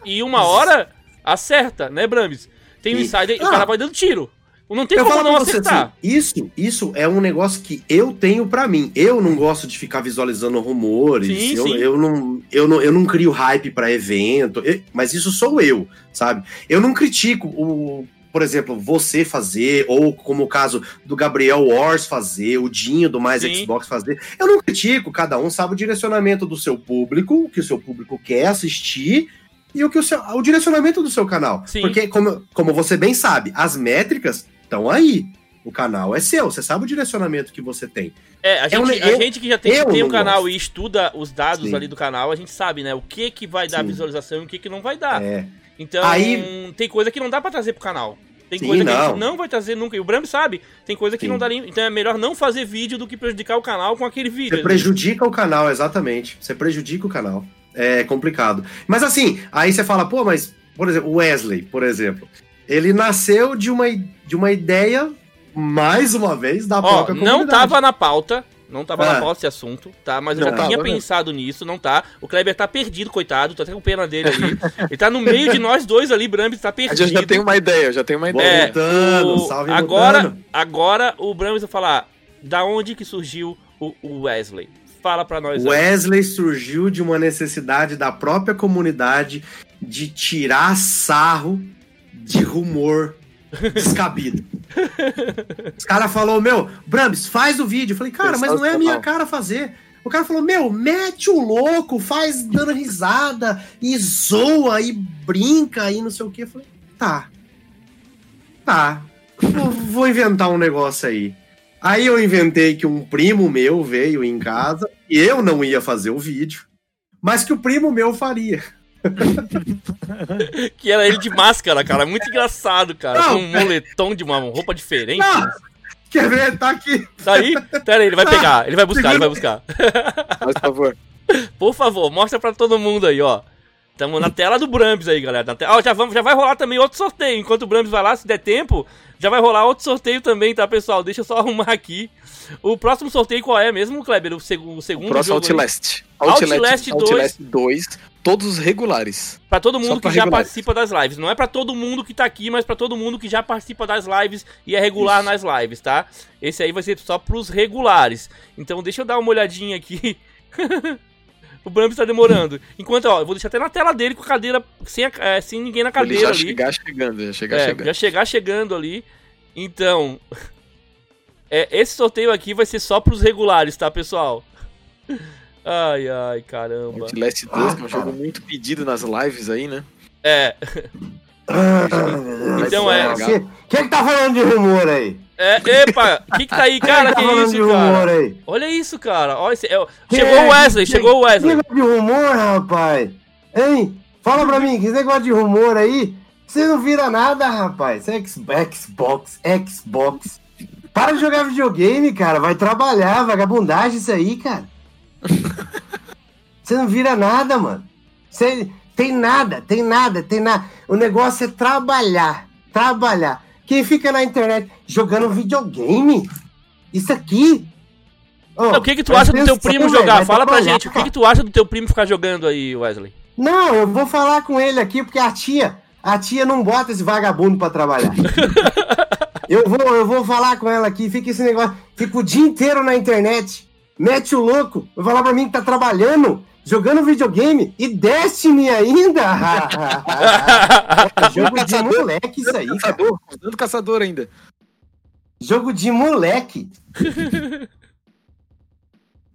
E uma hora acerta, né, Brames? Tem um insider e ah. o cara vai dando tiro. Não tem eu como falo não acertar. assim, isso, isso é um negócio que eu tenho pra mim. Eu não gosto de ficar visualizando rumores. Sim, eu, sim. eu não, eu não, eu não crio hype pra evento. eu- mas isso sou eu, sabe? Eu não critico o, por exemplo, você fazer ou como o caso do Gabriel Wars fazer, o Dinho do Mais Sim. Xbox fazer. Eu não critico. Cada um sabe o direcionamento do seu público, o que o seu público quer assistir. E o que o, seu, o direcionamento do seu canal. Sim. Porque, como, como você bem sabe, as métricas estão aí. O canal é seu, você sabe o direcionamento que você tem. É, a gente, Eu- a gente que já tem, tem um não canal gosto. e estuda os dados Sim. ali do canal, a gente sabe, né? O que que vai dar Sim. visualização e o que que não vai dar. É. Então, Aí- tem coisa que não dá pra trazer pro canal. Tem Sim, coisa que a não. gente não vai trazer nunca. E o Bram sabe, tem coisa que Sim. não dá nem. Então é melhor não fazer vídeo do que prejudicar o canal com aquele vídeo. Você prejudica o canal, exatamente. Você prejudica o canal. É complicado. Mas assim, aí você fala, pô, mas, por exemplo, o Wesley, por exemplo, ele nasceu de uma, de uma ideia, mais uma vez, da Ó, própria não tava na pauta. Não tava na Ah. pauta esse assunto, tá? Mas eu Não já tava, tinha né? pensado nisso, não tá? O Kleber tá perdido, coitado. Tô até com pena dele ali. Ele tá no meio de nós dois ali, Brambis tá A perdido. gente já tem uma ideia, já tem uma ideia. É, Mutano, o- salve agora, agora o Brambis vai falar da onde que surgiu o, o Wesley. Fala pra nós. aí. Wesley surgiu de uma necessidade da própria comunidade de tirar sarro de rumor descabido. Os caras falaram, meu, Brambis, faz o vídeo. Eu falei, cara, mas não é a minha cara fazer. O cara falou, meu, mete o louco, faz dando risada, e zoa, e brinca, e não sei o que. Eu falei, tá. Tá. Vou, vou inventar um negócio aí. Aí eu inventei que um primo meu veio em casa, e eu não ia fazer o vídeo, mas que o primo meu faria. Que era ele de máscara, cara. Muito engraçado, cara. Não, com um moletom de uma roupa diferente. Não! Quer ver? Tá aqui. Tá aí? Pera aí, ele vai pegar. Ele vai buscar, ele vai buscar. Faz favor. Por favor, mostra pra todo mundo aí, ó. Tamo na tela do Brambis aí, galera. Na te- Ó, já, vamos, já vai rolar também outro sorteio. Enquanto o Brambis vai lá, se der tempo, já vai rolar outro sorteio também, tá, pessoal? Deixa eu só arrumar aqui. O próximo sorteio qual é mesmo, Kleber? O, seg o segundo Próximo jogo aí? Outlast. Outlast 2. Outlast 2, todos os regulares. Pra todo mundo que já participa das lives. Não é pra todo mundo que tá aqui, mas pra todo mundo que já participa das lives e é regular nas lives, tá? Esse aí vai ser só pros regulares. Então deixa eu dar uma olhadinha aqui. o Brambis tá demorando. Enquanto, ó, eu vou deixar até na tela dele com a cadeira sem, a- é, sem ninguém na Ele cadeira já ali. chegar chegando, já chegar É, chegando. já chegar chegando ali. Então, é, esse sorteio aqui vai ser só pros regulares, tá, pessoal? Ai, ai, caramba. Outlast 2, que é um jogo muito pedido nas lives aí, né? É, Então é. Quem que, que tá falando de rumor aí? é, epa, o que que tá aí, cara? Quem Que tá falando de isso, rumor cara? aí? Olha isso, cara. Olha esse, é, Que- chegou o Wesley, que- chegou o Que Wesley. negócio de rumor, rapaz? Hein? Fala pra mim, que negócio de rumor aí, você não vira nada, rapaz. X- Xbox, Xbox. Para de jogar videogame, cara. Vai trabalhar, vagabundagem isso aí, cara. Você não vira nada, mano. Você tem nada, tem nada, tem nada. O negócio é trabalhar, trabalhar. Quem fica na internet jogando videogame? Isso aqui. Ô, Não, o que que tu acha do teu primo velho, jogar? vai Fala pra gente, o que que tu acha do teu primo ficar jogando aí, Wesley? Não, eu vou falar com ele aqui porque a tia, a tia não bota esse vagabundo pra trabalhar. eu vou, eu vou falar com ela aqui, fica esse negócio, fica o dia inteiro na internet, mete o louco, vai falar pra mim que tá trabalhando, jogando videogame e Destiny ainda. Jogo de moleque isso aí, cara. Caçador, dando caçador ainda. Jogo de moleque.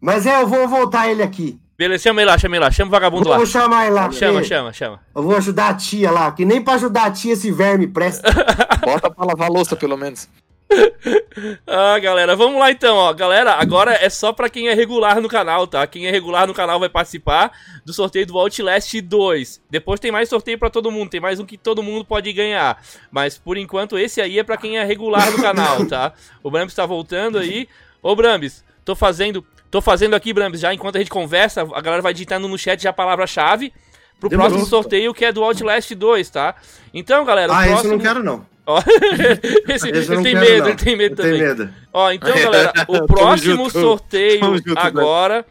Mas é, eu vou voltar ele aqui. Beleza, chama ele lá, chama ele lá, chama o vagabundo lá. Vou chamar ele lá. Chama, chama, chama. Eu vou ajudar a tia lá, que nem pra ajudar a tia esse verme presta. Bota pra lavar a louça, pelo menos. Ah, galera, vamos lá então, ó. Galera, agora é só pra quem é regular no canal, tá? Quem é regular no canal vai participar do sorteio do Outlast 2. Depois tem mais sorteio pra todo mundo, tem mais um que todo mundo pode ganhar. Mas por enquanto esse aí é pra quem é regular no canal, tá? O Brambis tá voltando aí. Ô Brambis, tô fazendo, tô fazendo aqui, Brambis, já enquanto a gente conversa, a galera vai digitando no chat já a palavra-chave pro Demorou. próximo sorteio que é do Outlast 2, tá? Então, galera, o Ah, esse próximo eu não quero não. Ó, esse, Esse eu ele tem quero, medo, não. ele tem medo Eu tenho também. medo. Ó, então, galera, o próximo junto. sorteio junto, agora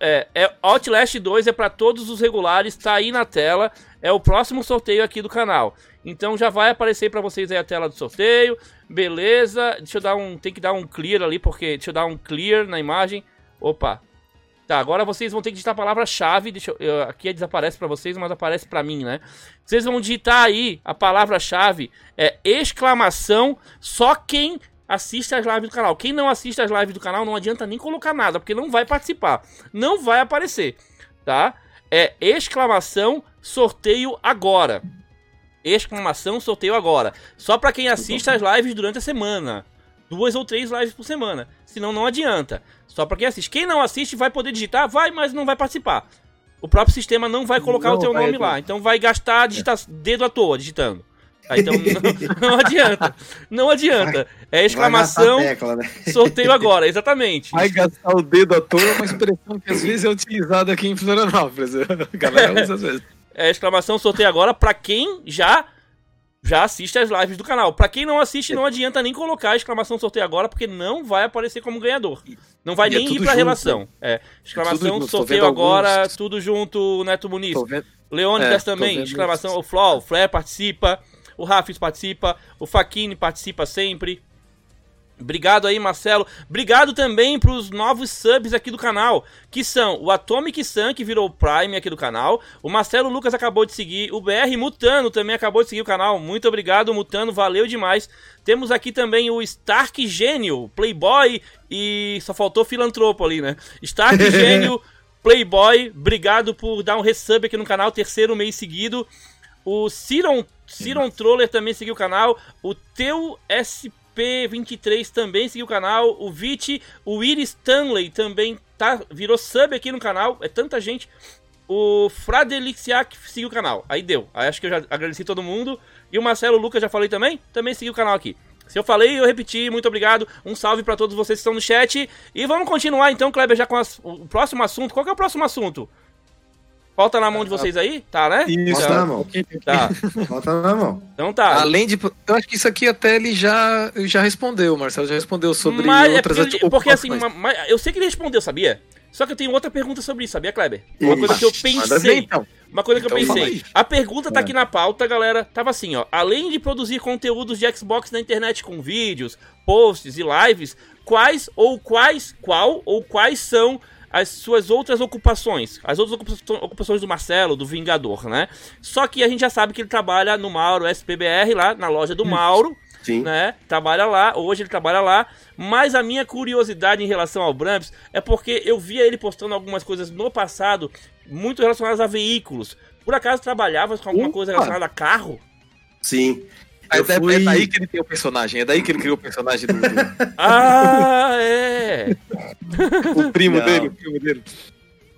É, é, Outlast 2 é para todos os regulares, tá aí na tela. É o próximo sorteio aqui do canal. Então já vai aparecer para vocês aí a tela do sorteio. Beleza. Deixa eu dar um. Tem que dar um clear ali, porque. Deixa eu dar um clear na imagem. Opa. Tá, agora vocês vão ter que digitar a palavra-chave. Deixa eu, aqui desaparece para vocês, mas aparece para mim, né? Vocês vão digitar aí a palavra-chave é exclamação. Só quem assiste as lives do canal. Quem não assiste as lives do canal não adianta nem colocar nada, porque não vai participar. Não vai aparecer, tá? É exclamação sorteio agora. Exclamação sorteio agora. Só para quem assiste as lives durante a semana. Duas ou três lives por semana. Senão não adianta. Só para quem assiste. Quem não assiste vai poder digitar, vai, mas não vai participar. O próprio sistema não vai colocar não, o teu nome lá. Então vai gastar digitar dedo à toa digitando. Ah, então não, não, adianta. Não adianta. É exclamação. Tecla, né? Sorteio agora, exatamente. Vai gastar o dedo à toa é uma expressão que às vezes é utilizada aqui em Florianópolis. A galera usa às vezes. É exclamação sorteio agora para quem já já assiste as lives do canal. Para quem não assiste, não adianta nem colocar exclamação sorteio agora, porque não vai aparecer como ganhador. Não vai e é nem é ir pra junto, relação. Né? É, exclamação é sorteio agora, alguns... tudo junto, Neto Muniz. Leônidas é, também, exclamação, o Flo, o Flair participa o Rafis participa, o Faquini participa sempre. Obrigado aí, Marcelo. Obrigado também para os novos subs aqui do canal, que são o Atomic Sun, que virou o Prime aqui do canal. O Marcelo Lucas acabou de seguir. O BR Mutano também acabou de seguir o canal. Muito obrigado, Mutano. Valeu demais. Temos aqui também o Stark Gênio, Playboy e só faltou filantropo ali, né? Stark Gênio, Playboy. Obrigado por dar um resub aqui no canal, terceiro mês seguido. O Ciron, Ciron Troller também seguiu o canal. O Teu SP23 também seguiu o canal. O Vit, o Iris Stanley também tá, virou sub aqui no canal. É tanta gente. O Fradelixiac seguiu o canal. Aí deu. Aí acho que eu já agradeci todo mundo. E o Marcelo Lucas, já falei também? Também seguiu o canal aqui. Se eu falei, eu repeti. Muito obrigado. Um salve para todos vocês que estão no chat. E vamos continuar então, Kleber, já com as, o próximo assunto. Qual é o próximo assunto? Falta na mão de vocês aí? Tá, né? Isso, Falta na mão. Tá. Falta na mão. Então tá. Além de. Eu acho que isso aqui até ele já, já respondeu, Marcelo já respondeu sobre mas outras é porque, porque assim, mas... eu sei que ele respondeu, sabia? Só que eu tenho outra pergunta sobre isso, sabia, Kleber? Uma Ixi, coisa que eu pensei. então. Uma coisa que então, eu pensei. A pergunta tá é. aqui na pauta, galera. Tava assim, ó. Além de produzir conteúdos de Xbox na internet com vídeos, posts e lives, quais ou quais, qual ou quais são as suas outras ocupações, as outras ocupações do Marcelo, do Vingador, né? Só que a gente já sabe que ele trabalha no Mauro SPBR, lá na loja do Mauro. Sim. Né? Trabalha lá, hoje ele trabalha lá. Mas a minha curiosidade em relação ao Bramps é porque eu via ele postando algumas coisas no passado muito relacionadas a veículos. Por acaso trabalhava com alguma coisa relacionada a carro? Sim. É, fui... é, daí que ele tem o personagem, é daí que ele criou o personagem do. ah, é! o primo não. dele, o primo dele.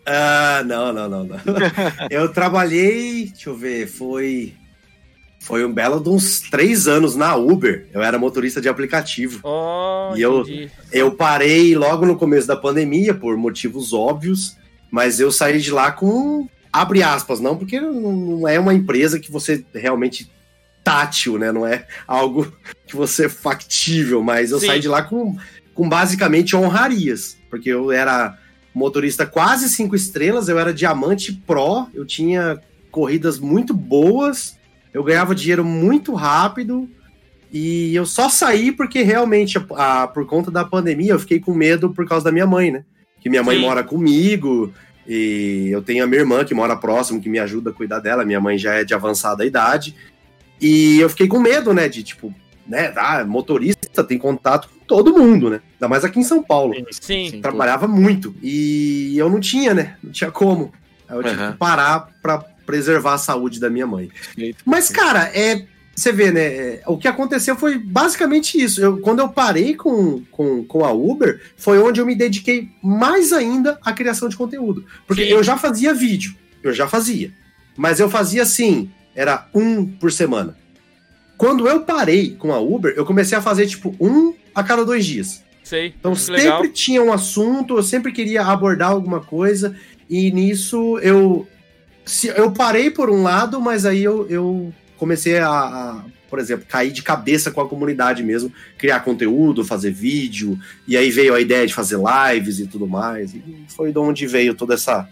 Ah, não, não, não, não. eu trabalhei, deixa eu ver, foi. Foi um belo de uns três anos na Uber. Eu era motorista de aplicativo. Oh, e eu, eu parei logo no começo da pandemia, por motivos óbvios, mas eu saí de lá com. Abre aspas, não, porque não é uma empresa que você realmente tátil, né? Não é algo que você é factível, mas eu Sim. saí de lá com, com basicamente honrarias, porque eu era motorista quase cinco estrelas, eu era diamante pro, eu tinha corridas muito boas, eu ganhava dinheiro muito rápido e eu só saí porque realmente, a, a, por conta da pandemia, eu fiquei com medo por causa da minha mãe, né? Que minha mãe Sim. mora comigo e eu tenho a minha irmã que mora próximo, que me ajuda a cuidar dela. Minha mãe já é de avançada idade. E eu fiquei com medo, né, de tipo, né, ah, motorista tem contato com todo mundo, né? Ainda mais aqui em São Paulo. Sim. sim Trabalhava muito. E eu não tinha, né? Não tinha como. Aí eu tive que parar para preservar a saúde da minha mãe. Mas, cara, é. Você vê, né? É, o que aconteceu foi basicamente isso. Eu, quando eu parei com, com, com a Uber, foi onde eu me dediquei mais ainda à criação de conteúdo. Porque sim. eu já fazia vídeo. Eu já fazia. Mas eu fazia assim, era um por semana. Quando eu parei com a Uber, eu comecei a fazer tipo um a cada dois dias. Sei. Então sempre legal. tinha um assunto, eu sempre queria abordar alguma coisa, e nisso eu. Se, eu parei por um lado, mas aí eu, eu comecei a, a por exemplo, cair de cabeça com a comunidade mesmo, criar conteúdo, fazer vídeo, e aí veio a ideia de fazer lives e tudo mais. E foi de onde veio toda essa,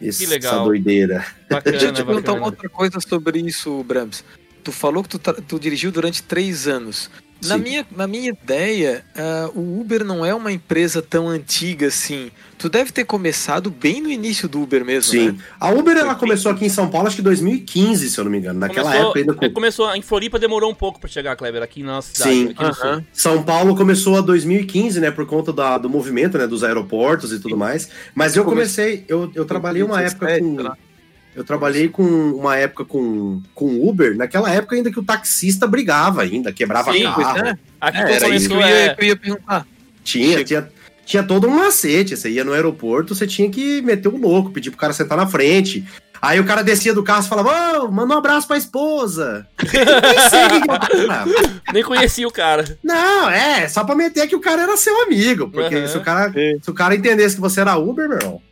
esse- Que legal. essa doideira. Bacana, Deixa eu te perguntar uma outra coisa sobre isso, Brams. Tu falou que tu, tu dirigiu durante três anos. Na Sim. minha, na minha ideia, ah, o Uber não é uma empresa tão antiga assim. Tu deve ter começado bem no início do Uber mesmo, Sim. né? A Uber ela começou aqui em São Paulo, acho que em 2015, se eu não me engano. Naquela Começou- época ainda com é, começou, em Floripa demorou um pouco pra chegar, Kleber, aqui na nossa cidade. Sim. aqui sul. Aham. São Paulo começou a 2015, né, por conta da- do movimento, né, dos aeroportos e tudo mais. Mas eu comecei, eu, eu trabalhei uma época 2017, com. Eu trabalhei com uma época com com Uber, naquela época ainda que o taxista brigava ainda, quebrava Sim, Pois carro. é. Aqui É, era isso que eu ia, é, que eu ia perguntar. Tinha, Chega. tinha, tinha todo um macete. Você ia no aeroporto, você tinha que meter o louco, pedir pro cara sentar na frente. Aí o cara descia do carro e falava, ô, manda um abraço pra esposa. Nem sei que nem conhecia o cara. Não, é, só pra meter que o cara era seu amigo. Porque Aham. se, o cara, se o cara entendesse que você era Uber, meu irmão.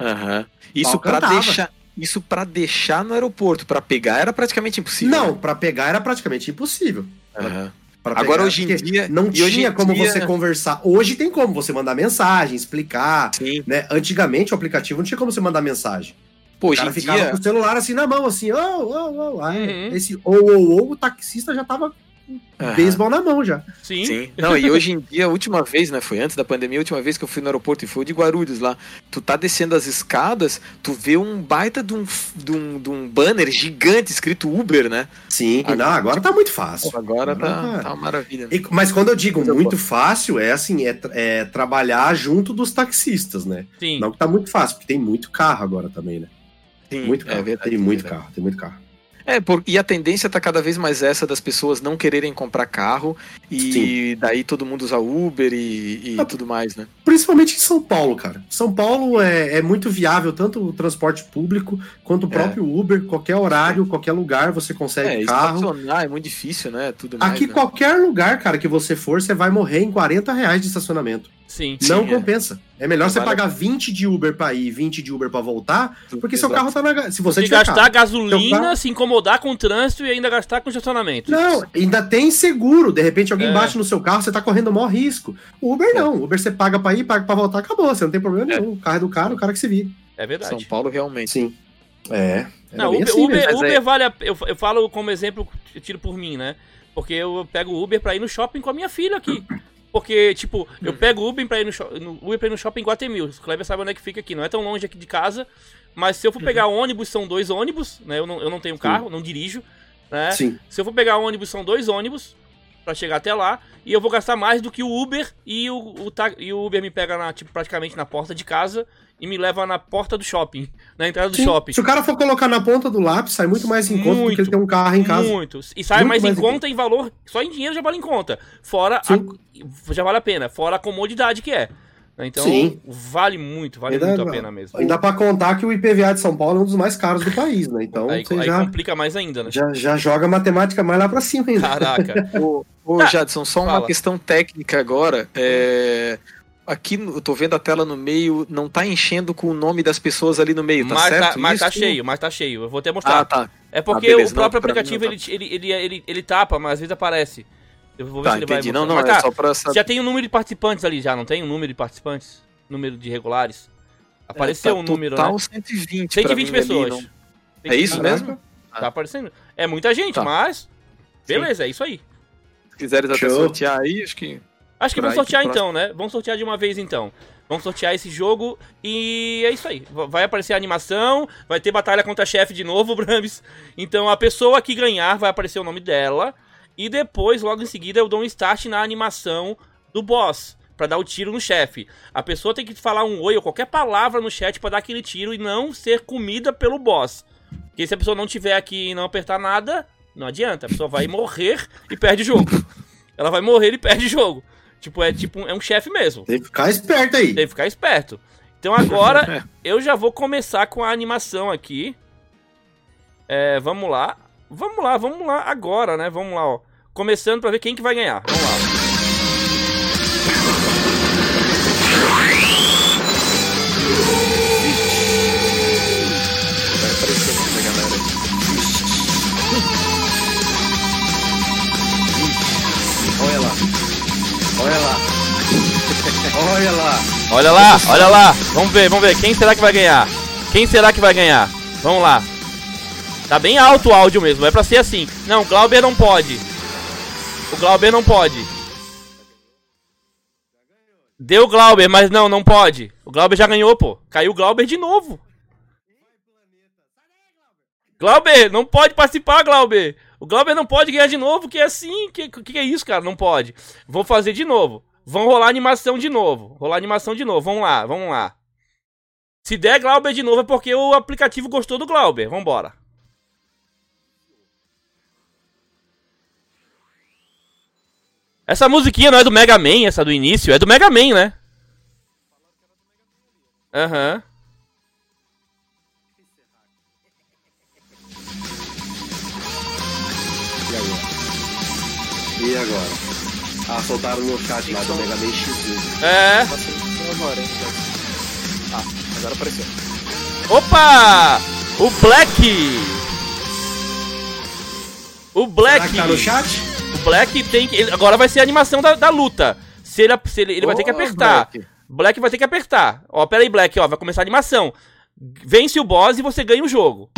Aham. Isso Pau pra cantava. deixar, isso para deixar no aeroporto, pra pegar era praticamente impossível. Não, pra pegar era praticamente impossível. Aham. Pra Agora, pegar, hoje em dia- Não tinha como dia- você conversar. Hoje tem como você mandar mensagem, explicar. Sim. Né? Antigamente o aplicativo não tinha como você mandar mensagem. Pô, O hoje cara ficava dia, com o celular assim na mão, assim, ô, ô. Aí, Uhum. Esse ô, ô, ô, o taxista já tava Aham. beisebol na mão já. Sim. Sim. Não, e hoje em dia, a última vez, né? Foi antes da pandemia, a última vez que eu fui no aeroporto e foi o de Guarulhos lá. Tu tá descendo as escadas, tu vê um baita de um, de um, de um banner gigante escrito Uber, né? Sim, Agora- não, agora tá muito fácil. Agora tá, Agora- tá uma maravilha. E- mas quando eu digo muito fácil, é assim, é, é trabalhar junto dos taxistas, né? Sim. Não que tá muito fácil, porque tem muito carro agora também, né? Sim, Muito carro. é verdade. tem muito é carro, tem muito carro. É, por, e a tendência tá cada vez mais essa das pessoas não quererem comprar carro e daí todo mundo usa Uber e, e Ah, tudo mais, né? Principalmente em São Paulo, cara. São Paulo é, é muito viável, tanto o transporte público quanto o É. próprio Uber, qualquer horário, qualquer lugar você consegue É, carro. estacionar é muito difícil, né? Tudo mais. Aqui, né? qualquer lugar, cara, que você for, você vai morrer em 40 reais de estacionamento. Sim. Sim, não é. compensa. É melhor você pagar 20 de Uber pra ir, 20 de Uber pra voltar, porque seu Exato. carro tá na. Se você tiver gastar carro. gasolina, carro- se incomodar com o trânsito e ainda gastar com estacionamento. Não, ainda tem seguro. De repente alguém É. bate no seu carro, você tá correndo o maior risco. O Uber não. O Uber você paga pra ir, paga pra voltar, acabou. Você não tem problema É. nenhum. O carro é do cara, o cara que se vira. É verdade. São Paulo realmente. Sim. É. Não, Era bem Uber, assim Uber, é- vale a, eu, eu falo como exemplo, eu tiro por mim, né? Porque eu pego o Uber pra ir no shopping com a minha filha aqui. Porque, tipo, eu pego o Uber pra ir no, Uber pra ir no shopping em Guatemil. O Kleber sabe onde é que fica aqui. Não é tão longe aqui de casa. Mas se eu for pegar ônibus, são dois ônibus, né? Eu não, eu não tenho carro, não dirijo. Né? Sim. Se eu for pegar ônibus, são dois ônibus pra chegar até lá. E eu vou gastar mais do que o Uber. E o, o, e o Uber me pega na, tipo, praticamente na porta de casa e me leva na porta do shopping. Na entrada do Sim. shopping. Se o cara for colocar na ponta do lápis, sai muito mais em conta do que ele ter um carro em casa. Muito. E sai Muito mais, mais em conta em valor. Só em dinheiro já vale em conta. Fora a- já vale a pena. Fora a comodidade que é. Então, Sim. vale muito, vale Ainda- muito a pena mesmo. Ainda pra contar que o IPVA de São Paulo é um dos mais caros do país, né? Então aí você aí já, complica mais ainda, né? já, já joga a matemática mais lá pra cima ainda. Caraca. Ô, ô Tá, Jadson, só uma fala. questão técnica agora. É, Aqui eu tô vendo a tela no meio, não tá enchendo com o nome das pessoas ali no meio, tá mas certo? tá, mas tá isso? cheio, mas tá cheio. Eu vou até mostrar. Ah, tá. É porque Ah, beleza. o próprio Não, aplicativo não ele, tá. ele, ele, ele, ele tapa, mas às vezes aparece. Eu vou ver Tá, se ele vai entendi. mostrar. Não, não, mas é tá, só pra saber. já tem o número de participantes ali, já, não tem o número de participantes? Número de regulares? Apareceu tá um número, total né? 120 pra 120 mim ali, pessoas. não- 120 É isso pessoas. mesmo? Tá aparecendo. É muita gente, Tá. mas. Beleza, é isso aí. Se quiseres até Show. sortear aí, acho que. Acho que vamos sortear então, né? Vamos sortear de uma vez então. Vamos sortear esse jogo e é isso aí. Va- Vai aparecer a animação, vai ter batalha contra chefe de novo, Brams. Então a pessoa que ganhar vai aparecer o nome dela. E depois, logo em seguida, eu dou um start na animação do boss. Pra dar o tiro no chefe. A pessoa tem que falar um oi ou qualquer palavra no chat pra dar aquele tiro e não ser comida pelo boss. Porque se a pessoa não tiver aqui e não apertar nada, não adianta. A pessoa vai morrer e perde o jogo. Ela vai morrer e perde o jogo. Tipo, é tipo, é um chefe mesmo. Tem que ficar esperto aí. Tem que ficar esperto. Então agora eu já vou começar com a animação aqui. É, vamos lá. Vamos lá, vamos lá agora, né? Vamos lá, ó. Começando para ver quem que vai ganhar. Vamos lá. Olha lá. Olha lá. Olha lá. Olha lá, olha lá. Vamos ver, vamos ver. Quem será que vai ganhar? Quem será que vai ganhar? Vamos lá. Tá bem alto o áudio mesmo. É pra ser assim. Não, Glauber não pode. O Glauber não pode. Deu Glauber, mas não, não pode. O Glauber já ganhou, pô. Caiu o Glauber de novo. Glauber, não pode participar, Glauber. O Glauber não pode ganhar de novo, que é assim. Que, que é isso, cara? Não pode. Vou fazer de novo. Vão rolar animação de novo. Rolar animação de novo. Vamos lá, vamos lá. Se der Glauber de novo é porque o aplicativo gostou do Glauber. Vambora. Essa musiquinha não é do Mega Man, essa do início. É do Mega Man, né? Aham. E agora? E agora? Ah, soltaram no chat lá do Mega Man X1. É. Sendo agora, hein? Ah, agora apareceu. Opa! O Black! O Será Black! que tá no chat? Black tem que. Agora vai ser a animação da, da luta. Se ele, se ele, ele vai ter que apertar. Black. Black vai ter que apertar. Ó, pera aí, Black, ó. Vai começar a animação. Vence o boss e você ganha o jogo.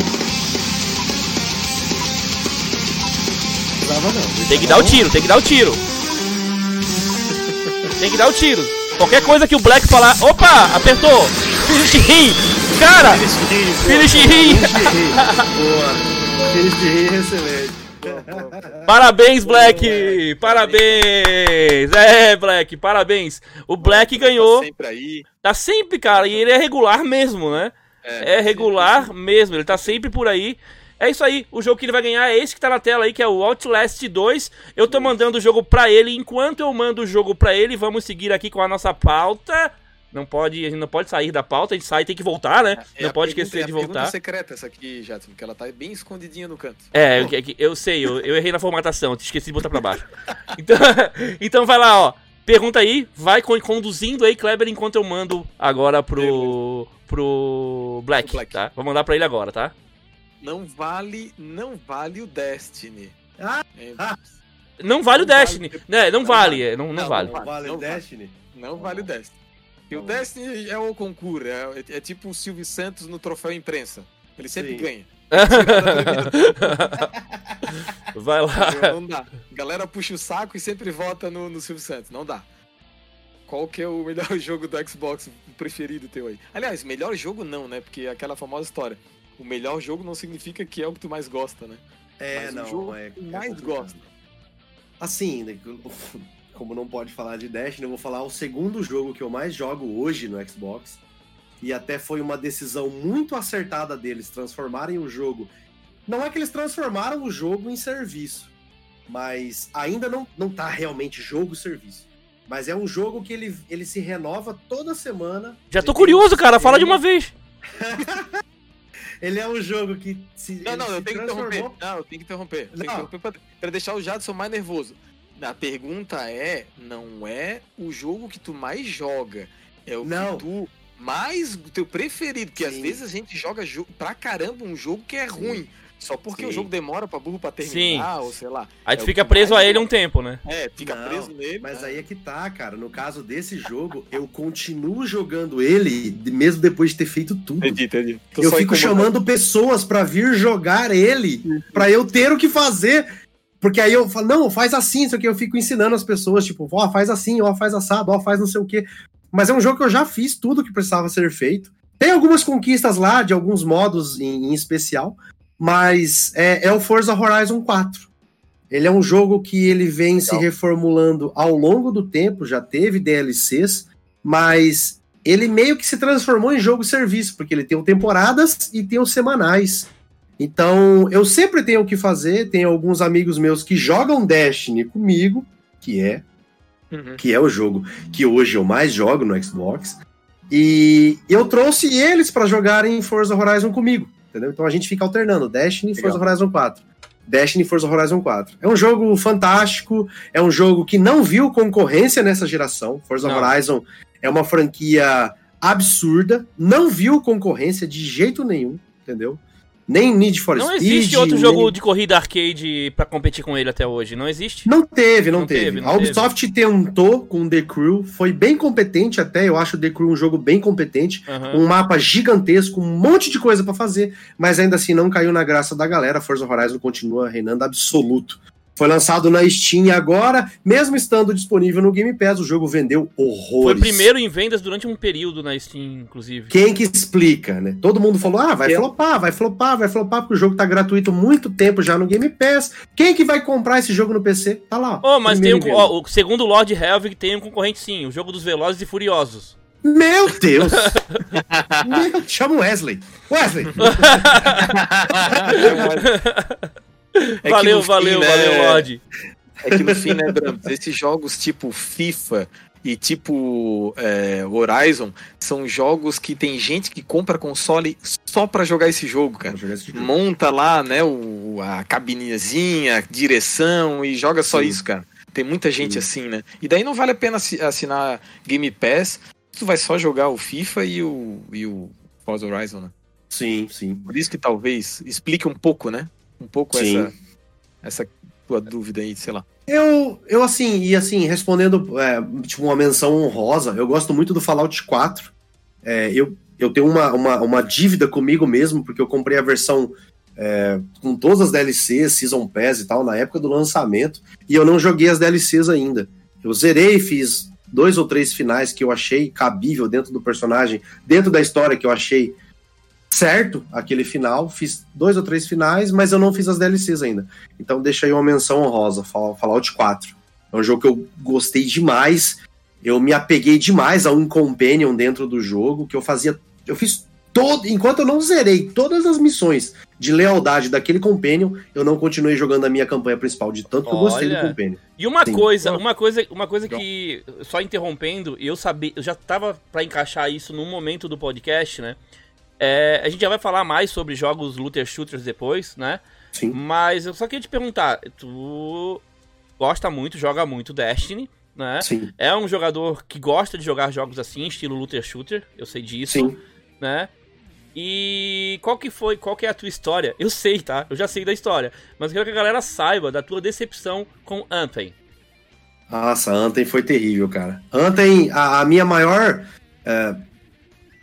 Não, não. Tem que dar o tiro, tem que dar o tiro. Tem que dar o tiro. Qualquer coisa que o Black falar. Opa! Apertou! Finish him! Cara! Finish! Boa. Finish de rir, excelente. Parabéns, Black! Parabéns! É, Black, parabéns. O Black ganhou. Tá sempre aí. Tá sempre, cara, e ele é regular mesmo, né? É regular mesmo, ele tá sempre por aí. É isso aí, o jogo que ele vai ganhar é esse que tá na tela aí, que é o Outlast 2. Eu tô mandando o jogo pra ele, enquanto eu mando o jogo pra ele, vamos seguir aqui com a nossa pauta. Não pode, a gente não pode sair da pauta, a gente sai e tem que voltar, né? É não a pode pergunta- esquecer é de voltar. secreta essa aqui, Jadson, porque ela tá bem escondidinha no canto. É, eu, eu- eu sei, eu, eu errei na formatação, te esqueci de botar pra baixo. Então, então vai lá, ó. Pergunta aí, vai con- conduzindo aí, Kleber, enquanto eu mando agora pro. pro Black, Black. tá? Vou mandar pra ele agora, tá? Não vale, não vale o Destiny. Ah, É, ah. Não vale o Não vale. Destiny. né? Não Não vale, vale. é, não, não Não, vale. Não vale Não vale. Destiny? Não vale o Destiny. E o. Destiny é o concurso, é, é tipo o Silvio Santos no troféu imprensa. Ele sempre Sim. ganha. vai lá. Não dá. A galera puxa o saco e sempre vota no, no Silvio Santos. Não dá. Qual que é o melhor jogo do Xbox preferido teu aí? Aliás, melhor jogo não, né? Porque é aquela famosa história. O melhor jogo não significa que é o que tu mais gosta, né? É, Mas o não, jogo é. que é mais complicado. gosta. Assim, né, como não pode falar de Destiny, eu vou falar o segundo jogo que eu mais jogo hoje no Xbox. E até foi uma decisão muito acertada deles transformarem o jogo. Não é que eles transformaram o jogo em serviço, mas ainda não, não tá realmente jogo-serviço. Mas é um jogo que ele, ele se renova toda semana. Já tô curioso, cara. Fala de ele- uma vez. Ele é um jogo que se. Não, não, se eu tenho que interromper. transformou- Não, eu tenho que interromper. Eu tenho que Não. interromper pra, pra deixar o Jadson mais nervoso. A pergunta é, não é o jogo que tu mais joga, é o Não. que tu mais, o teu preferido, porque às Sim. vezes a gente joga jo- pra caramba um jogo que é ruim, só porque Sim. o jogo demora pra burro pra terminar, ou sei lá. Aí tu É fica preso mais a ele um tempo, né? É, fica Não, preso nele. Mas né? aí é que tá, cara. No caso desse jogo, eu continuo jogando ele, mesmo depois de ter feito tudo. Entendi, entendi. Tô eu fico incomodado. chamando pessoas pra vir jogar ele, pra eu ter o que fazer. Porque aí eu falo, não, faz assim, isso aqui eu fico ensinando as pessoas, tipo, ó, faz assim, ó, faz assado, ó, faz não sei o quê. Mas é um jogo que eu já fiz tudo que precisava ser feito. Tem algumas conquistas lá, de alguns modos em, em especial, mas é, é o Forza Horizon 4. Ele é um jogo que ele vem se Legal. reformulando ao longo do tempo, já teve DLCs, mas ele meio que se transformou em jogo serviço, porque ele tem o temporadas e tem os semanais. Então, eu sempre tenho o que fazer, tenho alguns amigos meus que jogam Destiny comigo, que é Uhum. que é o jogo que hoje eu mais jogo no Xbox. E eu trouxe eles para jogarem Forza Horizon comigo, entendeu? Então a gente fica alternando Destiny e. Forza Horizon 4. Destiny e Forza Horizon 4. É um jogo fantástico, é um jogo que não viu concorrência nessa geração. Forza Não. Horizon é uma franquia absurda, não viu concorrência de jeito nenhum, entendeu? Nem Need for Não Speed. existe outro nem- jogo de corrida arcade pra competir com ele até hoje, não existe? Não teve, não, Não teve. teve, não A Ubisoft tentou com The Crew, foi bem competente até, eu acho o The Crew um jogo bem competente, Aham. um mapa gigantesco, um monte de coisa pra fazer, mas ainda assim não caiu na graça da galera. Forza Horizon continua reinando absoluto. Foi lançado na Steam agora, mesmo estando disponível no Game Pass, o jogo vendeu horrores. Foi primeiro em vendas durante um período na Steam, inclusive. Quem que explica, né? Todo mundo falou: ah, vai Eu- flopar, vai flopar, vai flopar, porque o jogo tá gratuito muito tempo já no Game Pass. Quem que vai comprar esse jogo no PC? Tá lá. Oh, mas tem um, ó, o segundo Lord Helvig tem um concorrente sim, o jogo dos Velozes e Furiosos. Meu Deus! Meu, chama o Wesley. Wesley! É valeu, fim, valeu, né, valeu, Lorde. É que no fim, né, Brams, esses jogos tipo FIFA e tipo é, Horizon são jogos que tem gente que compra console só pra jogar esse jogo, cara. Esse jogo. Monta lá, né, o, a cabinezinha, direção e joga só Sim. isso, cara. Tem muita gente Sim. assim, né? E daí não vale a pena assi- assinar Game Pass, tu vai só jogar o FIFA e o, e o Forza Horizon, né? Sim, sim. Por isso que talvez explique um pouco, né? Um pouco Sim. essa, essa tua dúvida aí, sei lá. Eu, eu assim, e assim, respondendo, é, tipo, uma menção honrosa, eu gosto muito do Fallout 4. É, eu, eu tenho uma, uma, uma dívida comigo mesmo, porque eu comprei a versão é, com todas as DLCs, Season Pass e tal, na época do lançamento, e eu não joguei as DLCs ainda. Eu zerei, fiz dois ou três finais que eu achei cabível dentro do personagem, dentro da história que eu achei certo aquele final, fiz dois ou três finais, mas eu não fiz as DLCs ainda. Então deixa aí uma menção honrosa, Fall- Fallout 4. É um jogo que eu gostei demais. Eu me apeguei demais a um companion dentro do jogo, que eu fazia. Eu fiz todo. Enquanto eu não zerei todas as missões de lealdade daquele companion, eu não continuei jogando a minha campanha principal, de tanto que eu gostei do companion. E uma Sim. coisa, uma coisa, uma coisa que só interrompendo, eu sabia, eu já tava pra encaixar isso num momento do podcast, né? É, a gente já vai falar mais sobre jogos looter shooters depois, né? Sim. Mas eu só queria te perguntar, tu gosta muito, joga muito Destiny, né? Sim. É um jogador que gosta de jogar jogos assim, estilo looter shooter, eu sei disso, Sim. né? E qual que foi, qual que é a tua história? Eu sei, tá? Eu já sei da história, mas eu quero que a galera saiba da tua decepção com Anthem. Nossa, Anthem foi terrível, cara. Anthem, a, a minha maior. é,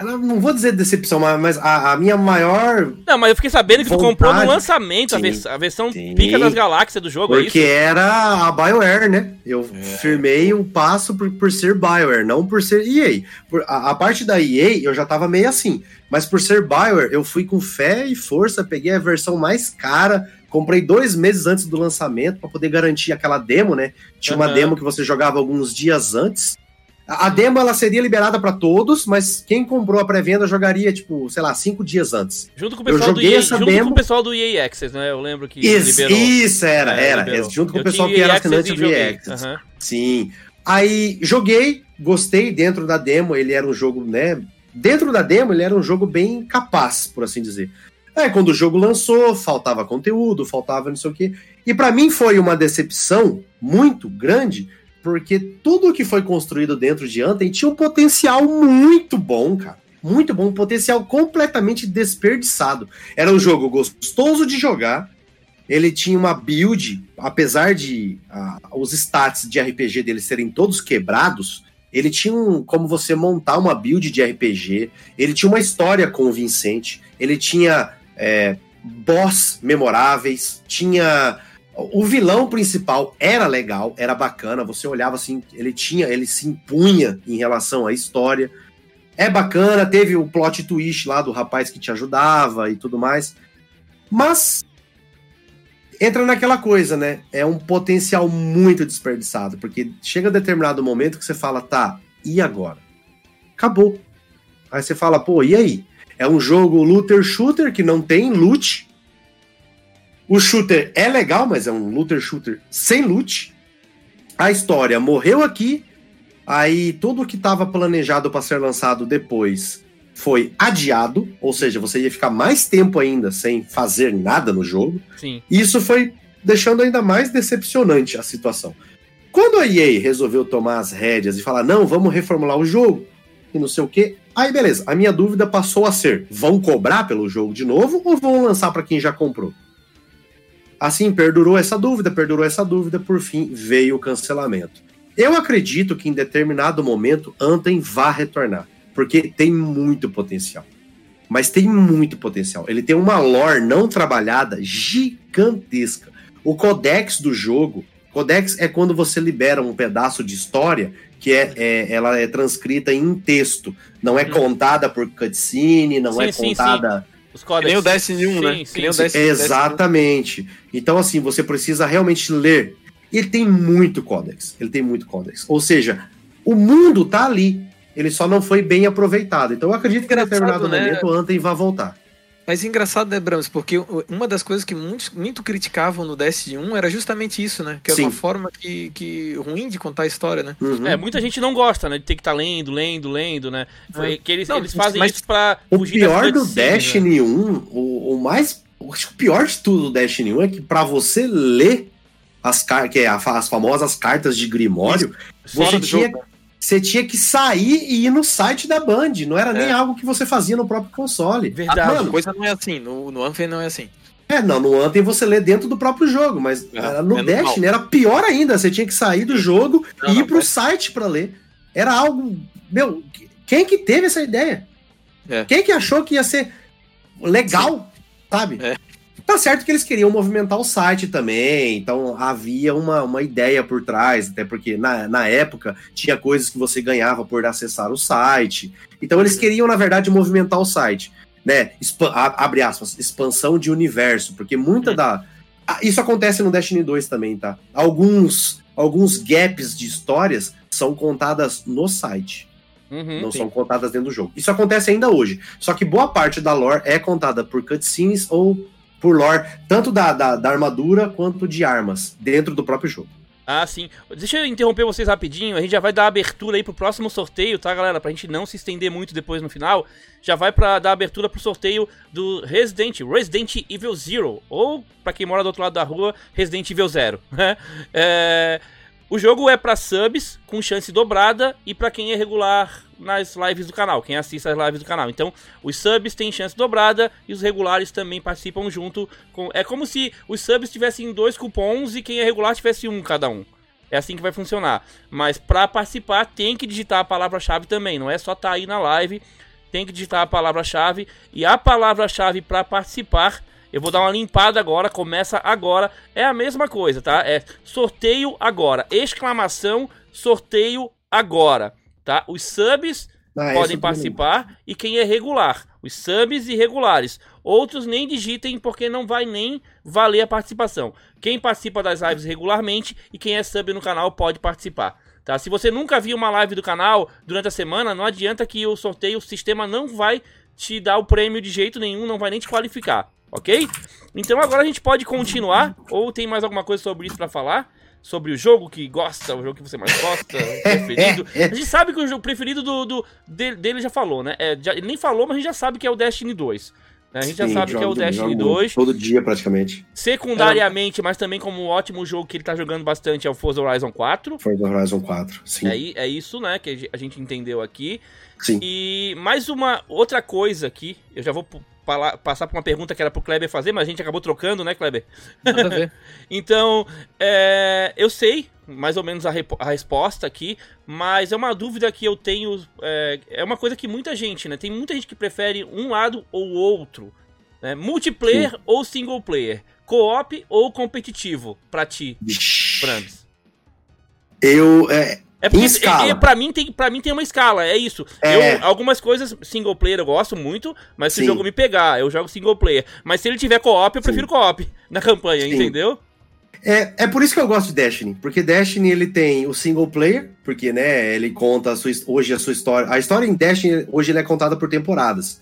ela- não vou dizer decepção, mas- mas a, a minha maior. Não, mas eu fiquei sabendo que tu Vontade. comprou no lançamento a, Sim. vers- a versão Sim. pica das galáxias do jogo, Porque é isso? era a BioWare, né? Eu É. firmei o passo por, por ser BioWare, não por ser EA. Por, a, a parte da EA eu já tava meio assim. Mas por ser BioWare, eu fui com fé e força, peguei a versão mais cara, comprei dois meses antes do lançamento para poder garantir aquela demo, né? Tinha uma Aham. demo que você jogava alguns dias antes. A, demo ela seria liberada para todos, mas quem comprou a pré-venda jogaria, tipo, sei lá, cinco dias antes. Junto com o pessoal do EA, junto demo. com o pessoal do EA Access, né? Eu lembro que Isso, liberou. isso era, É, era. liberou. Junto com Eu o pessoal que era assinante do EA. Access. Aham. Sim. Aí joguei, gostei dentro da demo. Ele era um jogo, né? Dentro da demo, ele era um jogo bem capaz, por assim dizer. Aí quando o jogo lançou, faltava conteúdo, faltava não sei o quê. E pra mim foi uma decepção muito grande, porque tudo que foi construído dentro de Anthem tinha um potencial muito bom, cara. Muito bom, um potencial completamente desperdiçado. Era um jogo gostoso de jogar. Ele tinha uma build, apesar de ah, os stats de RPG dele serem todos quebrados, ele tinha um, como você montar uma build de RPG. Ele tinha uma história convincente. Ele tinha é, boss memoráveis. Tinha o vilão principal era legal, era bacana. Você olhava assim, ele tinha, ele se impunha em relação à história. É bacana, teve o plot twist lá do rapaz que te ajudava e tudo mais. Mas entra naquela coisa, né? É um potencial muito desperdiçado, porque chega a determinado momento que você fala, tá, e agora? Acabou. Aí você fala, pô, e aí? É um jogo looter shooter que não tem loot. O shooter é legal, mas é um looter shooter sem loot. A história morreu aqui. Aí tudo que estava planejado para ser lançado depois foi adiado, ou seja, você ia ficar mais tempo ainda sem fazer nada no jogo. Sim. Isso foi deixando ainda mais decepcionante a situação. Quando a EA resolveu tomar as rédeas e falar, não, vamos reformular o jogo, e não sei o quê. Aí, beleza. A minha dúvida passou a ser: vão cobrar pelo jogo de novo ou vão lançar para quem já comprou? Assim, perdurou essa dúvida, perdurou essa dúvida, por fim veio o cancelamento. Eu acredito que em determinado momento Anthem vá retornar, porque tem muito potencial. Mas tem muito potencial. Ele tem uma lore não trabalhada gigantesca. O codex do jogo, codex é quando você libera um pedaço de história que é, é ela é transcrita em texto, não é contada por cutscene, não Sim, é sim, contada Os Que nem o Destiny 1, né? Sim, Que nem o sim, Destiny, Exatamente. Então, assim, você precisa realmente ler. Ele tem muito códex. Ele tem muito códex. Ou seja, o mundo tá ali. Ele só não foi bem aproveitado. Então, eu acredito que em determinado né? momento o Anthem vai voltar. Mas engraçado, né, Brams? Porque uma das coisas que muitos muito criticavam no Destiny 1 era justamente isso, né? Que era Sim. uma forma que, que ruim de contar a história, né? Uhum. É, muita gente não gosta, né? De ter que estar lendo, lendo, lendo, né? Foi que eles, Não, eles fazem mas isso pra O pior do né? Destiny 1, o, o mais. Acho que o pior de tudo do Destiny 1 é que pra você ler as, car que é a- as famosas cartas de Grimório, Fora você tinha, jogo. Você tinha que sair e ir no site da Band. Não era nem É. algo que você fazia no próprio console. Verdade. A mano, coisa não é assim, no, no Anthem não é assim. É, não, no Anthem você lê dentro do próprio jogo, mas É, ah, no é Destiny era pior ainda. Você tinha que sair do jogo Não, e ir não, pro mas- site pra ler. Era algo. Meu, quem que teve essa ideia? É. Quem que achou que ia ser legal, sabe? É. Tá certo que eles queriam movimentar o site também, então havia uma, uma ideia por trás, até porque na, na época tinha coisas que você ganhava por acessar o site. Então eles queriam, na verdade, movimentar o site. Né? Expa- a- abre aspas, expansão de universo, porque muita da. Ah, Isso acontece no Destiny 2 também, tá? Alguns, alguns gaps de histórias são contadas no site Uhum. não são contadas dentro do jogo. Isso acontece ainda hoje. Só que boa parte da lore é contada por cutscenes ou por lore, tanto da, da, da armadura quanto de armas, dentro do próprio jogo. Ah, sim. Deixa eu interromper vocês rapidinho. A gente já vai dar abertura aí pro próximo sorteio, tá, galera? Pra gente não se estender muito depois no final. Já vai pra dar abertura pro sorteio do Resident, Resident Evil Zero. Ou, pra quem mora do outro lado da rua, Resident Evil Zero. né? É, O jogo é pra subs, com chance dobrada, e pra quem é regular nas lives do canal, quem assiste as lives do canal. Então, os subs têm chance dobrada e os regulares também participam junto com. É como se os subs tivessem dois cupons e quem é regular tivesse um cada um. É assim que vai funcionar. Mas pra participar tem que digitar a palavra-chave também, não é só estar aí na live, tem que digitar a palavra-chave e a palavra-chave pra participar eu vou dar uma limpada agora, começa agora. É a mesma coisa, tá? É sorteio agora. Exclamação, sorteio agora, tá? Os subs Ah, podem também participar e quem é regular. Os subs e regulares. Outros nem digitem porque não vai nem valer a participação. Quem participa das lives regularmente e quem é sub no canal pode participar. Tá? Se você nunca viu uma live do canal durante a semana, não adianta que o sorteio, o sistema não vai te dar o prêmio de jeito nenhum, não vai nem te qualificar, ok? Então agora a gente pode continuar, ou tem mais alguma coisa sobre isso pra falar? Sobre o jogo que gosta, o jogo que você mais gosta, o preferido. A gente sabe que o jogo preferido do, do- dele, já falou, né? É, já- ele nem falou, mas a gente já sabe que é o Destiny 2. né? A gente já Sim, sabe que é o jogo- Destiny jogo 2. Todo dia, praticamente. Secundariamente, mas também como um ótimo jogo que ele tá jogando bastante é o Forza Horizon 4. Forza Horizon 4. Sim. É, é isso, né, que a ge- a gente entendeu aqui. Sim. E mais uma outra coisa aqui, eu já vou passar pra uma pergunta que era pro Kleber fazer, mas a gente acabou trocando, né, Kleber? Então, é, eu sei mais ou menos a, a resposta aqui, mas é uma dúvida que eu tenho. É, é uma coisa que muita gente, né? Tem muita gente que prefere um lado ou outro. Né? Multiplayer ou single player. Co-op ou competitivo, pra ti, Brams. Eu. É, É porque escala. é- pra, mim tem, pra mim tem uma escala, é isso. É. Eu, algumas coisas single player eu gosto muito, mas se Sim. o jogo me pegar, eu jogo single player. Mas se ele tiver co-op, eu prefiro co-op na campanha, Sim. entendeu? É, é por isso que eu gosto de Destiny, porque Destiny ele tem o single player, porque né, ele conta a sua, hoje a sua história. A história em Destiny hoje ele é contada por temporadas.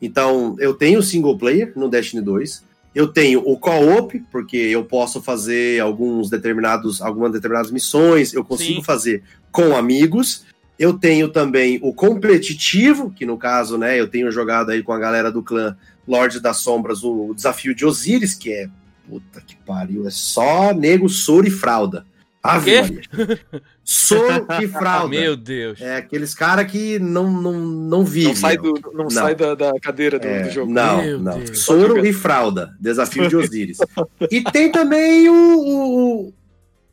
Então, eu tenho o single player no Destiny 2, eu tenho o co-op, porque eu posso fazer alguns determinados algumas determinadas missões, eu consigo Sim. fazer com amigos. Eu tenho também o competitivo, que no caso, né, eu tenho jogado aí com a galera do clã Lorde das Sombras o desafio de Osiris, que é Puta que pariu, é só nego, soro e fralda. Ave. Soro e fralda. Meu Deus. É aqueles caras que não, não, não vivem. Não sai, do, não Não. sai da, da cadeira do, É, do jogo. Não, Meu não. Deus. Soro e fralda. Desafio de Osiris. e tem também o. o-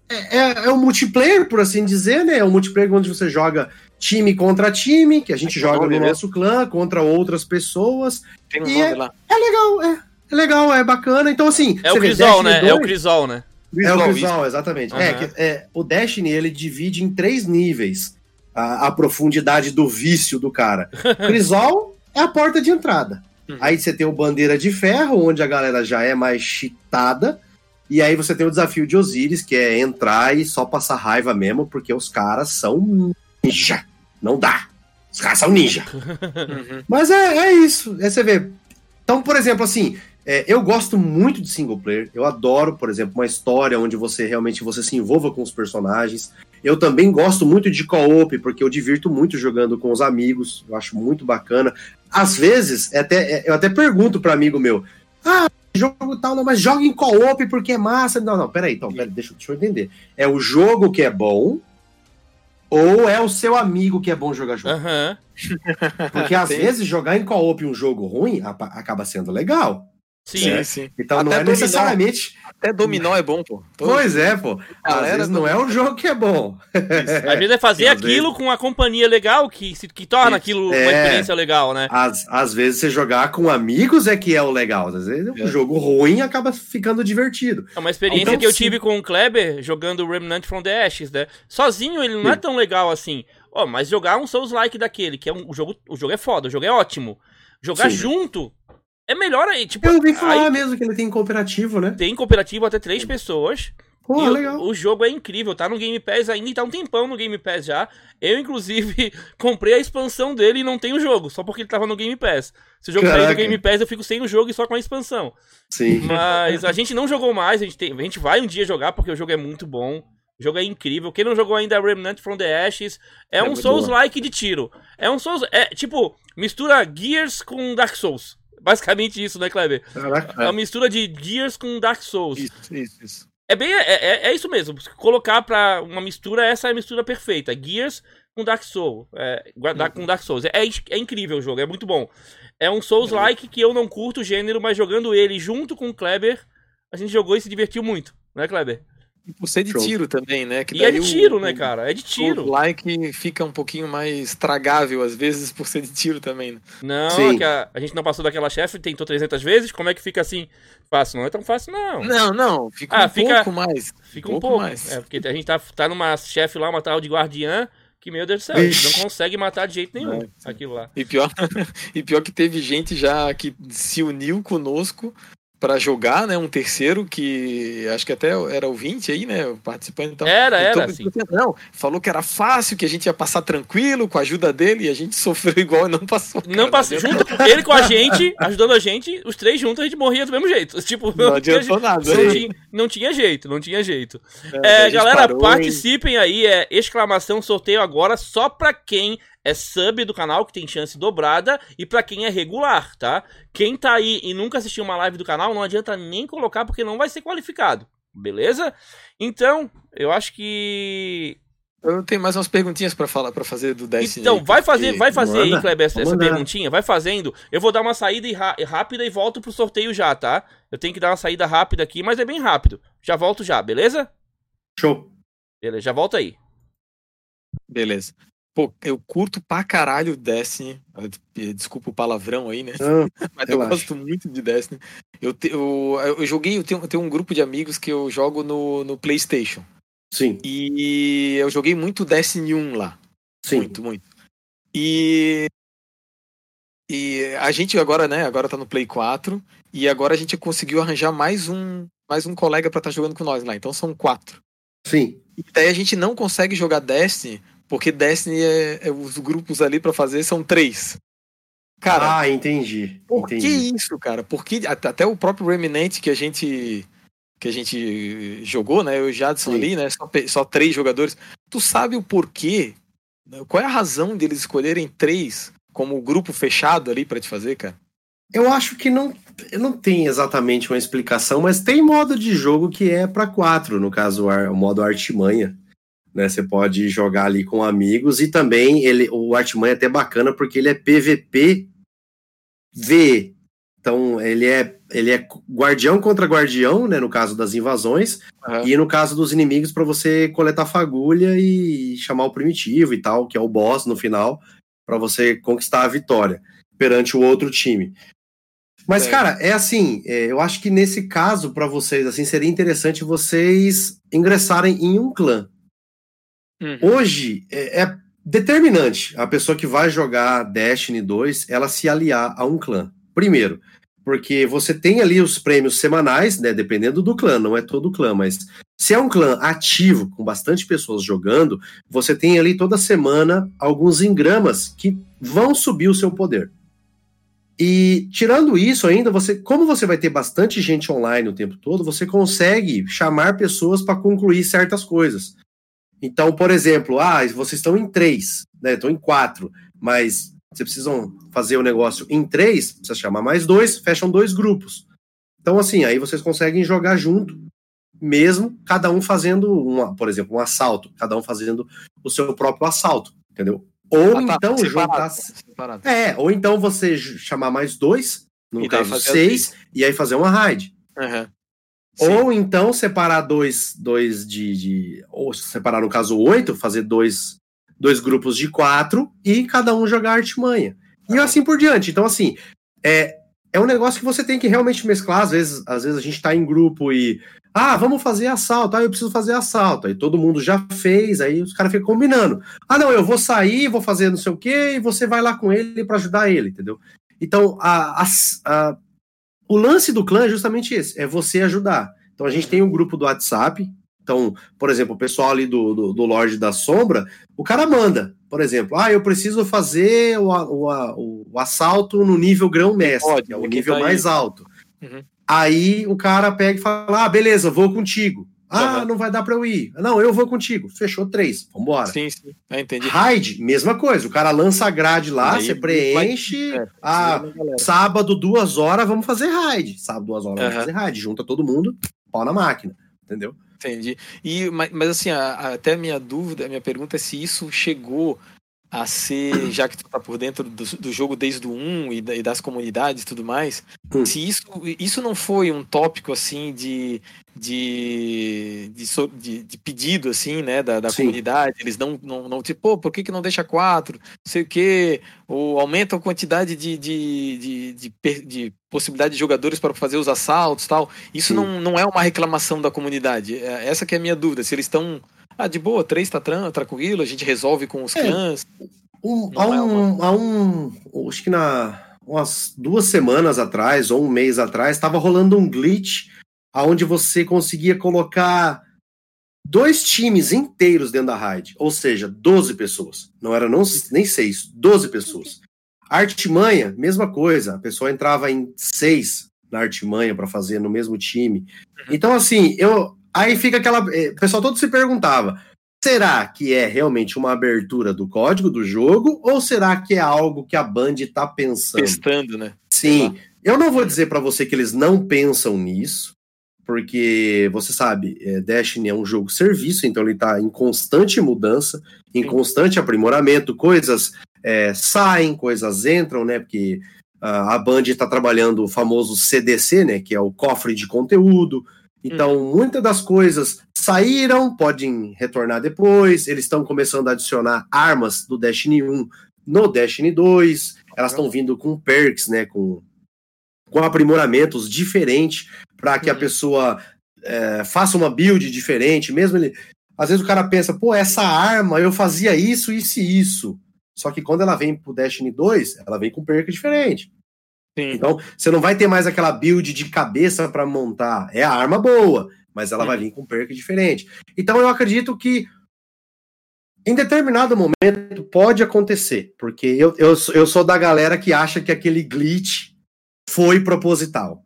é, é- é o multiplayer, por assim dizer, né? É o multiplayer onde você joga time contra time, que a gente Tem joga no mesmo? nosso clã contra outras pessoas. Tem um E nome é- lá. É legal, é. É legal, é bacana. Então, assim. É o você vê, Crisol, né? Destiny É o 2 Crisol, né? É o Crisol, exatamente. Aham. É, que, é, o Destiny, ele divide em três níveis a, a profundidade do vício do cara. Crisol é a porta de entrada. Uhum. Aí você tem o Bandeira de Ferro, onde a galera já é mais chitada. E aí você tem o desafio de Osiris, que é entrar e só passar raiva mesmo, porque os caras são ninja. Não dá. Os caras são ninja. Uhum. Mas é, é isso. É você vê. Então, por exemplo, assim, é, eu gosto muito de single player. Eu adoro, por exemplo, uma história onde você realmente você se envolva com os personagens. Eu também gosto muito de co-op, porque eu divirto muito jogando com os amigos. Eu acho muito bacana. Às vezes, é até, é, eu até pergunto para amigo meu: Ah, jogo tal, não, mas joga em co-op porque é massa. Não, não, peraí, então, peraí, deixa, deixa eu entender. É o jogo que é bom ou é o seu amigo que é bom jogar junto? Aham. Porque às vezes jogar em co-op um jogo ruim acaba sendo legal. Sim. Sim, sim. Então não Até é dominó. necessariamente. Até dominó é bom, pô. Todo- Pois é, pô. Às Galera vezes não é o jogo que é bom. Às vezes é fazer aquilo com uma companhia legal que, se- que torna Isso. aquilo uma É. experiência legal, né? Às, às vezes você jogar com amigos é que é o legal. Às vezes É. um jogo ruim acaba ficando divertido. É uma experiência Então, que eu sim. tive com o Kleber jogando Remnant from the Ashes, né? Sozinho ele não é Sim. tão legal assim. Ó, mas jogar um Souls-like daquele, que é um o jogo, o jogo é foda, o jogo é ótimo. Jogar Sim. junto é melhor aí, tipo, Eu ouvi falar aí mesmo que ele tem cooperativo, né? tem cooperativo até três pessoas. Pô, e o- legal. O, jogo é incrível, tá no Game Pass ainda e tá um tempão no Game Pass já. Eu, inclusive, comprei a expansão dele e não tem o jogo, só porque ele tava no Game Pass. Se o jogo sair do Caraca. Game Pass, eu fico sem o jogo e só com a expansão. Sim. Mas a gente não jogou mais, a gente, tem- a gente vai um dia jogar porque o jogo é muito bom. O jogo é incrível. Quem não jogou ainda é Remnant from the Ashes. É, É um Souls-like de tiro. É um Souls. É tipo, mistura Gears com Dark Souls. Basicamente isso, né, Kleber? Caraca. É uma mistura de Gears com Dark Souls. Isso, isso, isso. É bem. É, é, é isso mesmo. Colocar pra uma mistura, essa é a mistura perfeita. Gears com Dark Souls. É, com Dark Souls. É, é incrível o jogo, é muito bom. É um Souls-like que eu não curto o gênero, mas jogando ele junto com o Kleber, a gente jogou e se divertiu muito, né, Kleber? E por ser de Show. tiro também, né? Que E é de o- tiro, né, o- cara? É de tiro. O like fica um pouquinho mais tragável, às vezes, por ser de tiro também. Né? Não, é que a, a gente não passou daquela chefe, tentou 300 vezes, como é que fica assim? Fácil, não é tão fácil, não. Não, não, fica Ah, um fica- pouco mais. Fica um pouco pouco. mais. É, porque a gente tá, tá numa chefe lá, uma tal de guardiã, que, meu Deus do céu, a gente Vixe. não consegue matar de jeito nenhum É, aquilo lá. E pior, e pior que teve gente já que se uniu conosco pra jogar, né? Um terceiro que acho que até era o 20 aí, né? Participante. Então, Era, era, assim. Não, falou que era fácil, que a gente ia passar tranquilo com a ajuda dele e a gente sofreu igual e não passou. cara. Não passou, junto, ele com a gente, ajudando a gente, os três juntos a gente morria do mesmo jeito. Tipo, Não tinha- adiantou nada. não tinha, não tinha jeito, não tinha jeito. É, É, galera, e- participem aí, é exclamação sorteio agora só pra quem é sub do canal, que tem chance dobrada, e pra quem é regular, tá? Quem tá aí e nunca assistiu uma live do canal, não adianta nem colocar porque não vai ser qualificado, beleza? Então, eu acho que Eu tenho mais umas perguntinhas pra falar, para fazer do Destiny. então, vai fazer, vai fazer aí, Kleber, essa, essa perguntinha, vai fazendo. Eu vou dar uma saída rápida e volto pro sorteio já, tá? Eu tenho que dar uma saída rápida aqui, mas é bem rápido. Já volto já, beleza? Show. Beleza, já volto aí. Beleza. Pô, eu curto pra caralho Destiny. Desculpa o palavrão aí, né? Ah, Mas eu relaxa. gosto muito de Destiny. Eu, te- eu, eu joguei, eu tenho, eu tenho um grupo de amigos que eu jogo no, no PlayStation. sim, E eu joguei muito Destiny 1 lá. sim. Muito, muito. E. E a gente agora, né? Agora tá no Play 4. E agora a gente conseguiu arranjar mais um, mais um colega pra estar jogando com nós lá. Então são quatro. Sim. E daí a gente não consegue jogar Destiny, porque Destiny é, é- os grupos ali pra fazer são três. Cara, ah, entendi. por que entendi. isso, cara? Porque até o próprio Remnant que a gente que a gente jogou, né? Eu e Jadson Sim. ali, né? Só, só três jogadores. Tu sabe o porquê? Qual é a razão deles escolherem três como grupo fechado ali pra te fazer, cara? Eu acho que não, não tem exatamente uma explicação, mas tem modo de jogo que é para quatro, no caso o modo artimanha. Né, você pode jogar ali com amigos e também ele, o artimanha é até bacana porque ele é PVP V. Então ele é ele é guardião contra guardião, né, no caso das invasões, uhum. e no caso dos inimigos para você coletar fagulha e chamar o primitivo e tal, que é o boss no final, para você conquistar a vitória perante o outro time. Mas, é. cara, é assim, é, eu acho que nesse caso, para vocês, assim, seria interessante vocês ingressarem em um clã. Uhum. Hoje é, é, determinante a pessoa que vai jogar Destiny 2 ela se aliar a um clã. Primeiro, porque você tem ali os prêmios semanais, né? Dependendo do clã, não é todo clã, mas se é um clã ativo, com bastante pessoas jogando, você tem ali toda semana alguns engramas que vão subir o seu poder. E tirando isso ainda, você, como você vai ter bastante gente online o tempo todo, você consegue chamar pessoas para concluir certas coisas. Então, por exemplo, ah, vocês estão em três, né? Estão em quatro, mas vocês precisam fazer o negócio em três, precisa chamar mais dois, fecham dois grupos. Então, assim, aí vocês conseguem jogar junto, mesmo cada um fazendo, uma, por exemplo, um assalto, cada um fazendo o seu próprio assalto, entendeu? Ou ah, tá, então juntar. Separado. É, ou então você chamar mais dois, no e caso seis, e aí fazer uma raid. Uhum. Ou então separar dois, dois de, de. Ou separar, no caso, oito, fazer dois, dois grupos de quatro e cada um jogar artimanha. E assim por diante. Então, assim, é, é um negócio que você tem que realmente mesclar. Às vezes, às vezes a gente tá em grupo e ah, vamos fazer assalto. Ah, eu preciso fazer assalto. Aí todo mundo já fez, aí os caras ficam combinando. Ah, não, eu vou sair, vou fazer não sei o quê, e você vai lá com ele para ajudar ele, entendeu? Então, a, a, a, o lance do clã é justamente esse: é você ajudar. Então, a gente tem um grupo do WhatsApp. Então, por exemplo, o pessoal ali do, do, do Lorde da Sombra, o cara manda, por exemplo, ah, eu preciso fazer o, o, o assalto no nível grão-mestre, que é o nível tá mais alto. Uhum. Aí o cara pega e fala: Ah, beleza, vou contigo. Ah, uhum. não vai dar para eu ir. Não, eu vou contigo. Fechou três. Vambora. Sim, sim. Ah, entendi. Raid, mesma coisa. O cara lança a grade lá, Aí, você preenche. Vai... É, ah, sábado, duas horas, vamos fazer raid. Sábado, duas horas, uhum. vamos fazer raid. Junta todo mundo, pau na máquina. Entendeu? Entendi. E, mas, mas assim, a, a, até a minha dúvida, a minha pergunta é se isso chegou a ser, já que tu tá por dentro do, do jogo desde o 1 e, e das comunidades e tudo mais, hum. se isso, isso não foi um tópico assim de, de, de, de, de pedido assim, né, da, da comunidade, eles não, não, não tipo, pô, por que, que não deixa quatro, não sei o que, ou aumenta a quantidade de, de, de, de, de possibilidade de jogadores para fazer os assaltos tal, isso não, não é uma reclamação da comunidade, é, essa que é a minha dúvida, se eles estão ah, de boa, três tá tranquilo, a gente resolve com os é, clãs. Um, há, é um, há um. Acho que na umas duas semanas atrás, ou um mês atrás, estava rolando um glitch onde você conseguia colocar dois times inteiros dentro da raid, ou seja, 12 pessoas. Não era não, nem seis, 12 pessoas. Artimanha, mesma coisa. A pessoa entrava em seis na artimanha para fazer no mesmo time. Uhum. Então, assim, eu Aí fica aquela. Eh, o pessoal todo se perguntava: será que é realmente uma abertura do código do jogo ou será que é algo que a Band está pensando? Testando, né? Sim. Eu não vou dizer para você que eles não pensam nisso, porque você sabe, é, Destiny é um jogo serviço, então ele está em constante mudança, em Sim. constante aprimoramento, coisas é, saem, coisas entram, né? Porque uh, a Band está trabalhando o famoso CDC, né? Que é o cofre de conteúdo. Então, hum. muitas das coisas saíram, podem retornar depois. Eles estão começando a adicionar armas do Destiny 1 no Destiny 2. Elas estão vindo com perks, né? Com, com aprimoramentos diferentes para que a uhum. pessoa é, faça uma build diferente. Mesmo ele. Às vezes o cara pensa, pô, essa arma eu fazia isso, isso e isso. Só que quando ela vem pro Destiny 2, ela vem com perk diferente. Sim. Então, você não vai ter mais aquela build de cabeça para montar. É a arma boa, mas ela Sim. vai vir com perk diferente. Então, eu acredito que em determinado momento pode acontecer, porque eu, eu, eu sou da galera que acha que aquele glitch foi proposital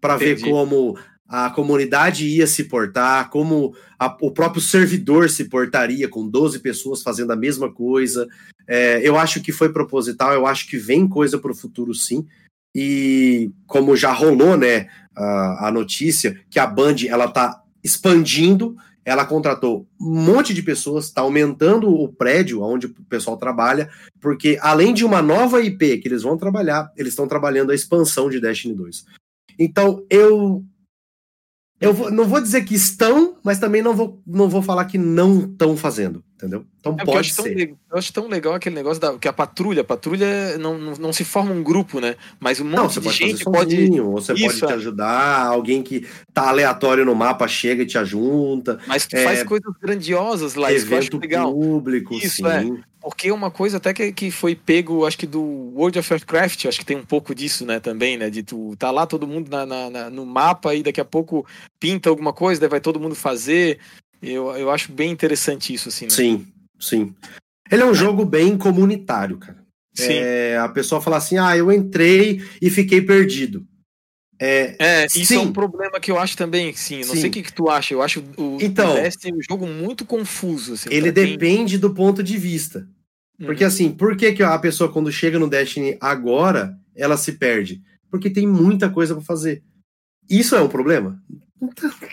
para ver como a comunidade ia se portar, como a, o próprio servidor se portaria com 12 pessoas fazendo a mesma coisa. É, eu acho que foi proposital, eu acho que vem coisa para o futuro sim. E como já rolou, né, a, a notícia que a Band ela tá expandindo, ela contratou um monte de pessoas, está aumentando o prédio onde o pessoal trabalha, porque além de uma nova IP que eles vão trabalhar, eles estão trabalhando a expansão de Destiny 2. Então, eu eu vou, não vou dizer que estão, mas também não vou, não vou falar que não estão fazendo, entendeu? Então É, eu pode acho, tão, ser. le- eu acho tão legal aquele negócio da que a patrulha, a patrulha não, não, não se forma um grupo, né? Mas um Não, monte você de pode gente fazer pode. sozinho, você Isso, pode te é. ajudar, alguém que tá aleatório no mapa chega e te ajunta. Mas tu É, faz coisas grandiosas lá, isso que eu acho evento legal. público, Isso, sim. é. Porque uma coisa até que, que foi pego, acho que do World of Warcraft, acho que tem um pouco disso, né, também, né? De tu tá lá todo mundo na, na- na- no mapa e daqui a pouco pinta alguma coisa, daí vai todo mundo fazer. Eu, eu acho bem interessante isso, assim, né? Sim, sim. Ele é um jogo bem comunitário, cara. Sim. É, a pessoa fala assim: ah, eu entrei e fiquei perdido. É, É, isso Sim. é um problema que eu acho também, sim. Não Sim. sei o que, que tu acha. Eu acho o, Então. o um jogo muito confuso, assim. ele pra quem- depende do ponto de vista. Porque Uhum. assim, por que, que a pessoa, quando chega no Destiny agora, ela se perde? Porque tem muita coisa pra fazer. Isso é um problema?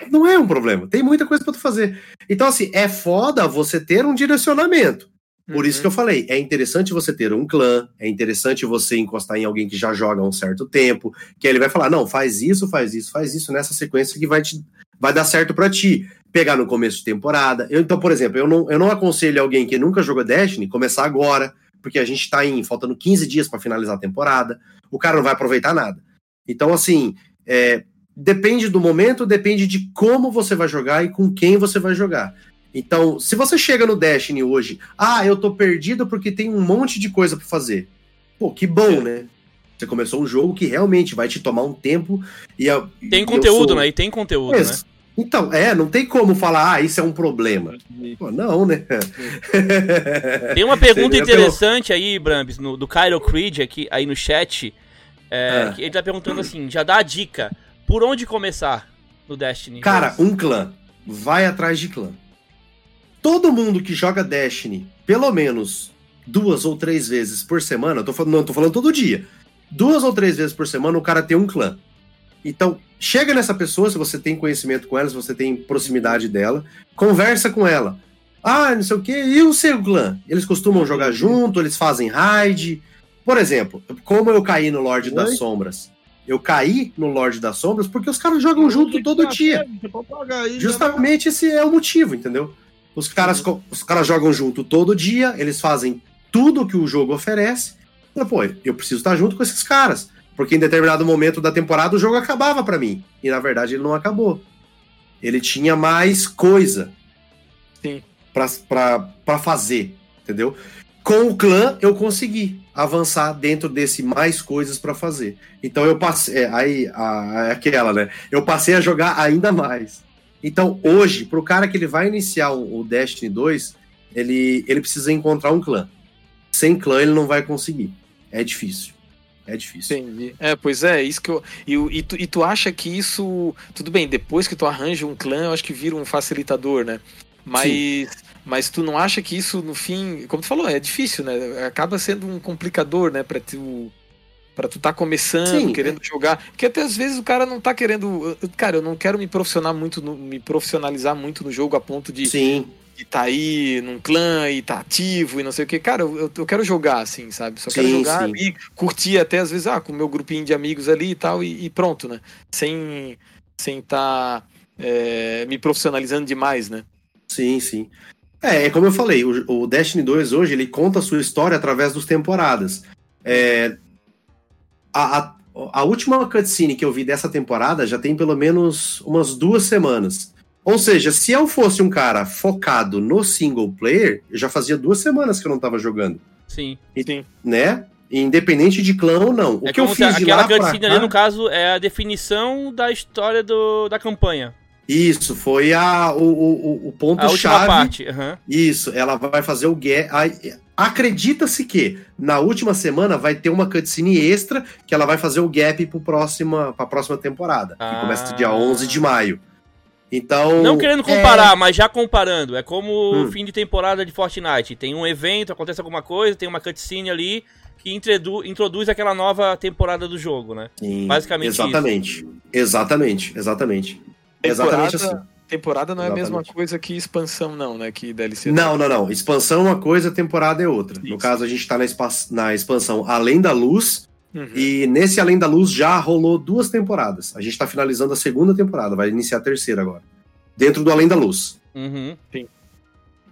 Não é um problema. Tem muita coisa pra tu fazer. Então, assim, é foda você ter um direcionamento. Por isso que eu falei, é interessante você ter um clã, é interessante você encostar em alguém que já joga há um certo tempo, que ele vai falar, não, faz isso, faz isso, faz isso nessa sequência que vai, te, vai dar certo pra ti. Pegar no começo de temporada. Eu, então, por exemplo, eu não, eu não aconselho alguém que nunca jogou Destiny começar agora, porque a gente tá em, faltando 15 dias pra finalizar a temporada, o cara não vai aproveitar nada. Então, assim, é, depende do momento, depende de como você vai jogar e com quem você vai jogar. Então, se você chega no Destiny hoje, ah, eu tô perdido porque tem um monte de coisa pra fazer. Pô, que bom, né? Você começou um jogo que realmente vai te tomar um tempo e a- e Tem eu conteúdo, sou- né? E tem conteúdo, né? Então, é, não tem como falar, ah, isso é um problema. Pô, não, né? Tem uma pergunta interessante aí, Brambis, no- do Cairo Creed aqui, aí no chat. é, Ah. ele tá perguntando assim: já dá a dica. Por onde começar no Destiny? Cara, um clã. Vai atrás de clã. Todo mundo que joga Destiny, pelo menos duas ou três vezes por semana, tô falando, não tô falando todo dia. Duas ou três vezes por semana o cara tem um clã. Então, chega nessa pessoa, se você tem conhecimento com ela, se você tem proximidade dela, conversa com ela. Ah, não sei o que, e o seu clã? Eles costumam jogar junto, eles fazem raid. Por exemplo, como eu caí no Lorde das Oi? Sombras? Eu caí no Lorde das Sombras porque os caras jogam junto todo dia. Justamente esse é o motivo, entendeu? Os caras, os caras jogam junto todo dia, eles fazem tudo que o jogo oferece. Fala, Pô, eu preciso estar junto com esses caras. Porque em determinado momento da temporada o jogo acabava pra mim. E na verdade ele não acabou. Ele tinha mais coisa Sim. pra, pra, pra fazer, entendeu? Com o clã eu consegui avançar dentro desse mais coisas pra fazer. Então eu passei. é, aí, a, é aquela, né? Eu passei a jogar ainda mais. Então, hoje, pro cara que ele vai iniciar o, o Destiny 2, ele, ele precisa encontrar um clã. Sem clã, ele não vai conseguir. É difícil. É difícil. Entendi. É, pois é, isso que eu. E, o- e, tu, e tu acha que isso. Tudo bem, depois que tu arranja um clã, eu acho que vira um facilitador, né? Mas. Mas tu não acha que isso, no fim, como tu falou, é difícil, né? Acaba sendo um complicador, né? Pra tu. Pra tu tá começando, Sim, querendo jogar. Porque até às vezes o cara não tá querendo. Cara, eu não quero me profissionar muito, no- me profissionalizar muito no jogo a ponto de, Sim, de tá aí num clã e tá ativo e não sei o que. Cara, eu, eu quero jogar, assim, sabe? Só quero Sim, jogar sim. ali, curtir até às vezes, ah, com o meu grupinho de amigos ali e tal, e, e pronto, né? Sem sem tá é, me profissionalizando demais, né? sim, sim. É, é como eu falei, o, o Destiny 2 hoje ele conta a sua história através dos temporadas. É, a, a, a última cutscene que eu vi dessa temporada já tem pelo menos umas duas semanas. Ou seja, se eu fosse um cara focado no single player, eu já fazia duas semanas que eu não tava jogando, Sim. Sim. né? Independente de clã ou não. O é que eu fiz de aquela lá pra cutscene cá, ali, no caso, é a definição da história do, da campanha. Isso, foi a, o, o, o A última ponto-chave. parte. aham. Isso, ela vai fazer o gap. Acredita-se que na última semana vai ter uma cutscene extra que ela vai fazer o gap para próxima, a próxima temporada, Ah. que começa dia 11 de maio. Então. Não querendo é, comparar, mas já comparando. É como o Hum. fim de temporada de Fortnite. Tem um evento, acontece alguma coisa, tem uma cutscene ali que introdu, introduz aquela nova temporada do jogo, né? Sim, Basicamente Exatamente. Exatamente, exatamente. Exatamente assim. Temporada não é a mesma coisa que expansão, não, né? Que DLC. Não, não, não. Expansão é uma coisa, temporada é outra. No Isso. caso, a gente tá na, na expansão Além da Luz, Uhum. e nesse Além da Luz já rolou duas temporadas. A gente tá finalizando a segunda temporada, vai iniciar a terceira agora. Dentro do Além da Luz. Uhum. É,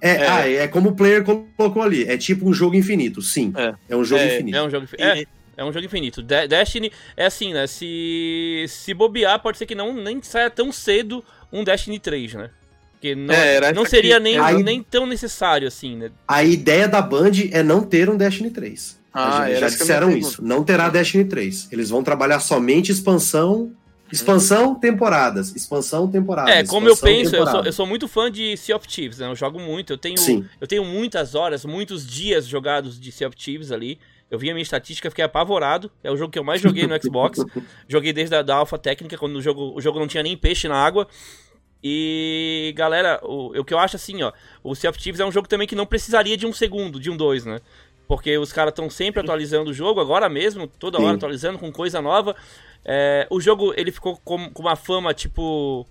É. Ah, é como o player colocou ali. É tipo um jogo infinito, sim. É. É, um jogo É, infinito. É um jogo, infi- E- é, um jogo infinito. De- Destiny é assim, né? Se, se bobear, pode ser que não nem saia tão cedo um Destiny 3, né? Porque não, É, era não seria nem, Aí- nem tão necessário assim, né? A ideia da Band é não ter um Destiny 3. Ah, já disseram isso. Não terá Destiny 3. Eles vão trabalhar somente expansão. Expansão, temporadas. Expansão, temporada. É, como eu penso, eu sou, eu sou muito fã de Sea of Thieves, né? Eu jogo muito, eu tenho, Sim. eu tenho muitas horas, muitos dias jogados de Sea of Thieves ali. Eu vi a minha estatística, fiquei apavorado. É o jogo que eu mais joguei no Xbox. Joguei desde a da Alpha Técnica, quando o jogo, o jogo não tinha nem peixe na água. E, galera, o, o que eu acho assim, ó, o Sea of Thieves é um jogo também que não precisaria de um segundo, de um dois, né? Porque os caras estão sempre atualizando o jogo, agora mesmo, toda Sim. hora atualizando com coisa nova. É, o jogo, ele ficou com, com uma fama, tipo,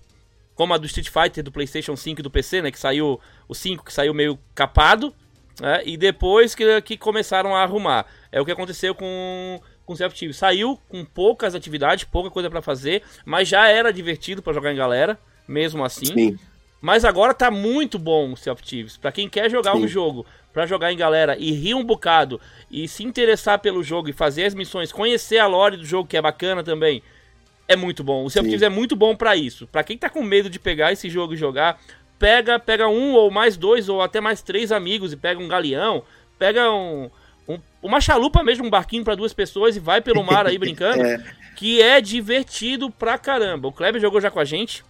como a do Street Fighter do PlayStation 5 e do PC, né? Que saiu o 5 que saiu meio capado, né? E depois que, que começaram a arrumar. É o que aconteceu com com Thieves. Saiu com poucas atividades, pouca coisa pra fazer, mas já era divertido pra jogar em galera, mesmo assim. Sim. Mas agora tá muito bom o Thieves. Pra quem quer jogar Sim. um jogo pra jogar em galera e rir um bocado e se interessar pelo jogo e fazer as missões, conhecer a lore do jogo que é bacana também, é muito bom. O. Thieves é muito bom pra isso. Pra quem tá com medo de pegar esse jogo e jogar, pega, pega um ou mais dois ou até mais três amigos e pega um galeão, pega um, um- uma chalupa mesmo, um barquinho pra duas pessoas e vai pelo mar aí brincando, É. que é divertido pra caramba. O Kleber jogou já com a gente.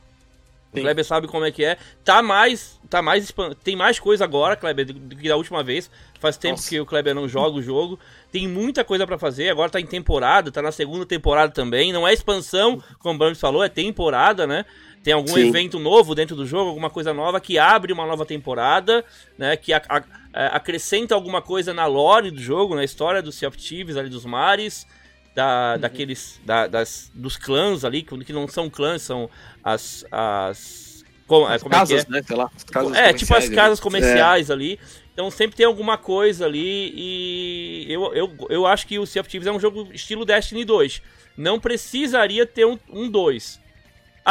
O Sim. Kleber sabe como é que é. Tá mais. Tá mais Tem mais coisa agora, Kleber, do que da última vez. Faz tempo Nossa. que o Kleber não joga o jogo. Tem muita coisa pra fazer. Agora tá em temporada, tá na segunda temporada também. Não é expansão, como o Brams falou, é temporada, né? Tem algum Sim. evento novo dentro do jogo, alguma coisa nova que abre uma nova temporada, né? Que a- a- é, acrescenta alguma coisa na lore do jogo, na história dos Sea of Thieves ali dos mares, da, Uhum. daqueles, da- das, dos clãs ali, que que não são clãs, são as, as como, é, As como é que casas, é? né? Sei lá. as casas É, tipo as casas comerciais ali. Então sempre tem alguma coisa ali e eu, eu, eu acho que o Sea of Thieves é um jogo estilo Destiny 2. Não precisaria ter um, um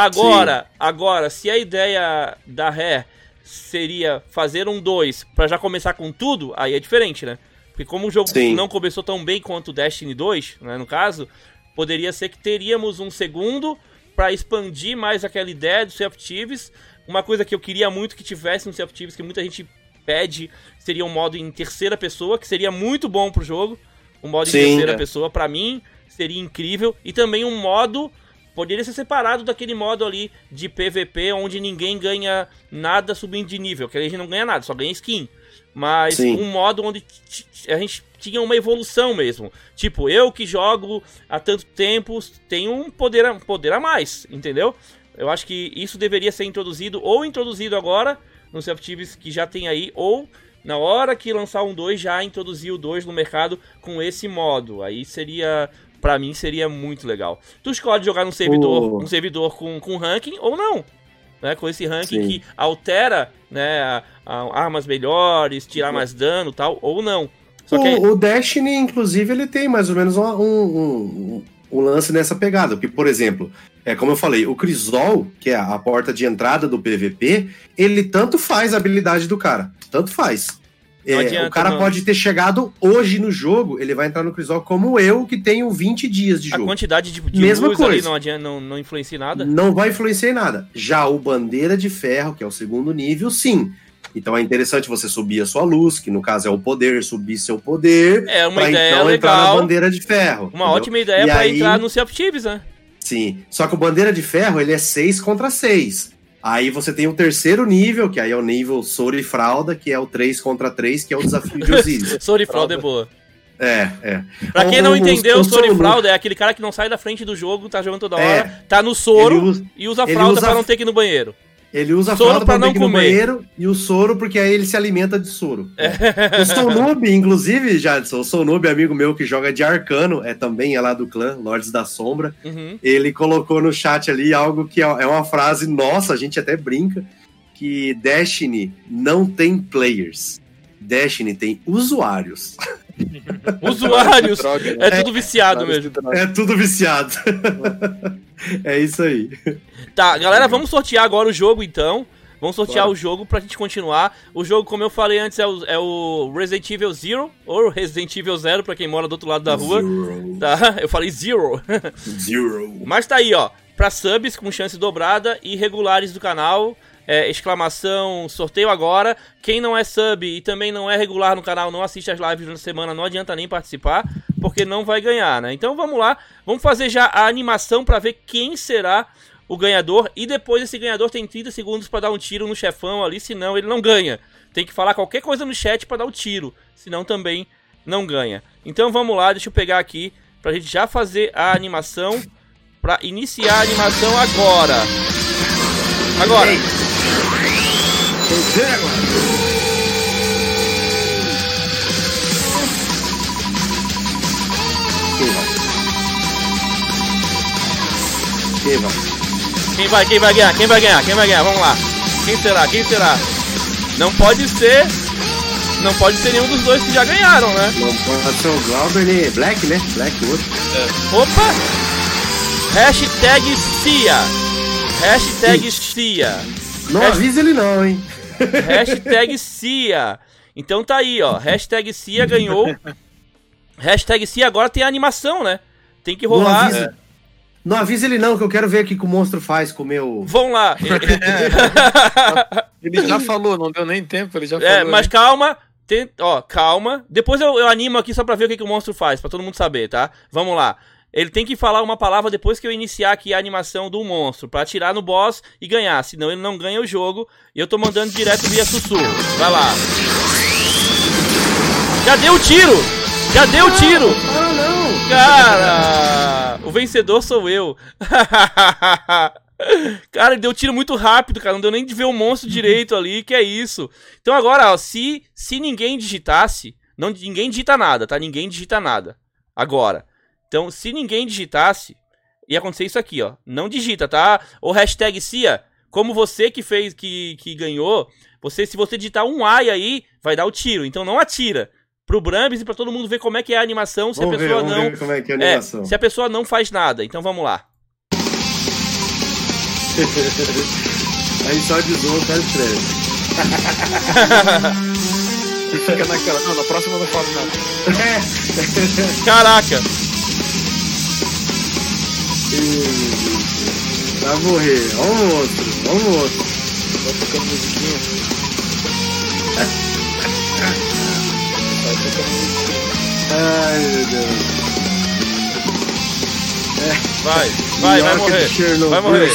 2. Agora, agora, se a ideia da Rare seria fazer um 2 pra já começar com tudo, aí é diferente, né? Porque como o jogo Sim. não começou tão bem quanto o Destiny 2, né, no caso, poderia ser que teríamos um segundo pra expandir mais aquela ideia do Sea of Thieves. Uma coisa que eu queria muito que tivesse no Sea of Thieves, que muita gente pede, seria um modo em terceira pessoa, que seria muito bom pro jogo. Um modo em Sim, terceira é. pessoa, pra mim, seria incrível. E também um modo poderia ser separado daquele modo ali de PVP onde ninguém ganha nada subindo de nível, que a gente não ganha nada, só ganha skin. Mas Sim. um modo onde a gente tinha uma evolução mesmo. Tipo, eu que jogo há tanto tempo tenho um poder a, poder a mais, entendeu? Eu acho que isso deveria ser introduzido ou introduzido agora no Thieves que já tem aí, ou na hora que lançar um 2 já introduzir o 2 no mercado com esse modo. Aí seria, pra mim, seria muito legal. Tu escolhe jogar num servidor, O- um servidor com, com ranking ou não. Né, com esse ranking Sim. que altera né, a- a- armas melhores, tirar mais dano tal, ou não. Só que O, o Destiny, inclusive, ele tem mais ou menos um, um, um- um lance nessa pegada. Porque, por exemplo, é como eu falei, o Crisol, que é a porta de entrada do PVP, ele tanto faz a habilidade do cara. Tanto faz. É, o cara não. pode ter chegado hoje no jogo, ele vai entrar no Crisol como eu, que tenho 20 dias de a jogo. quantidade de, de Mesma coisa. não, adianta, não, não influencia nada. Não vai influenciar em nada. Já o Bandeira de Ferro, que é o segundo nível, sim. Então é interessante você subir a sua luz, que no caso é o poder, subir seu poder. É uma pra ideia então entrar na legal, bandeira de ferro. uma entendeu? ótima ideia pra aí- entrar no Thieves, né? Sim. Só que o bandeira de ferro, ele é 6 contra 6. Aí você tem o terceiro nível, que aí é o nível Soro e Fralda, que é o 3 contra 3, que é o desafio de Osiris. Sorry Fraude é boa. é, é. Pra quem não entendeu, o Soro- Fraude é aquele cara que não sai da frente do jogo, tá jogando toda É. hora, tá no soro usa- e usa fralda usa- pra não ter que ir no banheiro. Ele usa a Soro fralda pra pra não ir no comer. banheiro e o soro porque aí ele se alimenta de soro. É. O Sonub, inclusive, Jadson, o Sonub, amigo meu que joga de arcano, é também é lá do clã, Lords da Sombra. Uhum. Ele colocou no chat ali algo que é é uma frase nossa, a gente até brinca, que Destiny não tem players. Destiny tem usuários. Usuários. Né? É tudo viciado mesmo. É tudo viciado. é isso aí. Tá, galera, vamos sortear agora o jogo então. Vamos sortear o jogo pra gente continuar. O jogo, como eu falei antes, é o, é o Resident Evil Zero, ou Resident Evil Zero, pra quem mora do outro lado da rua. Zero. Tá? Eu falei Zero. Zero. Mas tá aí, ó. Pra subs com chance dobrada e regulares do canal. É, exclamação, sorteio agora. Quem não é sub e também não é regular no canal, não assiste as lives durante a semana, não adianta nem participar, porque não vai ganhar, né? Então vamos lá, vamos fazer já a animação pra ver quem será o ganhador. E depois esse ganhador tem 30 segundos pra dar um tiro no chefão ali, senão ele não ganha. Tem que falar qualquer coisa no chat pra dar o tiro, senão também não ganha. Então vamos lá, deixa eu pegar aqui pra gente já fazer a animação. Pra iniciar a animação agora. Agora. Quem vai? Quem vai? Quem vai, quem vai ganhar? Quem vai ganhar? Quem vai ganhar? Vamos lá. Quem será? Quem será? Não pode ser. Não pode ser nenhum dos dois que já ganharam, né? Não pode ser o Glauber nem Black, né? Black outro. Opa! Hashtag CIA. Hashtag CIA. Não avisa ele não, hein? Hashtag CIA. Então tá aí, ó. Hashtag CIA ganhou. Hashtag CIA agora tem a animação, né? Tem que Não rolar. avisa, não avisa ele não, que eu quero ver o que o monstro faz com o meu... Vão lá. Ele já falou, não deu nem tempo, ele já falou. É, mas né? calma. Tem, ó, calma. Depois eu, eu animo aqui só pra ver o que, que o monstro faz, pra todo mundo saber, tá? Vamos lá. Ele tem que falar uma palavra depois que eu iniciar aqui a animação do monstro, pra atirar no boss e ganhar. Senão ele não ganha o jogo. E eu tô mandando direto via sussurro. Vai lá. Já deu o tiro! Já deu o tiro! Ah, não! Cara! O vencedor sou eu. Cara, ele deu tiro muito rápido, cara. Não deu nem de ver o monstro direito ali. Que é isso? Então agora, ó, se, se ninguém digitasse. Não, ninguém digita nada, tá? Ninguém digita nada. Agora. Então, se ninguém digitasse, ia acontecer isso aqui, ó. Não digita, tá? O hashtag CIA, como você que fez, que, que ganhou, você, se você digitar um ai aí, vai dar o tiro. Então não atira. Pro Brambis e pra todo mundo ver como é que é a animação, se Vamos a ver, pessoa vamos não. ver como é que é a É, animação. se a pessoa não faz nada. Então vamos lá. Aí só desou, o cara escreve. Fica naquela. Não, na próxima eu não falo nada. Caraca! Vai morrer. Olha o monstro, olha o monstro. Vai tocando musiquinha. Vai tocando musiquinha. Ai, meu Deus. Vai, vai, vai morrer. Vai morrer.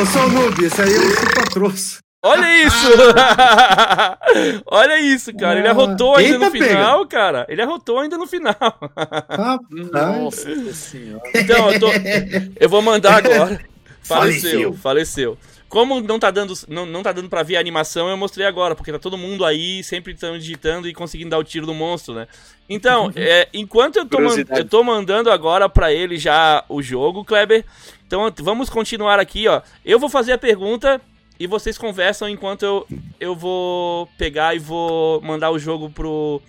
Ô, só o noob, esse aí é o chupa-troço. Olha isso! Olha isso, cara. Ele arrotou ainda eita, no final, cara. Ele arrotou ainda no final. Nossa senhora. Então, eu, tô... eu vou mandar agora. Faleceu, Faleceu. faleceu. Como não tá dando, não, não tá dando pra ver a animação, eu mostrei agora, porque tá todo mundo aí, sempre estão digitando e conseguindo dar o tiro no monstro, né? Então, é, enquanto eu tô, eu tô mandando agora pra ele já o jogo, Kleber, então vamos continuar aqui, ó. Eu vou fazer a pergunta e vocês conversam enquanto eu, eu vou pegar e vou mandar o jogo pro,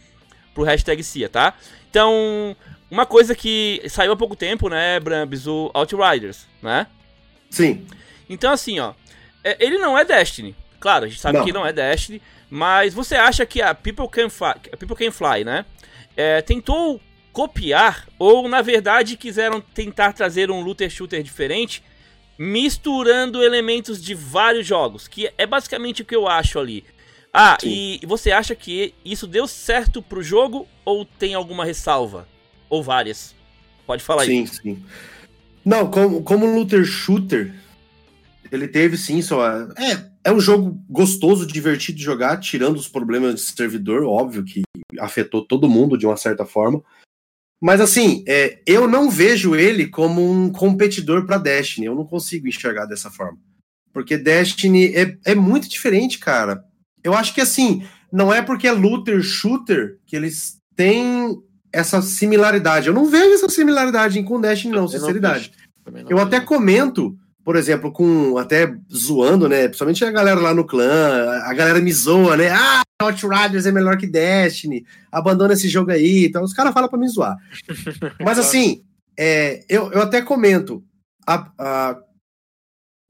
pro hashtag CIA, tá? Então, uma coisa que saiu há pouco tempo, né, Brambis, o Outriders, né? Sim. Então, assim, ó, é, ele não é Destiny. Claro, a gente sabe Não. que não é Destiny, mas você acha que a People Can Fly, People Can Fly né, é, tentou copiar ou, na verdade, quiseram tentar trazer um looter shooter diferente, misturando elementos de vários jogos, que é basicamente o que eu acho ali. Ah, Sim. e você acha que isso deu certo pro jogo ou tem alguma ressalva? Ou várias? Pode falar aí. Sim, sim. Não, como, como looter shooter, ele teve sim só. É, é um jogo gostoso, divertido de jogar, tirando os problemas de servidor, óbvio que afetou todo mundo de uma certa forma. Mas assim, é, eu não vejo ele como um competidor para Destiny. Eu não consigo enxergar dessa forma. Porque Destiny é, é muito diferente, cara. Eu acho que assim, não é porque é looter shooter que eles têm essa similaridade. Eu não vejo essa similaridade com Destiny, não, sinceridade. Eu até comento, por exemplo, com até zoando, né? Principalmente a galera lá no clã, a galera me zoa, né? Ah, Outriders é melhor que Destiny, abandona esse jogo aí. Então os caras falam pra me zoar. Mas assim, é, eu, eu até comento, a, a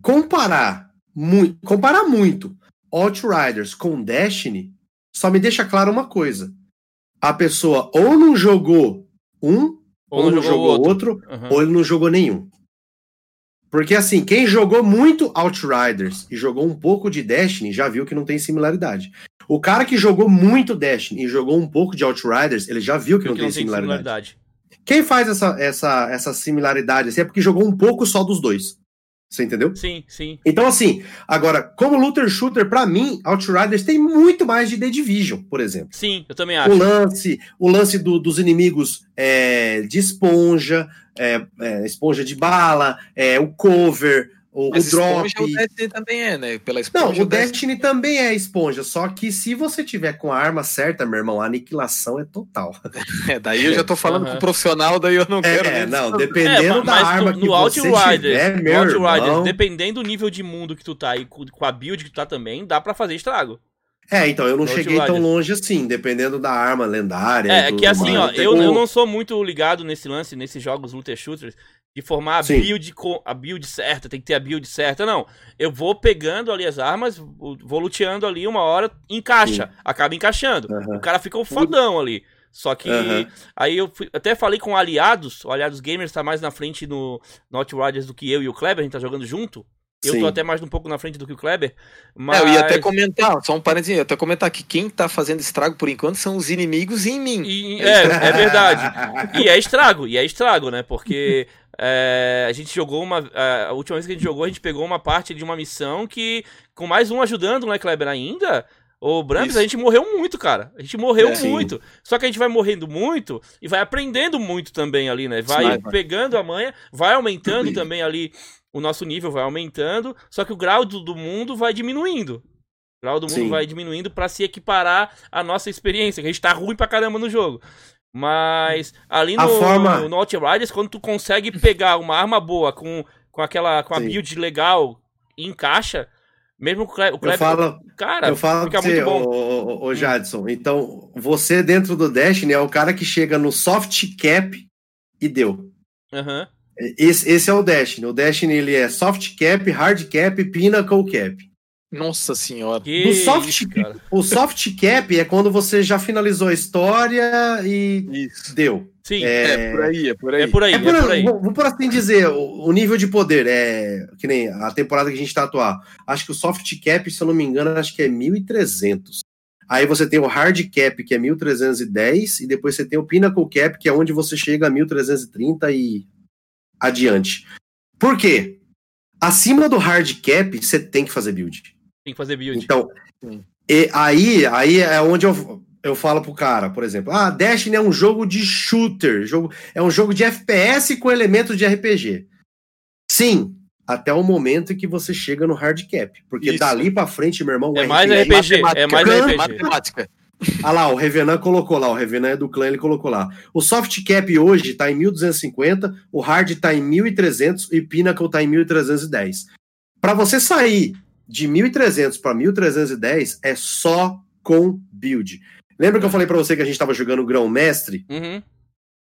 comparar muito, comparar muito Outriders com Destiny só me deixa claro uma coisa. A pessoa ou não jogou um, ou, ou não jogou, jogou outro, outro uhum. ou ele não jogou nenhum. Porque assim, quem jogou muito Outriders e jogou um pouco de Destiny já viu que não tem similaridade. O cara que jogou muito Destiny e jogou um pouco de Outriders, ele já viu que, não, que tem, não tem similaridade. similaridade. Quem faz essa, essa, essa similaridade assim, é porque jogou um pouco só dos dois. Você entendeu? Sim, sim. Então, assim, agora, como looter shooter, para mim, Outriders tem muito mais de The Division, por exemplo. Sim, eu também acho. O lance, o lance do, dos inimigos é, de esponja, é, é, esponja de bala, é, o cover, o, Mas o drop. Esponja, o Destiny também é, né? Pela esponja, Não, o Destiny, Destiny também é esponja, só que se você tiver com a arma certa, meu irmão, a aniquilação é total. É, daí eu já tô falando uhum. com o profissional, daí eu não quero. É, não, dependendo é, da arma no, que no você Outriders, tiver, meu no Outriders, irmão... dependendo do nível de mundo que tu tá e com a build que tu tá também, dá para fazer estrago. É, então, eu não no cheguei tão longe assim, dependendo da arma lendária. É, é que assim, ó, eu, eu não sou muito ligado nesse lance, nesses jogos looter shooters, de formar a build, a build certa, tem que ter a build certa. Não, eu vou pegando ali as armas, vou luteando ali uma hora, encaixa, Sim. acaba encaixando. Uhum. O cara fica um fodão ali. Só que uhum. aí eu fui, até falei com aliados, o Aliados Gamers tá mais na frente no Not Riders do que eu e o Kleber, a gente tá jogando junto. Eu Sim. tô até mais um pouco na frente do que o Kleber. Mas... É, eu ia até comentar, só um parênteses, eu ia até comentar que quem tá fazendo estrago por enquanto são os inimigos em mim. E, é, é verdade. e é estrago, e é estrago, né? Porque é, a gente jogou uma. A última vez que a gente jogou, a gente pegou uma parte de uma missão que, com mais um ajudando, né, Kleber, ainda. O Brams, a gente morreu muito, cara. A gente morreu é, muito. Sim. Só que a gente vai morrendo muito e vai aprendendo muito também ali, né? Vai pegando a manha, vai aumentando também ali o nosso nível vai aumentando, só que o grau do, do mundo vai diminuindo. O grau do mundo Sim. vai diminuindo para se equiparar à nossa experiência, que a gente tá ruim pra caramba no jogo. Mas ali no, forma... no Outriders, quando tu consegue pegar uma arma boa com, com aquela com a Sim. build legal e encaixa, mesmo o Kleber, eu falo, cara, eu falo fica muito você, bom. Ô, ô, Jadson, então você dentro do Destiny é o cara que chega no soft cap e deu. Aham. Uhum. Esse, esse é o Destiny. O Destiny ele é soft cap, hard cap, pinnacle cap. Nossa senhora. Soft, isso, o soft cap é quando você já finalizou a história e isso. deu. Sim, é... é, por aí, é por aí. É por aí, é por, é por aí. Vou, vou por assim dizer, o, o, nível de poder é que nem a temporada que a gente tá atual. Acho que o soft cap, se eu não me engano, acho que é 1300. Aí você tem o hard cap, que é 1310, e depois você tem o pinnacle cap, que é onde você chega a 1330 e adiante. Por quê? Acima do hard cap, você tem que fazer build. Tem que fazer build. Então, e aí, aí é onde eu, eu falo pro cara, por exemplo, ah, Destiny é um jogo de shooter, jogo, é um jogo de FPS com elementos de RPG. Sim, até o momento em que você chega no hard cap. Porque Isso. dali pra frente, meu irmão, é mais RPG, é mais RPG. Matemática. Ah lá, o Revenant colocou lá, o Revenant é do clã, ele colocou lá. O soft cap hoje tá em 1250, o hard tá em 1300 e Pinnacle tá em 1310. Para você sair de 1300 para 1310 é só com build. Lembra que eu falei para você que a gente tava jogando grão mestre? Uhum.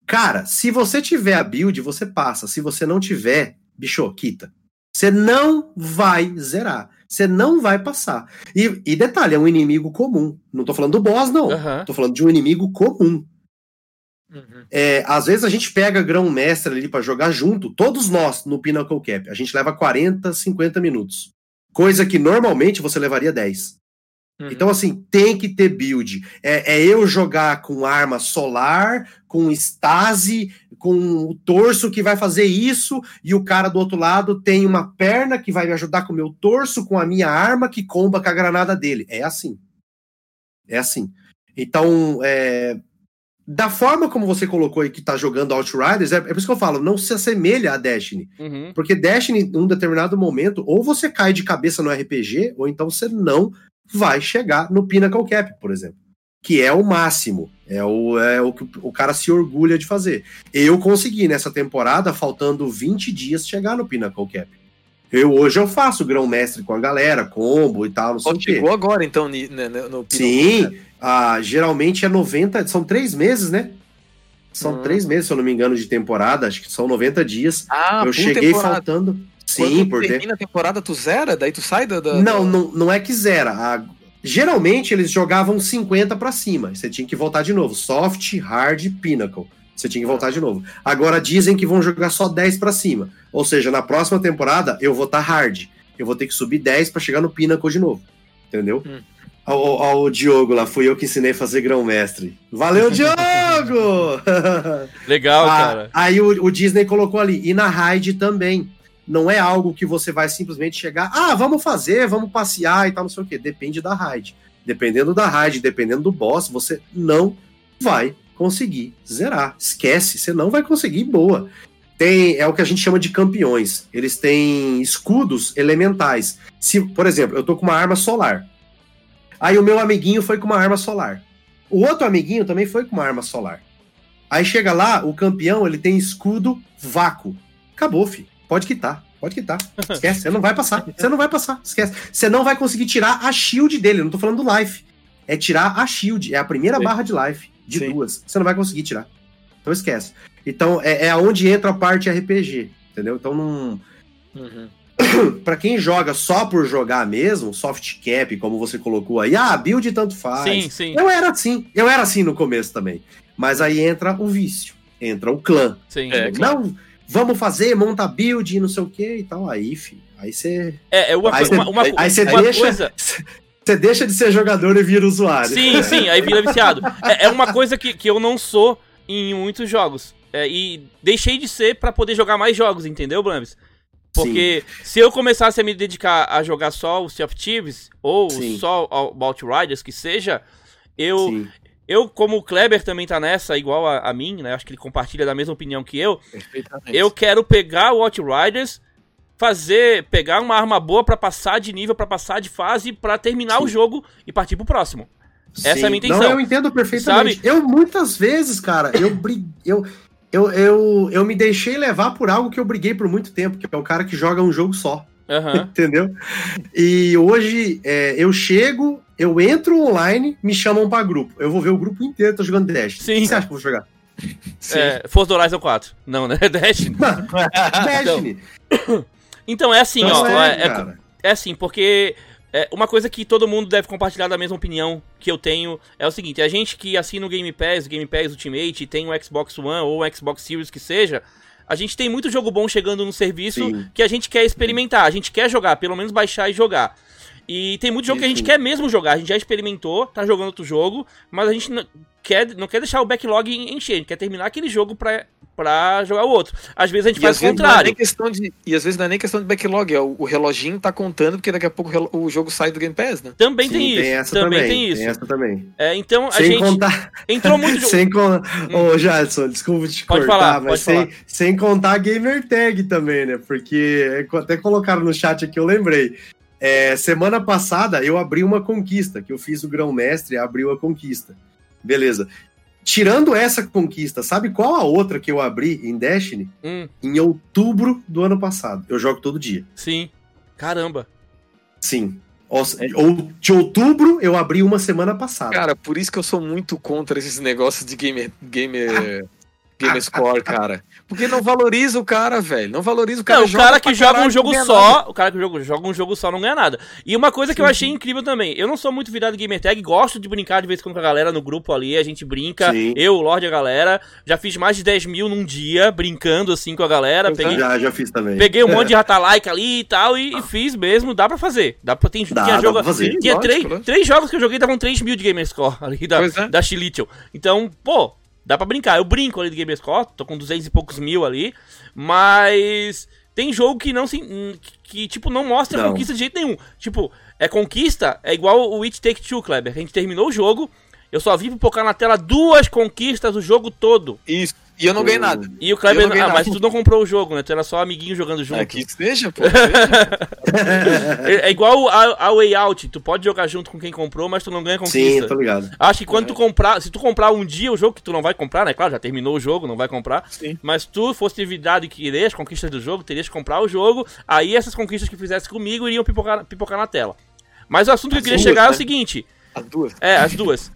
Cara, se você tiver a build, você passa. Se você não tiver, bicho, quita. Você não vai zerar. Você não vai passar. E, e, detalhe, é um inimigo comum. Não tô falando do boss, não. Uhum. Tô falando de um inimigo comum. Uhum. É, às vezes a gente pega grão-mestre ali para jogar junto, todos nós no Pinnacle Cap. A gente leva 40, 50 minutos. Coisa que normalmente você levaria 10. Uhum. Então, assim, tem que ter build. É, é, eu jogar com arma solar, com estase, com o torso que vai fazer isso, e o cara do outro lado tem uma perna que vai me ajudar com o meu torso, com a minha arma que comba com a granada dele. É assim. É assim. Então, é, da forma como você colocou aí que tá jogando Outriders, é, é por isso que eu falo, não se assemelha a Destiny. Uhum. Porque Destiny, em um determinado momento, ou você cai de cabeça no RPG, ou então você não vai chegar no Pinnacle Cap, por exemplo. Que é o máximo. É o, é o que o cara se orgulha de fazer. Eu consegui nessa temporada, faltando 20 dias, chegar no Pinnacle Cap. Eu hoje eu faço grão-mestre com a galera, combo e tal, não sei o quê. chegou agora, então, né, né, no Sim, ah, geralmente é 90, são três meses, né? São Hum. três meses, se eu não me engano, de temporada, acho que são 90 dias. Ah, eu cheguei temporada. faltando. Sim, Quando por ter. termina a temporada, tu zera? Daí tu sai da... da- Não, não, não é que zera. A- Geralmente eles jogavam 50 pra cima. Você tinha que voltar de novo. Soft, hard, pinnacle. Você tinha que voltar de novo. Agora dizem que vão jogar só 10 pra cima. Ou seja, na próxima temporada eu vou estar hard. Eu vou ter que subir 10 pra chegar no pinnacle de novo. Entendeu? Hum. Ó, ó, ó, o Diogo lá, fui eu que ensinei a fazer grão-mestre. Valeu, Diogo! Legal, Ah, cara. Aí o, o Disney colocou ali. E na raid também. Não é algo que você vai simplesmente chegar, ah, vamos fazer, vamos passear e tal, não sei o quê. Depende da raid. Dependendo da raid, dependendo do boss, você não vai conseguir zerar. Esquece, você não vai conseguir boa. Tem, é o que a gente chama de campeões. Eles têm escudos elementais. Se, por exemplo, eu tô com uma arma solar. Aí o meu amiguinho foi com uma arma solar. O outro amiguinho também foi com uma arma solar. Aí chega lá, o campeão, ele tem escudo vácuo. Acabou, fi. Pode quitar. Pode quitar. Esquece. Você não vai passar. Você não vai passar. Esquece. Você não vai conseguir tirar a shield dele. Eu não tô falando do life. É tirar a shield. É a primeira Sim. barra de life. De Sim. duas. Você não vai conseguir tirar. Então esquece. Então é, é onde entra a parte RPG. Entendeu? Então não. Uhum. Pra quem joga só por jogar mesmo, soft cap, como você colocou aí, ah, build tanto faz. Sim, sim, Eu era assim, eu era assim no começo também. Mas aí entra o vício, entra o clã. sim. É, Não, vamos fazer, monta build, não sei o que e tal. Aí, filho, aí você. É, é uma, Aí co- uma, uma, aí você deixa- coisa. Você deixa de ser jogador e vira usuário. Sim, sim, aí vira viciado. É, é uma coisa que, que eu não sou em muitos jogos. É, e deixei de ser pra poder jogar mais jogos, entendeu, Blambis? Porque se eu começasse a me dedicar a jogar só o Sea of Thieves, ou Sim. só o Outriders, que seja, eu, Sim, eu, como o Kleber também tá nessa, igual a, a mim, né? Acho que ele compartilha da mesma opinião que eu. Eu quero pegar o Outriders, fazer, pegar uma arma boa pra passar de nível, pra passar de fase, pra terminar Sim. o jogo e partir pro próximo. Essa sim. é a minha intenção. Não, eu entendo perfeitamente. Eu, muitas vezes, cara, eu brig... eu, eu, eu, eu me deixei levar por algo que eu briguei por muito tempo, que é o cara que joga um jogo só. Aham. Entendeu? E hoje é, eu chego, eu entro online, me chamam pra grupo. Eu vou ver o grupo inteiro, tô jogando Dash. Sim. O que você acha que eu vou jogar? É, Forza Horizon 4. Não, né? Destiny. Mano, Destiny. Então é assim, Não ó. é, É, é, é assim, porque é, uma coisa que todo mundo deve compartilhar da mesma opinião que eu tenho é o seguinte: a gente que assina o Game Pass, o Game Pass Ultimate, tem o Xbox One ou o Xbox Series que seja. A gente tem muito jogo bom chegando no serviço Sim. que a gente quer experimentar, a gente quer jogar, pelo menos baixar e jogar. E tem muito jogo que a gente Isso. quer mesmo jogar, a gente já experimentou, tá jogando outro jogo, mas a gente não quer, não quer deixar o backlog encher, a gente quer terminar aquele jogo pra, pra jogar o outro. Às vezes a gente E faz o é contrário. nem questão de e às vezes não é nem questão de backlog, é o, o reloginho tá contando porque daqui a pouco o relo- o jogo sai do Game Pass, né? Também Sim, tem isso, essa também, tem isso. Tem essa também. É, então a sem gente contar. entrou muito jogo. sem con... Ô, Jadson, desculpa te Pode cortar, falar, mas pode sem, sem contar a gamer tag também, né? Porque até colocaram no chat aqui, eu lembrei. É, semana passada eu abri uma conquista, que eu fiz o grão-mestre, abriu a conquista. Beleza. Tirando essa conquista, sabe qual a outra que eu abri em Destiny? Hum, Em outubro do ano passado. Eu jogo todo dia. sim. Caramba. Sim. Ou- ou- De outubro eu abri uma semana passada. Cara, por isso que eu sou muito contra esses negócios de gamer gamer gamer score, cara. Porque não valoriza o cara, velho. Não valoriza o cara. Não, o cara que joga um jogo só, nada. o cara que joga, joga um jogo só não ganha nada. E uma coisa que eu Sim, achei incrível também, eu não sou muito virado em gamer tag, gosto de brincar de vez em quando com a galera no grupo ali, a gente brinca, Sim. eu, o Lorde e a galera, já fiz mais de 10 mil num dia, brincando assim com a galera, é. peguei, Já, já fiz também. peguei um monte de rata-like ali e tal, e, e fiz mesmo, dá pra fazer. Dá pra, tem, Dá, tinha dá jogo, pra fazer. tinha Lógico, três, lógico. três jogos que eu joguei davam 3 mil de gamerscore ali da, Pois é. da Chilichel. Então, pô, dá pra brincar. Eu brinco ali de gamerscore, tô com 200 e poucos mil ali, mas tem jogo que não se. que, que, tipo, não mostra Não. conquista de jeito nenhum. Tipo, é conquista, é igual o It Take Two, Kleber. A gente terminou o jogo Eu só vi pipocar na tela duas conquistas o jogo todo. Isso. E eu não ganhei nada. E o Kleber. Ah, mas tu não comprou o jogo, né? Tu era só amiguinho jogando junto. É que seja, pô. É, é igual a, a Way Out. Tu pode jogar junto com quem comprou, mas tu não ganha Sim, conquista. tô ligado. Acho que quando tu comprar, se tu comprar um dia o jogo que tu não vai comprar, né? Claro, já terminou o jogo, não vai comprar. Sim. Mas tu fosse virado e querer as conquistas do jogo, terias que comprar o jogo. Aí essas conquistas que fizesse comigo iriam pipocar, pipocar na tela. Mas o assunto que eu queria duas, chegar é o né? seguinte: As duas. é, as duas.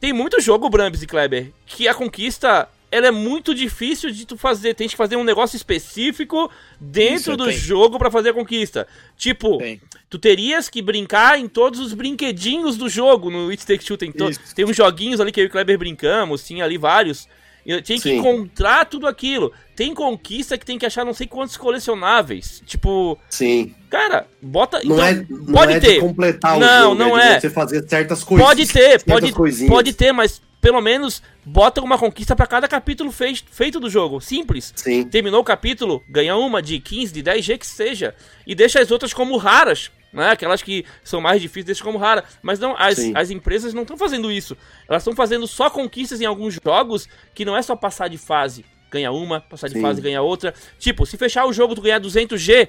Tem muito jogo, Brambis e Kleber, que a conquista ela é muito difícil de tu fazer. Tem que fazer um negócio específico dentro Isso, do tem. jogo pra fazer a conquista. Tipo, Tem. tu terias que brincar em todos os brinquedinhos do jogo no It Take Two. Tem, to- tem uns joguinhos ali que eu e o Kleber brincamos, tinha ali vários. Tinha que Sim. encontrar tudo aquilo. Tem conquista que tem que achar não sei quantos colecionáveis. Tipo, Sim. cara, bota. Não então, é, não pode é ter. completar o Não, jogo, não de é. você fazer certas coisas. Pode ter, certas pode, coisinhas. pode ter, mas pelo menos bota uma conquista pra cada capítulo fei- feito do jogo. Simples. Sim. Terminou o capítulo, ganha uma de 15, de 10 G que seja. E deixa as outras como raras. Né? Aquelas que são mais difíceis, deixa como rara. Mas não, as, Sim. as empresas não estão fazendo isso. Elas estão fazendo só conquistas em alguns jogos que não é só passar de fase. Ganha uma, passar de Sim. fase, ganha outra. Tipo, se fechar o jogo, tu ganhar 200G,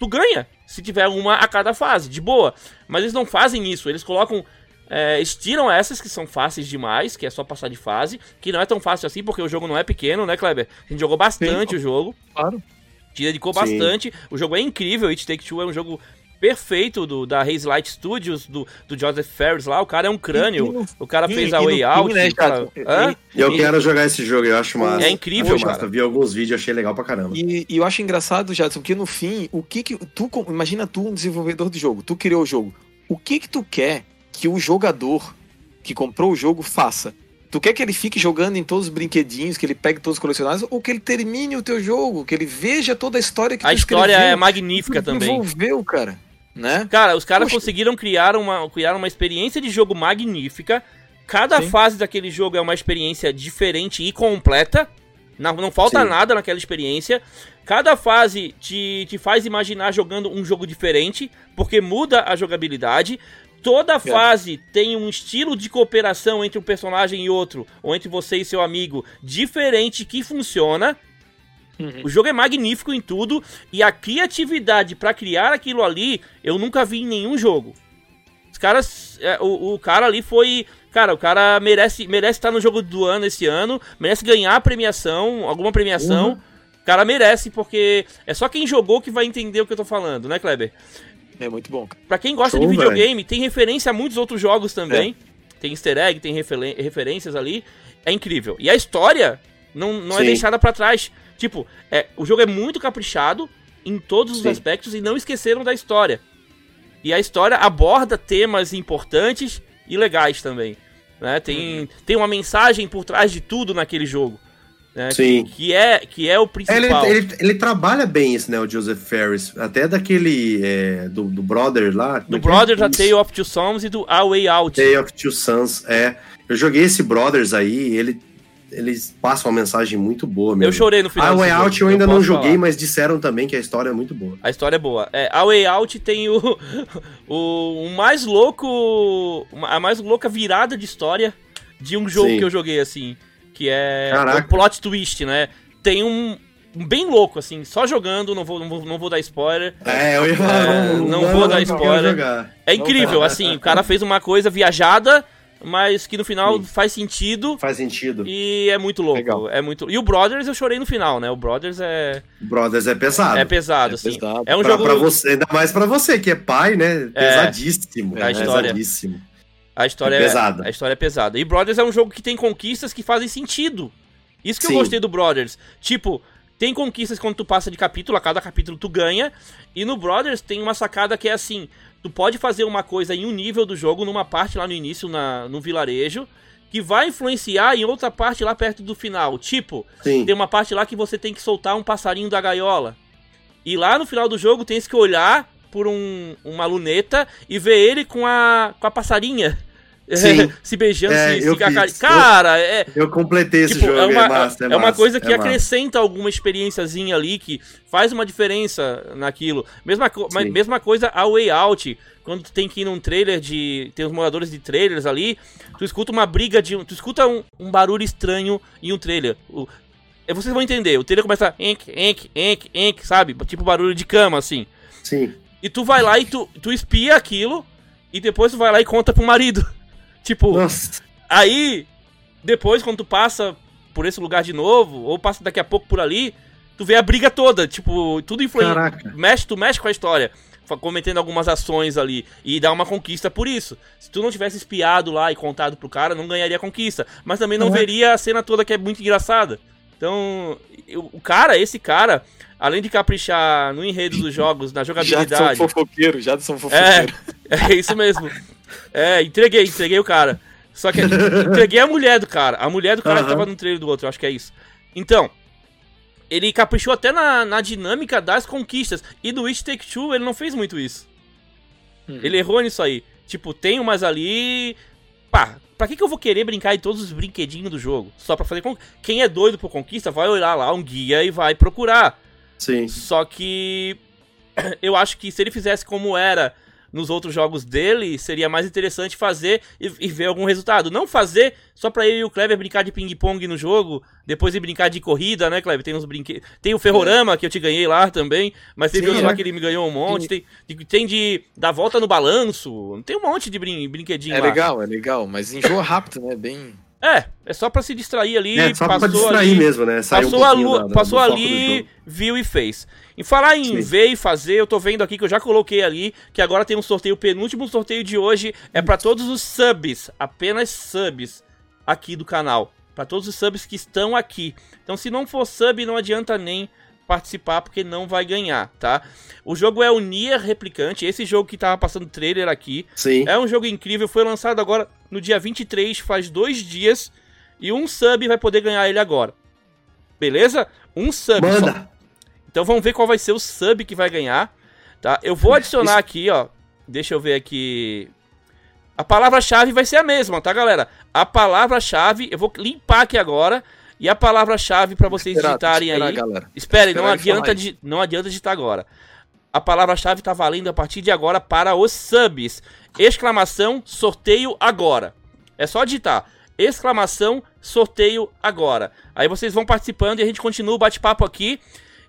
tu ganha. Se tiver uma a cada fase, de boa. Mas eles não fazem isso. Eles colocam. É, eles tiram essas que são fáceis demais, que é só passar de fase, que não é tão fácil assim, porque o jogo não é pequeno, né, Kleber? A gente jogou bastante Sim. o jogo, Claro. te dedicou Sim. bastante. O jogo é incrível, It Take Two é um jogo perfeito do, da Haze Light Studios, do, do Joseph Ferris lá. O cara é um crânio. O cara fez e a Way fim, Out. né, cara- Hã? E eu E- quero jogar esse jogo, eu acho massa. É incrível, acho massa. Vi alguns vídeos, achei legal pra caramba. E, e eu acho engraçado, Jadson, que no fim, o que que tu imagina tu um desenvolvedor de jogo, tu criou o jogo. O que que tu quer que o jogador que comprou o jogo faça? Tu quer que ele fique jogando em todos os brinquedinhos, que ele pegue todos os colecionáveis, ou que ele termine o teu jogo, que ele veja toda a história que A tu história escreveu, é magnífica que tu também. desenvolveu, cara, né? Cara, os caras conseguiram criar uma, criar uma experiência de jogo magnífica. Cada Sim. fase daquele jogo é uma experiência diferente e completa. Não, não falta Sim. nada naquela experiência. Cada fase te, te faz imaginar jogando um jogo diferente, porque muda a jogabilidade. Toda fase tem um estilo de cooperação entre um personagem e outro, ou entre você e seu amigo, diferente que funciona. Uhum. O jogo é magnífico em tudo e a criatividade pra criar aquilo ali eu nunca vi em nenhum jogo. Os caras, é, o, o cara ali foi, cara, o cara merece merece estar no jogo do ano esse ano, merece ganhar a premiação, alguma premiação. Uhum. O cara merece porque é só quem jogou que vai entender o que eu tô falando, né, Kleber? É muito bom. cara. Pra quem gosta Show, de videogame, tem referência a muitos outros jogos também. É. Tem easter egg, tem referências ali. É incrível. E a história não, não é deixada pra trás. Tipo, é, o jogo é muito caprichado em todos os Sim. aspectos e não esqueceram da história. E a história aborda temas importantes e legais também. Né? Tem, Uhum. tem uma mensagem por trás de tudo naquele jogo. Né? Sim. Que, que é, que é o É, Ele, principal. ele, ele trabalha bem isso, né, o Joseph Ferris. Até daquele é, do, do Brother lá. como Do é que é? Brothers, A Isso. Tale of Two Sons e do A Way Out. Tale of Two Sons, é. Eu joguei esse Brothers aí, ele, eles passam uma mensagem muito boa mesmo. Eu chorei no final. A Way Out jogo, eu ainda não posso joguei, falar. mas disseram também que a história é muito boa. A história é boa. É, a Way Out tem o, o, o mais louco. A mais louca virada de história de um jogo Sim. que eu joguei, assim. Que é Caraca. o plot twist, né? Tem um. um Bem louco, assim, só jogando, não vou, não vou, não vou dar spoiler. É, eu ia falar. É, não vou dar porque eu quero spoiler. jogar. É incrível, assim, o cara fez uma coisa viajada, mas que no final Sim. faz sentido Faz sentido. e é muito louco. Legal. É muito... E o Brothers eu chorei no final, né? O Brothers é, Brothers é pesado. é pesado, É assim. pesado. É um pra, jogo. pra você, ainda mais pra você, que é pai, né? Pesadíssimo. a história. Pesadíssimo. A história É pesada. A história é pesada. E Brothers é um jogo que tem conquistas que fazem sentido. Isso que eu Sim. gostei do Brothers. Tipo, tem conquistas quando tu passa de capítulo, a cada capítulo tu ganha. E no Brothers tem uma sacada que é assim: tu pode fazer uma coisa em um nível do jogo, numa parte lá no início, na, no vilarejo, que vai influenciar em outra parte lá perto do final. Tipo, Sim. tem uma parte lá que você tem que soltar um passarinho da gaiola. E lá no final do jogo tens que olhar por um, uma luneta e ver ele com a, com a passarinha. Sim. se beijando, É, se, se fiz. Cara, é, Eu completei esse Tipo, jogo, é uma, é massa, é é uma coisa que é massa. acrescenta alguma experiênciazinha ali que faz uma diferença naquilo. Mesma, co- mas Sim. mesma coisa a Way Out, quando tu tem que ir num trailer de. Tem os moradores de trailers ali, tu escuta uma briga de. um- Tu escuta um, um barulho estranho em um trailer. O, é, vocês vão entender, o trailer começa. Enk, enk, enk, enk, sabe? Tipo barulho de cama, assim. Sim. E tu vai lá e tu, tu espia aquilo, e depois tu vai lá e conta pro marido. Tipo. Nossa. Aí, depois, quando tu passa por esse lugar de novo, ou passa daqui a pouco por ali, tu vê a briga toda, tipo, tudo influencia. Mexe, tu mexe com a história, cometendo algumas ações ali, e dá uma conquista por isso. Se tu não tivesse espiado lá e contado pro cara, não ganharia a conquista. Mas também não Uhum. veria a cena toda que é muito engraçada. Então, eu- o cara, esse cara, além de caprichar no enredo dos jogos, na Jadson jogabilidade. fofoqueiro, Jadson É, fofoqueiro. é isso mesmo. É, entreguei, entreguei o cara. Só que entreguei a mulher do cara. A mulher do cara que Aham. tava no trailer do outro, eu acho que é isso. Então, ele caprichou até na, na dinâmica das conquistas. E do It Take Two, ele não fez muito isso. Hum. Ele errou nisso aí. Tipo, tem umas ali. Pá, pra que, que eu vou querer brincar em todos os brinquedinhos do jogo? Só pra fazer. Con... Quem é doido por conquista vai olhar lá um guia e vai procurar. Sim. Só que eu acho que se ele fizesse como era nos outros jogos dele, seria mais interessante fazer e, e ver algum resultado. Não fazer só pra eu e o Kleber brincar de ping-pong no jogo, depois ir brincar de corrida, né, Kleber? Tem uns brinquedos. Tem o Ferrorama, que eu te ganhei lá também, mas teve outro lá é. que ele me ganhou um monte. Tem, de- tem de dar volta no balanço, tem um monte de brin brinquedinho É lá. legal, é legal, mas enjoa rápido, né? Bem. É, é só pra se distrair ali. É, só pra passou distrair ali, mesmo, né? Sair passou um a pouquinho lu- da- da- passou ali, viu e fez. Em falar em Sim. ver e fazer, eu tô vendo aqui que eu já coloquei ali, que agora tem um sorteio, o penúltimo sorteio de hoje é pra todos os subs, apenas subs aqui do canal, Pra todos os subs que estão aqui. Então se não for sub, não adianta nem participar porque não vai ganhar, tá? O jogo é o Nier Replicante, esse jogo que tava passando trailer aqui. Sim. É um jogo incrível, foi lançado agora no dia 23, faz dois dias. E um sub vai poder ganhar ele agora. Beleza? Um sub só. Manda. Então vamos ver qual vai ser o sub que vai ganhar. Tá? Eu vou adicionar Isso- aqui, ó. Deixa eu ver aqui. A palavra-chave vai ser a mesma, tá, galera? A palavra-chave, eu vou limpar aqui agora. E a palavra-chave pra vocês Esperar, digitarem esperar, aí. galera. Espere, não adianta, digi- não adianta digitar agora. A palavra-chave tá valendo a partir de agora para os subs. Exclamação, sorteio agora. É só digitar. Exclamação, sorteio agora. Aí vocês vão participando e a gente continua o bate-papo aqui.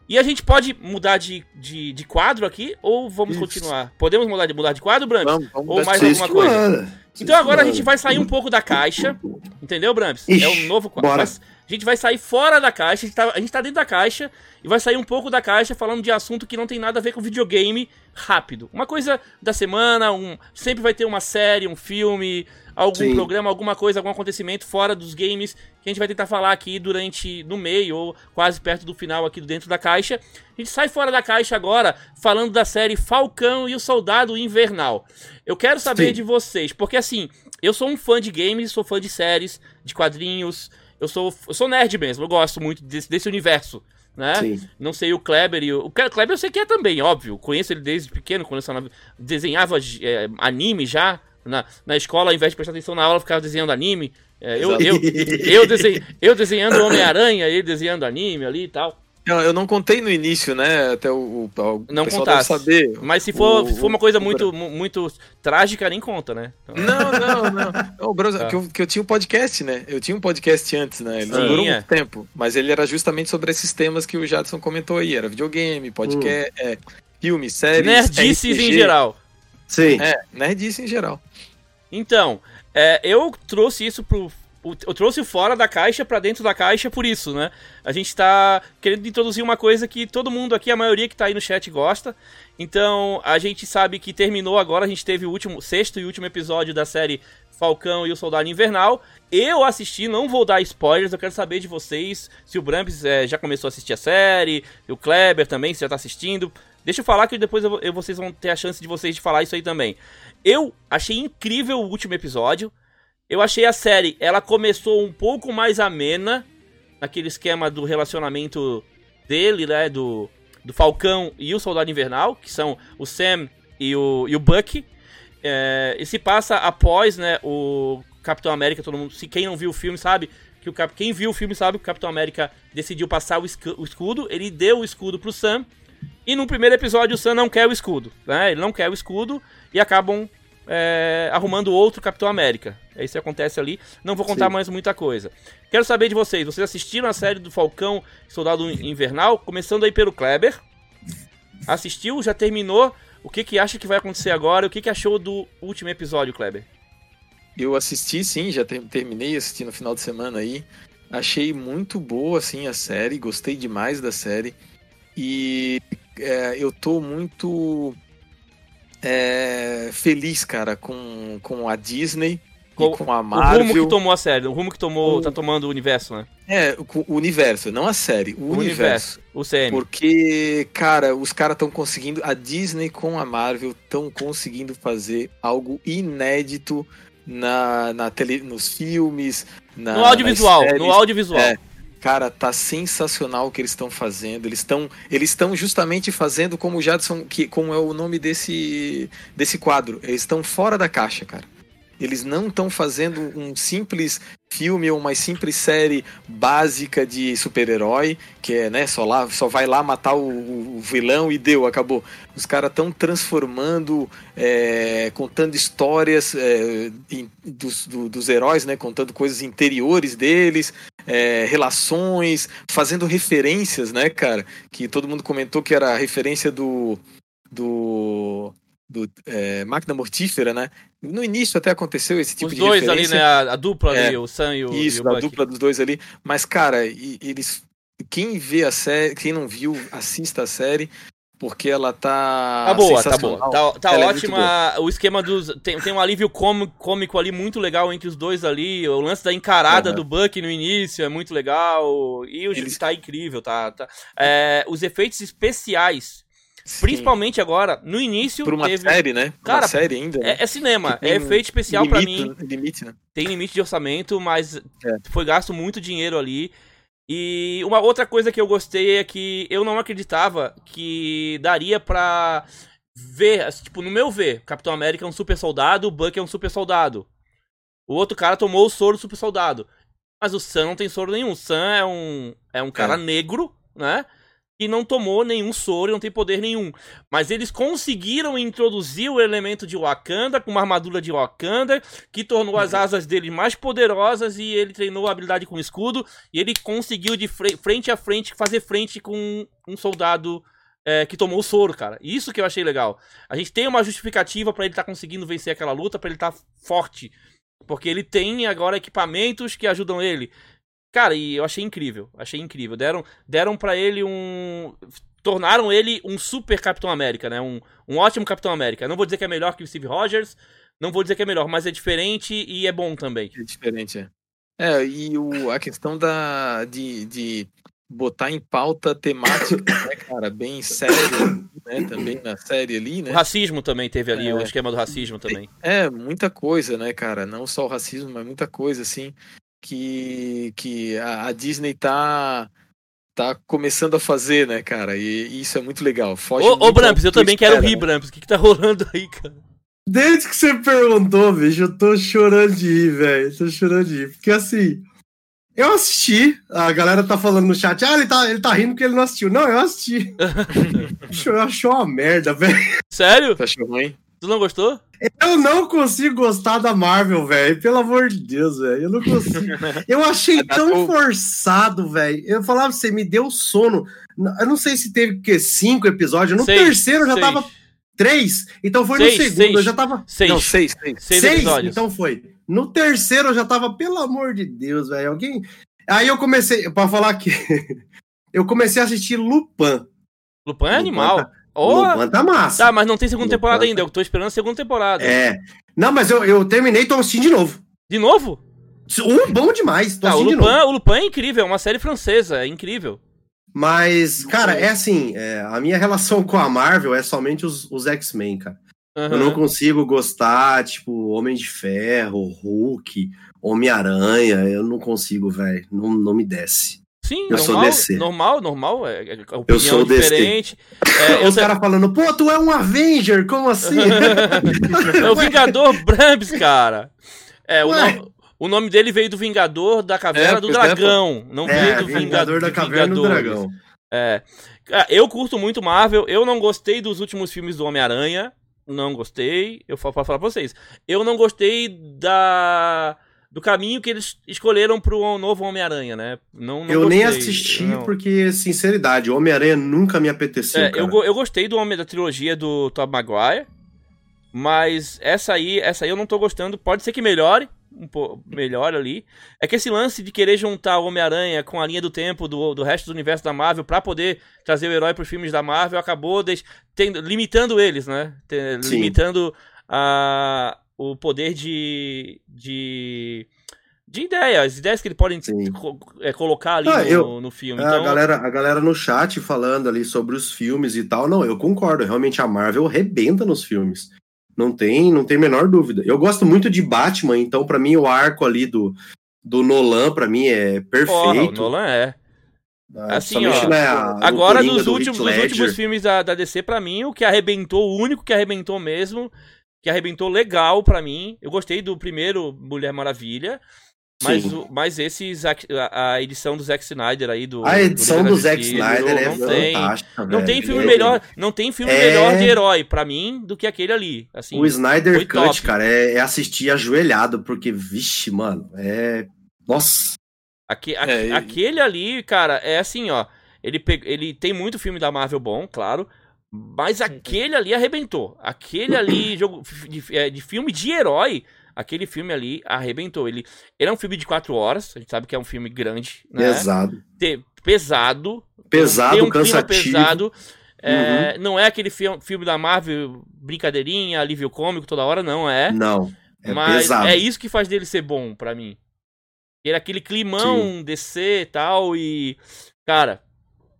E a gente pode mudar de, de, de quadro aqui ou vamos Isso. continuar? Podemos mudar de, mudar de quadro, Brams? Vamos, vamos Ou mais alguma coisa? manda. Então agora a gente vai sair um pouco da caixa. Entendeu, Brams? Ixi, é um novo quadro. bora. Mas a gente vai sair fora da caixa. A gente, tá, a gente tá dentro da caixa e vai sair um pouco da caixa falando de assunto que não tem nada a ver com videogame rápido. Uma coisa da semana, um, sempre vai ter uma série, um filme, algum Sim. programa, alguma coisa, algum acontecimento fora dos games que a gente vai tentar falar aqui durante no meio ou quase perto do final aqui dentro da caixa. A gente sai fora da caixa agora falando da série Falcão e o Soldado Invernal. Eu quero saber Sim. de vocês, porque assim, eu sou um fã de games, sou fã de séries, de quadrinhos, eu sou, eu sou nerd mesmo, eu gosto muito desse, desse universo, né? Sim. Não sei o Kleber e o, o Kleber eu sei que é também, óbvio, conheço ele desde pequeno, quando eu desenhava é, anime já, na, na escola, ao invés de prestar atenção na aula, ficava desenhando anime. É, eu, eu, eu, desen- eu desenhando Homem-Aranha, ele desenhando anime ali e tal. Não, eu não contei no início, né? Até o, o, o Não pessoal contasse. deve saber. Mas se for, O- se for uma coisa o- muito, mu- muito trágica, nem conta, né? Então- Não, não, não. Tá. que, eu, que eu tinha um podcast, né? Eu tinha um podcast antes, né? Ele não durou é. muito tempo. Mas ele era justamente sobre esses temas que o Jadson comentou aí. Era videogame, podcast, é, filme, séries. Nerdices RPG. em geral. Sim. É, nerdice em geral. Então, é, eu trouxe isso pro. O- Eu trouxe fora da caixa pra dentro da caixa por isso, né? A gente tá querendo introduzir uma coisa que todo mundo aqui, a maioria que tá aí no chat gosta. Então, a gente sabe que terminou agora, a gente teve o último, sexto e último episódio da série Falcão e o Soldado Invernal. Eu assisti, não vou dar spoilers, eu quero saber de vocês se o Bramps é, já começou a assistir a série, o Kleber também, se já tá assistindo. Deixa eu falar que depois eu, eu- vocês vão ter a chance de vocês de falar isso aí também. Eu achei incrível o último episódio. Eu achei a série, ela começou um pouco mais amena, naquele esquema do relacionamento dele, né, do, do Falcão e o Soldado Invernal, que são o Sam e o, e o Bucky. É, e se passa após, né, o Capitão América, todo mundo. Se quem não viu o filme sabe que o Cap, quem viu o filme sabe que o Capitão América decidiu passar o, o escudo. Ele deu o escudo pro Sam. E no primeiro episódio o Sam não quer o escudo, né? Ele não quer o escudo e acabam é, arrumando outro Capitão América. É isso que acontece ali. Não vou contar Sim. mais muita coisa. Quero saber de vocês. Vocês assistiram a série do Falcão Soldado Invernal? Começando aí pelo Kleber. Assistiu? Já terminou? O que, que acha que vai acontecer agora? O que, que achou do último episódio, Kleber? Eu assisti, sim, já terminei assistindo no final de semana aí. Achei muito boa, assim, a série. Gostei demais da série. E é, eu tô muito é, feliz, cara, com, com a Disney com, com a Marvel. O rumo que tomou a série, o rumo que tomou, o... tá tomando o universo, né? É, o universo, não a série, o, o universo. universo. O CM. Porque, cara, os caras estão conseguindo, a Disney com a Marvel estão conseguindo fazer algo inédito na, na tele, nos filmes, na, no audiovisual, no audiovisual. É, cara, tá sensacional o que eles estão fazendo. Eles estão eles estão justamente fazendo como o Jadson, que como é o nome desse desse quadro. Eles estão fora da caixa, cara. Eles não estão fazendo um simples filme ou uma simples série básica de super-herói, que é, né, só, lá, só vai lá matar o, o vilão e deu, acabou. Os caras estão transformando, é, contando histórias é, dos, do, dos heróis, né, contando coisas interiores deles, é, relações, fazendo referências, né, cara? Que todo mundo comentou que era a referência do. do do é, Máquina Mortífera, né? No início até aconteceu esse tipo Os de dois ali, né? A, a dupla ali, é, o Sam e o Isso, e o a dupla dos dois ali. Mas, cara, eles... Quem vê a série, quem não viu, assista a série, porque ela tá. Tá boa, tá boa. Tá, tá é ótima. É o esquema dos. Tem, tem um alívio cômico, cômico, ali muito legal entre os dois ali. O lance da encarada uhum. do Buck no início é muito legal. E o Eles... tá incrível, tá? tá. É, os efeitos especiais Sim. Principalmente agora, no início. Por uma teve... série, né? Cara, uma série ainda. Né? É, é, cinema, é efeito especial para mim. Limite, né? Tem limite de orçamento, mas é. foi gasto muito dinheiro ali. E uma outra coisa que eu gostei é que eu não acreditava que daria pra ver, tipo, no meu ver, Capitão América é um super soldado, o Buck é um super soldado. O outro cara tomou o soro do super soldado. Mas o Sam não tem soro nenhum. O Sam é um, é um cara é. negro, né? E não tomou nenhum soro e não tem poder nenhum. Mas eles conseguiram introduzir o elemento de Wakanda com uma armadura de Wakanda que tornou as uhum. asas dele mais poderosas e ele treinou a habilidade com escudo e ele conseguiu de frente a frente fazer frente com um soldado é, que tomou o soro, cara. Isso que eu achei legal. A gente tem uma justificativa para ele estar tá conseguindo vencer aquela luta, para ele estar tá forte. Porque ele tem agora equipamentos que ajudam ele. Cara, e eu achei incrível. Achei incrível. Deram, deram para ele um. Tornaram ele um super Capitão América, né? Um, um ótimo Capitão América. Não vou dizer que é melhor que o Steve Rogers, não vou dizer que é melhor, mas é diferente e é bom também. É diferente, é. É, e o, a questão da, de, de botar em pauta temática, né, cara, bem sério, né, também na série ali, né? O racismo também teve ali, é, o esquema do racismo também. É, muita coisa, né, cara, não só o racismo, mas muita coisa, assim, que, que a, a Disney tá tá começando a fazer, né, cara? E, isso é muito legal. Foge ô, ô Bramps, eu também quero rir, né? Bramps. O que, que tá rolando aí, cara? Desde que você perguntou, bicho, eu tô chorando de rir, velho. Tô chorando de rir. Porque assim, eu assisti. A galera tá falando no chat, ah, ele tá, ele tá rindo porque ele não assistiu. Não, eu assisti. eu achou uma merda, velho. Sério? Tá achou ruim? Tu não gostou? Eu não consigo gostar da Marvel, velho. Pelo amor de Deus, velho. Eu não consigo. Eu achei tão forçado, velho. Eu falava, você me deu sono. Eu não sei se teve que cinco episódios. No seis, terceiro já seis. tava três. Então foi seis, no segundo. Seis. Eu já tava. Seis. Não, seis. Seis, seis episódios. Então foi. No terceiro eu já tava, pelo amor de Deus, velho. Alguém. Aí eu comecei, para falar aqui, eu comecei a assistir Lupin. Lupin é animal. Tá... Oh, Lupin tá massa. Tá, mas não tem segunda temporada tá... ainda. Eu tô esperando a segunda temporada. É. Não, mas eu, eu terminei e tô assistindo de novo. De novo? Um bom demais. Tô tá, o, Lupin, o Lupin é incrível, é uma série francesa, é incrível. Mas, cara, é assim, é, a minha relação com a Marvel é somente os, os X-Men, cara. Uhum. Eu não consigo gostar, tipo, Homem de Ferro, Hulk, Homem-Aranha, eu não consigo, velho. Não, não me desce. Sim, Eu sou normal, DC. normal, normal, é, é opinião Eu sou DC. diferente. É, eu Os caras falando, pô, tu é um Avenger, como assim? É o Vingador Brambis, cara. É, o, no- o nome dele veio do Vingador da Caverna É, do é. Dragão. não é, veio do Vingador Vingador da Caverna do Dragão. É. Eu curto muito Marvel. Eu não gostei dos últimos filmes do Homem-Aranha. Não gostei. Eu falo pra falar pra vocês. Eu não gostei da. Do caminho que eles escolheram pro novo Homem-Aranha, né? Não, não Eu nem gostei. assisti Não. porque, sinceridade, Homem-Aranha nunca me apeteceu. É, eu, eu gostei do homem da trilogia do Tobey Maguire, mas essa aí, essa aí eu não tô gostando. Pode ser que melhore, um pouco melhore ali. É que esse lance de querer juntar o Homem-Aranha com a linha do tempo do, do resto do universo da Marvel pra poder trazer o herói pros filmes da Marvel acabou des- tendo- limitando eles, né? Limitando a, o poder de, de de ideia, as ideias que ele pode co- é, colocar ali Ah, no, eu- no filme. É, Então, a, galera, a galera no chat falando ali sobre os filmes e tal. Não, eu concordo. Realmente a Marvel rebenta nos filmes. Não tem, não tem a menor dúvida. Eu gosto muito de Batman, então pra mim o arco ali do, do Nolan pra mim é porra, o perfeito. Nolan é. Ah, assim, ó, né, a- Agora, do últimos, Ledger. últimos filmes da, da DC, pra mim, o que arrebentou, o único que arrebentou mesmo, que arrebentou legal pra mim, eu gostei do primeiro Mulher Maravilha, mas, Sim. o- mas esses, a, a edição do Zack Snyder aí do. A edição do da Zack Snyder é não tem, fantástica. não tem filme melhor, não tem filme É- melhor de herói pra mim do que aquele ali. Assim, O Snyder Cut, top. cara, é, é assistir ajoelhado, porque, vixe, mano, é. Nossa. Aque- a- É, e- Aquele ali, cara, é assim, ó. Ele, pe- ele tem muito filme da Marvel bom, claro. Mas aquele ali arrebentou. Aquele ali, jogo de, é, de filme de herói, aquele filme ali arrebentou. Ele, ele é um filme de quatro horas, a gente sabe que é um filme grande, né? Pesado. Te- pesado. Pesado, tem um cansativo. pesado. É, Não é aquele fi filme da Marvel, brincadeirinha, alívio cômico toda hora, não é. Não. É Mas pesado. é isso que faz dele ser bom pra mim. Ele é aquele climão DC e tal e. Cara,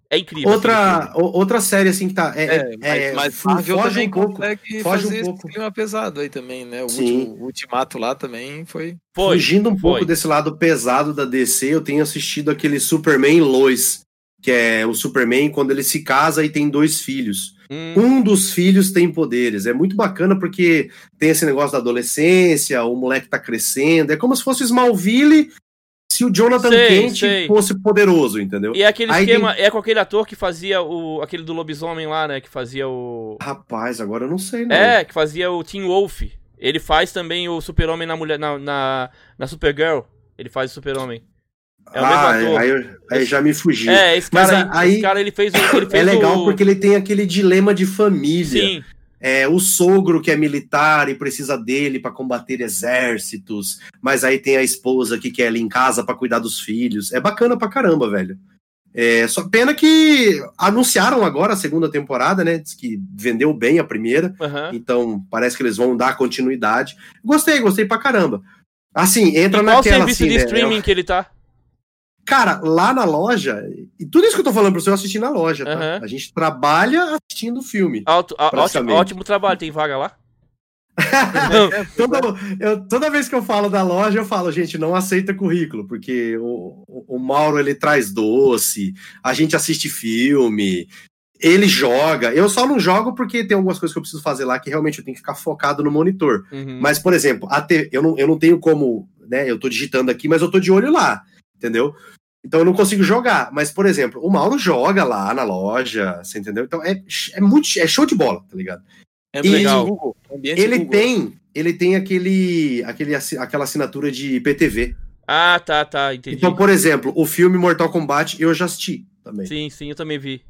é incrível. Outra, o- outra série, assim, que tá. É, É, é, mas, Marvel foge um pouco. foge um fazer pouco. esse clima pesado aí também, né? O, Sim. último, o Ultimato lá também foi... Foi. Fugindo um foi. pouco desse lado pesado da DC, eu tenho assistido aquele Superman Lois, que é o Superman quando ele se casa e tem dois filhos. Hum, Um dos filhos tem poderes. É muito bacana porque tem esse negócio da adolescência, o moleque tá crescendo. É como se fosse Smallville se o Jonathan Sei, Kent sei. fosse poderoso, entendeu? E é aquele Aí esquema, é com aquele ator que fazia o. aquele do lobisomem lá, né? Que fazia o. Rapaz, agora eu não sei, não. É, que fazia o Teen Wolf. Ele faz também o Super-Homem na mulher. Na, na, na Supergirl. Ele faz o Super-Homem. É o mesmo ah, ator. aí, aí já me fugiu. É, esse Mas cara, aí, aí- esse cara ele fez o. Ele fez É legal o... porque ele tem aquele dilema de família. Sim, É, o sogro que é militar e precisa dele para combater exércitos, mas aí tem a esposa que quer ele em casa para cuidar dos filhos. É bacana pra caramba, velho. É, só pena que anunciaram agora a segunda temporada, né? Diz que vendeu bem a primeira, aham. então parece que eles vão dar continuidade. Gostei, gostei pra caramba. Assim, entra E qual naquela serviço assim, de né? streaming que ele tá? Cara, lá na loja, e tudo isso que eu tô falando pra você, eu assisti na loja, tá? Aham. A gente trabalha assistindo o filme. Alto, ótimo, ótimo trabalho, tem vaga lá? Toda, eu- toda vez que eu falo da loja, eu falo, gente, não aceita currículo, porque o, o- o Mauro ele traz doce, a gente assiste filme, ele joga. Eu só não jogo porque tem algumas coisas que eu preciso fazer lá que realmente eu tenho que ficar focado no monitor. Uhum. Mas, por exemplo, a te- eu, não, eu não tenho como, né? Eu tô digitando aqui, mas eu tô de olho lá, entendeu? Então eu não consigo jogar. Mas, por exemplo, o Mauro joga lá na loja, você entendeu? Então é, é muito é show de bola, tá ligado? É E- legal. Google. Ele Google. tem, ele tem aquele, aquele, aquela assinatura de IPTV. Ah, tá, tá, entendi. Então, por exemplo, o filme Mortal Kombat eu já assisti também. Sim, sim, eu também vi.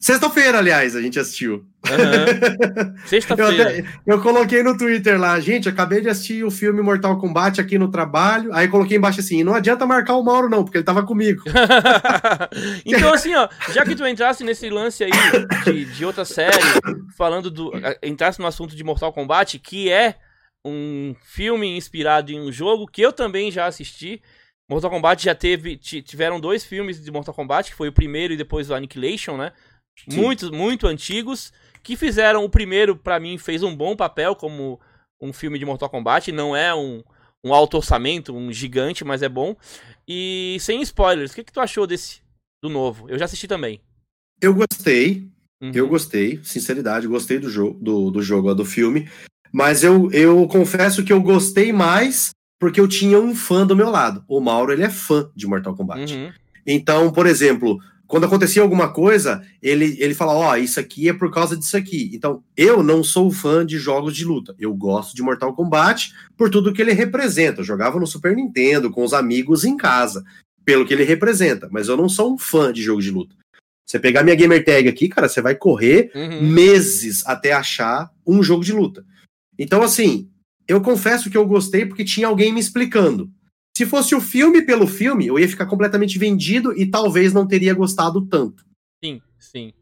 Sexta-feira, aliás, a gente assistiu. Eu, Sexta-feira. até- eu coloquei no Twitter lá, gente, acabei de assistir o filme Mortal Kombat aqui no trabalho. Aí coloquei embaixo assim, não adianta marcar o Mauro não, porque ele tava comigo. então, assim, ó, já que tu entrasse nesse lance aí de, de outra série, falando do. Entrasse no assunto de Mortal Kombat, que é um filme inspirado em um jogo que eu também já assisti. Mortal Kombat já teve. ti- Tiveram dois filmes de Mortal Kombat, que foi o primeiro e depois o Annihilation, né? Sim. Muitos, muito antigos, que fizeram. O primeiro, pra mim, fez um bom papel como um filme de Mortal Kombat. Não é um, um alto orçamento, um gigante, mas é bom. E sem spoilers, o que, que tu achou desse Do novo. Eu já assisti também. Eu gostei, Uhum. eu gostei, sinceridade, gostei do jogo, do, do jogo, do filme. Mas eu, eu confesso que eu gostei mais porque eu tinha um fã do meu lado. O Mauro, ele é fã de Mortal Kombat. Uhum. Então, por exemplo, quando acontecia alguma coisa, ele, ele fala: Ó, isso aqui é por causa disso aqui. Então, eu não sou fã de jogos de luta. Eu gosto de Mortal Kombat por tudo que ele representa. Eu jogava no Super Nintendo, com os amigos em casa, pelo que ele representa. Mas eu não sou um fã de jogo de luta. Você pegar minha gamer tag aqui, cara, você vai correr Uhum. meses até achar um jogo de luta. Então, assim, eu confesso que eu gostei porque tinha alguém me explicando. Se fosse o filme pelo filme, eu ia ficar completamente vendido e talvez não teria gostado tanto, Sim, sim.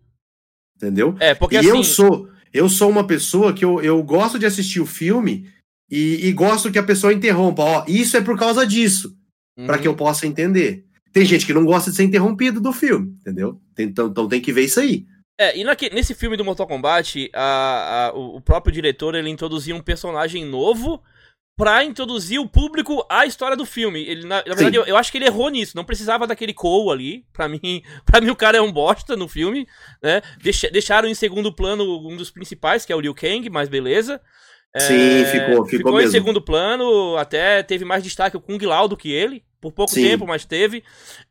entendeu? É, porque e assim. eu sou eu sou uma pessoa que eu, eu gosto de assistir o filme e, e gosto que a pessoa interrompa. Ó, isso é por causa disso, uhum. para que eu possa entender. Tem gente que não gosta de ser interrompido do filme, entendeu? Então, então tem que ver isso aí. É, e naque- nesse filme do Mortal Kombat, a- a- o próprio diretor ele introduziu um personagem novo pra introduzir o público à história do filme. Ele, na, na verdade, eu, eu acho que ele errou nisso. Não precisava daquele Cole ali. Pra mim, pra mim o cara é um bosta no filme. Né? Deixa- deixaram em segundo plano um dos principais, que é o Liu Kang, mas beleza. É, Sim, ficou- ficou em mesmo. segundo plano, até teve mais destaque o Kung Lao do que ele. Por pouco Sim. tempo, mas teve.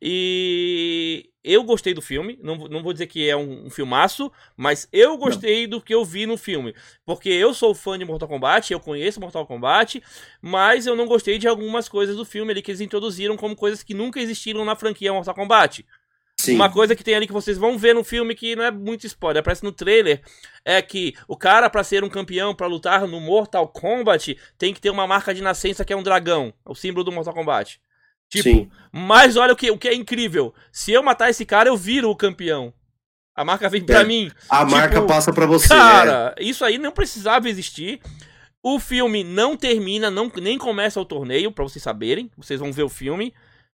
E eu gostei do filme. Não, vou- não vou dizer que é um, um filmaço, mas eu gostei do que eu vi no filme. Porque eu sou fã de Mortal Kombat, eu conheço Mortal Kombat, mas eu não gostei de algumas coisas do filme ali que eles introduziram como coisas que nunca existiram na franquia Mortal Kombat. Sim. Uma coisa que tem ali que vocês vão ver no filme que não é muito spoiler, aparece no trailer, é que o cara pra ser um campeão, pra lutar no Mortal Kombat, tem que ter uma marca de nascença que é um dragão, o símbolo do Mortal Kombat. Tipo, Sim. mas olha o que, o que é incrível. Se eu matar esse cara, eu viro o campeão. A marca vem pra É, mim. A Tipo, marca passa pra você. é. Cara, isso aí não precisava existir. O filme não termina, não, nem começa o torneio, pra vocês saberem. Vocês vão ver o filme.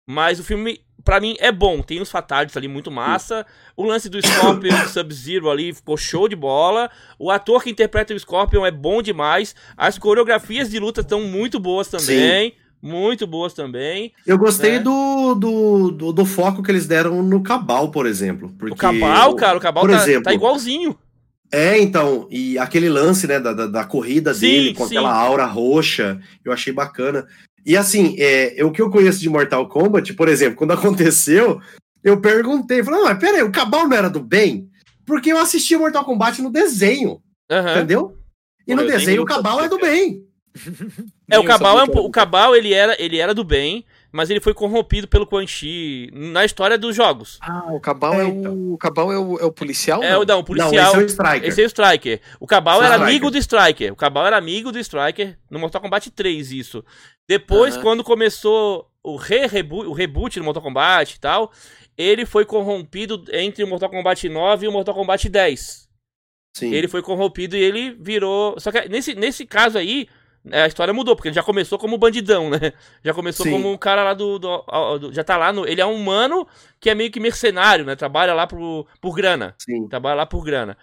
Mas o filme, pra mim, é bom. Tem os fatalities ali muito massa. O lance do Scorpion do Sub-Zero ali ficou show de bola. O ator que interpreta o Scorpion é bom demais. As coreografias de luta estão muito boas também. Muito boas também. Eu gostei É. do, do, do, do foco que eles deram no Cabal, por exemplo. Porque, o Cabal, cara, o Cabal por tá, exemplo, tá igualzinho. É, então, e aquele lance, né, da, da, da corrida Sim, dele com sim. aquela aura roxa, eu achei bacana. E assim, é, o que eu conheço de Mortal Kombat, por exemplo, quando aconteceu, eu perguntei, falei, não, mas peraí, o Cabal não era do bem? Porque eu assistia Mortal Kombat no desenho, Aham. entendeu? E Pô, no desenho o Cabal é do bem. É, o Cabal, é um o Cabal ele, era, ele era do bem, mas ele foi corrompido pelo Quan Chi na história dos jogos. Ah, o Cabal é, É, o, então. o Cabal é o, é o policial? É, o- não? não, o Não, policial. esse é o Striker. Esse é o Striker. O Cabal Esse é o era Striker. amigo do Striker. O Cabal era amigo do Striker no Mortal Kombat 3, isso. Depois, Aham. quando começou o, re -reboot, o reboot no Mortal Kombat e tal, ele foi corrompido entre o Mortal Kombat 9 e o Mortal Kombat 10. Sim. Ele foi corrompido e ele virou. Só que nesse, nesse caso aí, a história mudou, porque ele já começou como bandidão, né? Já começou Sim. como um cara lá do, do- do- Já tá lá no. Ele é um humano que é meio que mercenário, né? Trabalha lá por, por grana. Sim. Trabalha lá por grana.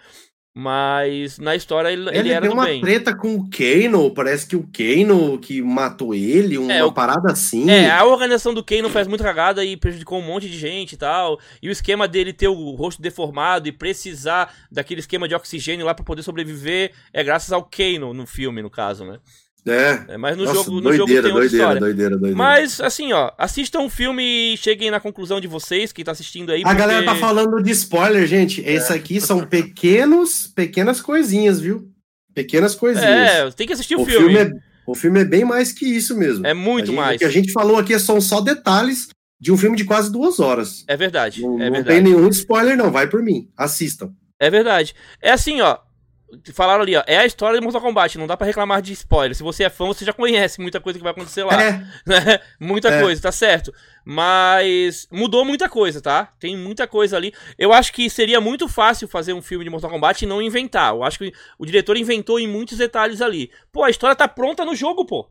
Mas na história ele, ele, Ele, era do uma bem. treta com o Kano, parece que o Kano que matou ele, uma É, o- parada assim. É, a organização do Kano faz muita cagada e prejudicou um monte de gente e tal. E o esquema dele ter o rosto deformado e precisar daquele esquema de oxigênio lá pra poder sobreviver é graças ao Kano no filme, no caso, né? É. É, mas no Nossa, jogo, no doideira, jogo tem outra doideira, história. doideira, doideira. Mas, assim, ó, assistam o filme e cheguem na conclusão de vocês, quem tá assistindo aí. A galera tá porque- falando de spoiler, gente. Esse aqui são pequenos, pequenas coisinhas, viu? Pequenas coisinhas. É, tem que assistir o, o filme. filme, é, o filme é bem mais que isso mesmo. É muito gente- mais. O que a gente falou aqui são só detalhes de um filme de quase duas horas. É verdade, Não, é não verdade. tem nenhum spoiler, não. Vai por mim. Assistam. É verdade. É assim, ó. Falaram ali, ó. É a história de Mortal Kombat. Não dá pra reclamar de spoiler. Se você é fã, você já conhece muita coisa que vai acontecer lá. É, né? muita É. coisa, tá certo. Mas mudou muita coisa, tá? Tem muita coisa ali. Eu acho que seria muito fácil fazer um filme de Mortal Kombat e não inventar. Eu acho que o diretor inventou em muitos detalhes ali. Pô, a história tá pronta no jogo, pô.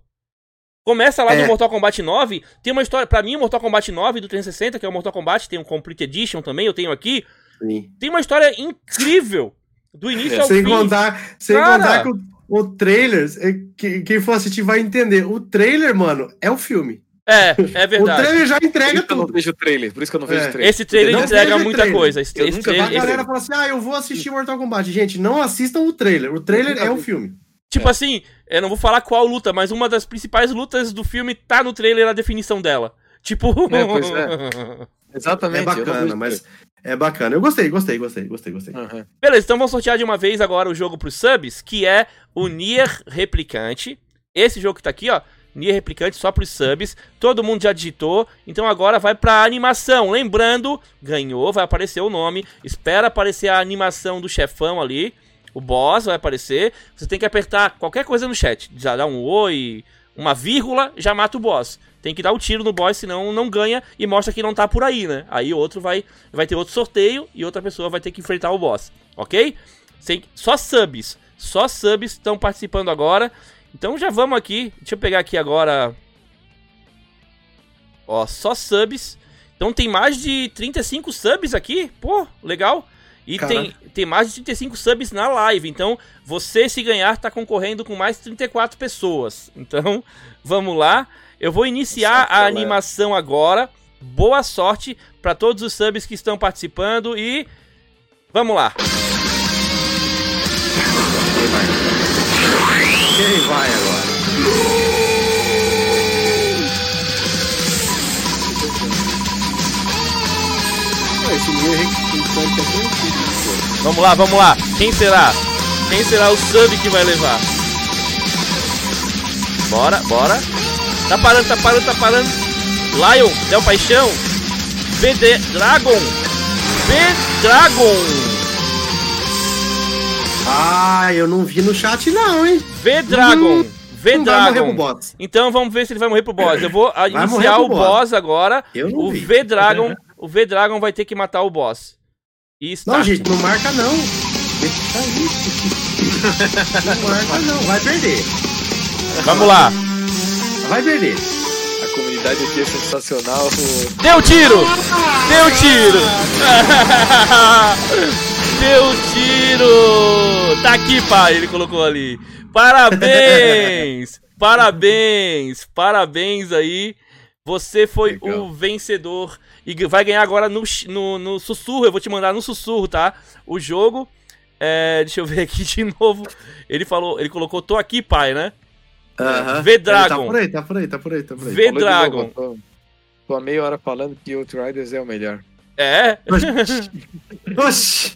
Começa lá É. no Mortal Kombat 9, tem uma história, pra mim, o Mortal Kombat 9 do 360, que é o Mortal Kombat, tem um Complete Edition também, eu tenho aqui. sim. Tem uma história incrível. Do início ao Sem fim. contar, sem Cara. contar que o, o trailer, é, que- quem for assistir vai entender. O trailer, mano, é o filme. É, é O verdade. trailer já entrega que eu não tudo. vejo o trailer. Por isso que eu não vejo É. o trailer. Esse trailer Não entrega muita trailer. coisa. Esse, Eu esse nunca vi A trailer, esse- galera fala assim: ah, eu vou assistir Mortal Kombat. Gente, não assistam o trailer. O trailer é o filme. Tipo assim, eu não vou falar qual luta, mas uma das principais lutas do filme tá no trailer a definição dela. Tipo. É, pois Exatamente. É bacana, mas é bacana. Eu gostei, gostei, gostei, gostei, gostei. Aham. Beleza, então vamos sortear de uma vez agora o jogo pros subs, que é o Nier Replicante. Esse jogo que tá aqui, ó. Nier Replicante só pros subs. Todo mundo já digitou. Então agora vai pra animação. Lembrando, ganhou, vai aparecer o nome. Espera aparecer a animação do chefão ali. O boss vai aparecer. Você tem que apertar qualquer coisa no chat. Já dá um oi, uma vírgula, já mata o boss. Tem que dar o tiro no boss, senão não ganha e mostra que não tá por aí, né? Aí outro vai, vai ter outro sorteio e outra pessoa vai ter que enfrentar o boss, ok? Sem- só subs, só subs estão participando agora. Então já vamos aqui, deixa eu pegar aqui agora. Ó, só subs. Então tem mais de 35 subs aqui, pô, legal. E tem, tem mais de 35 subs na live. Então, você, se ganhar, tá concorrendo com mais 34 pessoas. Então, vamos lá. Eu vou iniciar Nossa, a galera. animação agora. Boa sorte para todos os subs que estão participando e vamos lá. Quem vai agora? Ah, é um Vamos lá, vamos lá. Quem será? Quem será o sub que vai levar? Bora, bora. Tá parando, tá parando, tá parando. Lion, Del Paixão. VD Dragon. V Dragon. Ah, eu não vi no chat não, hein? V Dragon. V Não vai morrer pro Dragon. boss. Então vamos ver se ele vai morrer pro boss. Eu vou ah, morrer iniciar o boss. boss agora. Eu não O vi. V Dragon, o V Dragon vai ter que matar o boss. E. Não, gente, não marca não. Deixa. Não marca não, vai perder. Vamos lá. Vai perder. A comunidade aqui é sensacional. o- Deu tiro! Deu tiro! Deu tiro! Tá aqui, pai, ele colocou ali. Parabéns! Parabéns! Parabéns aí. Você foi Legal. o vencedor e vai ganhar agora no, no, no sussurro. Eu vou te mandar no sussurro, tá? O jogo. É, deixa eu ver aqui de novo. Ele falou, ele colocou, tô aqui, pai, né? Aham. V-Dragon. Tá por aí, tá por aí, tá por aí, tá por aí. V- Falou de Dragon. novo, Tô, tô há meia hora falando que Outriders é o melhor. É. Oxi!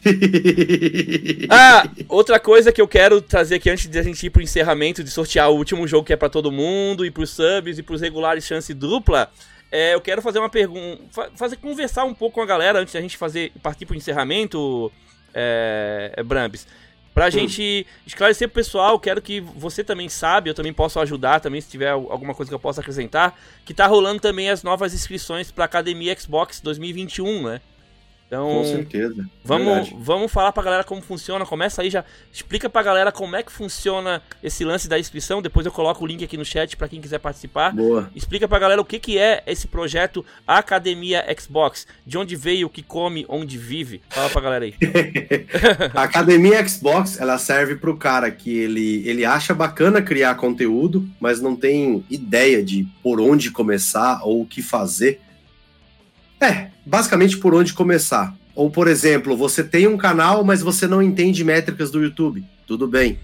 Ah, outra coisa que eu quero trazer aqui antes de a gente ir pro encerramento, de sortear o último jogo que é pra todo mundo, e pros subs e pros regulares chance dupla, é, eu quero fazer uma pergunta, fazer conversar um pouco com a galera antes da gente fazer partir pro encerramento, é, é, Brambis. Pra gente esclarecer pro pessoal, quero que você também sabe, eu também posso ajudar também se tiver al- alguma coisa que eu possa acrescentar, que tá rolando também as novas inscrições pra Academia Xbox 2021, né? Então, Com certeza. Vamos, Verdade. vamos falar pra galera como funciona. Começa aí já. Explica pra galera como é que funciona esse lance da inscrição. Depois eu coloco o link aqui no chat pra quem quiser participar. Boa. Explica pra galera o que, que é esse projeto Academia Xbox. De onde veio, o que come, onde vive. Fala pra galera aí. A Academia Xbox, ela serve pro cara que ele, ele acha bacana criar conteúdo, mas não tem ideia de por onde começar ou o que fazer. É, basicamente por onde começar. Ou, por exemplo, você tem um canal, mas você não entende métricas do YouTube. Tudo bem.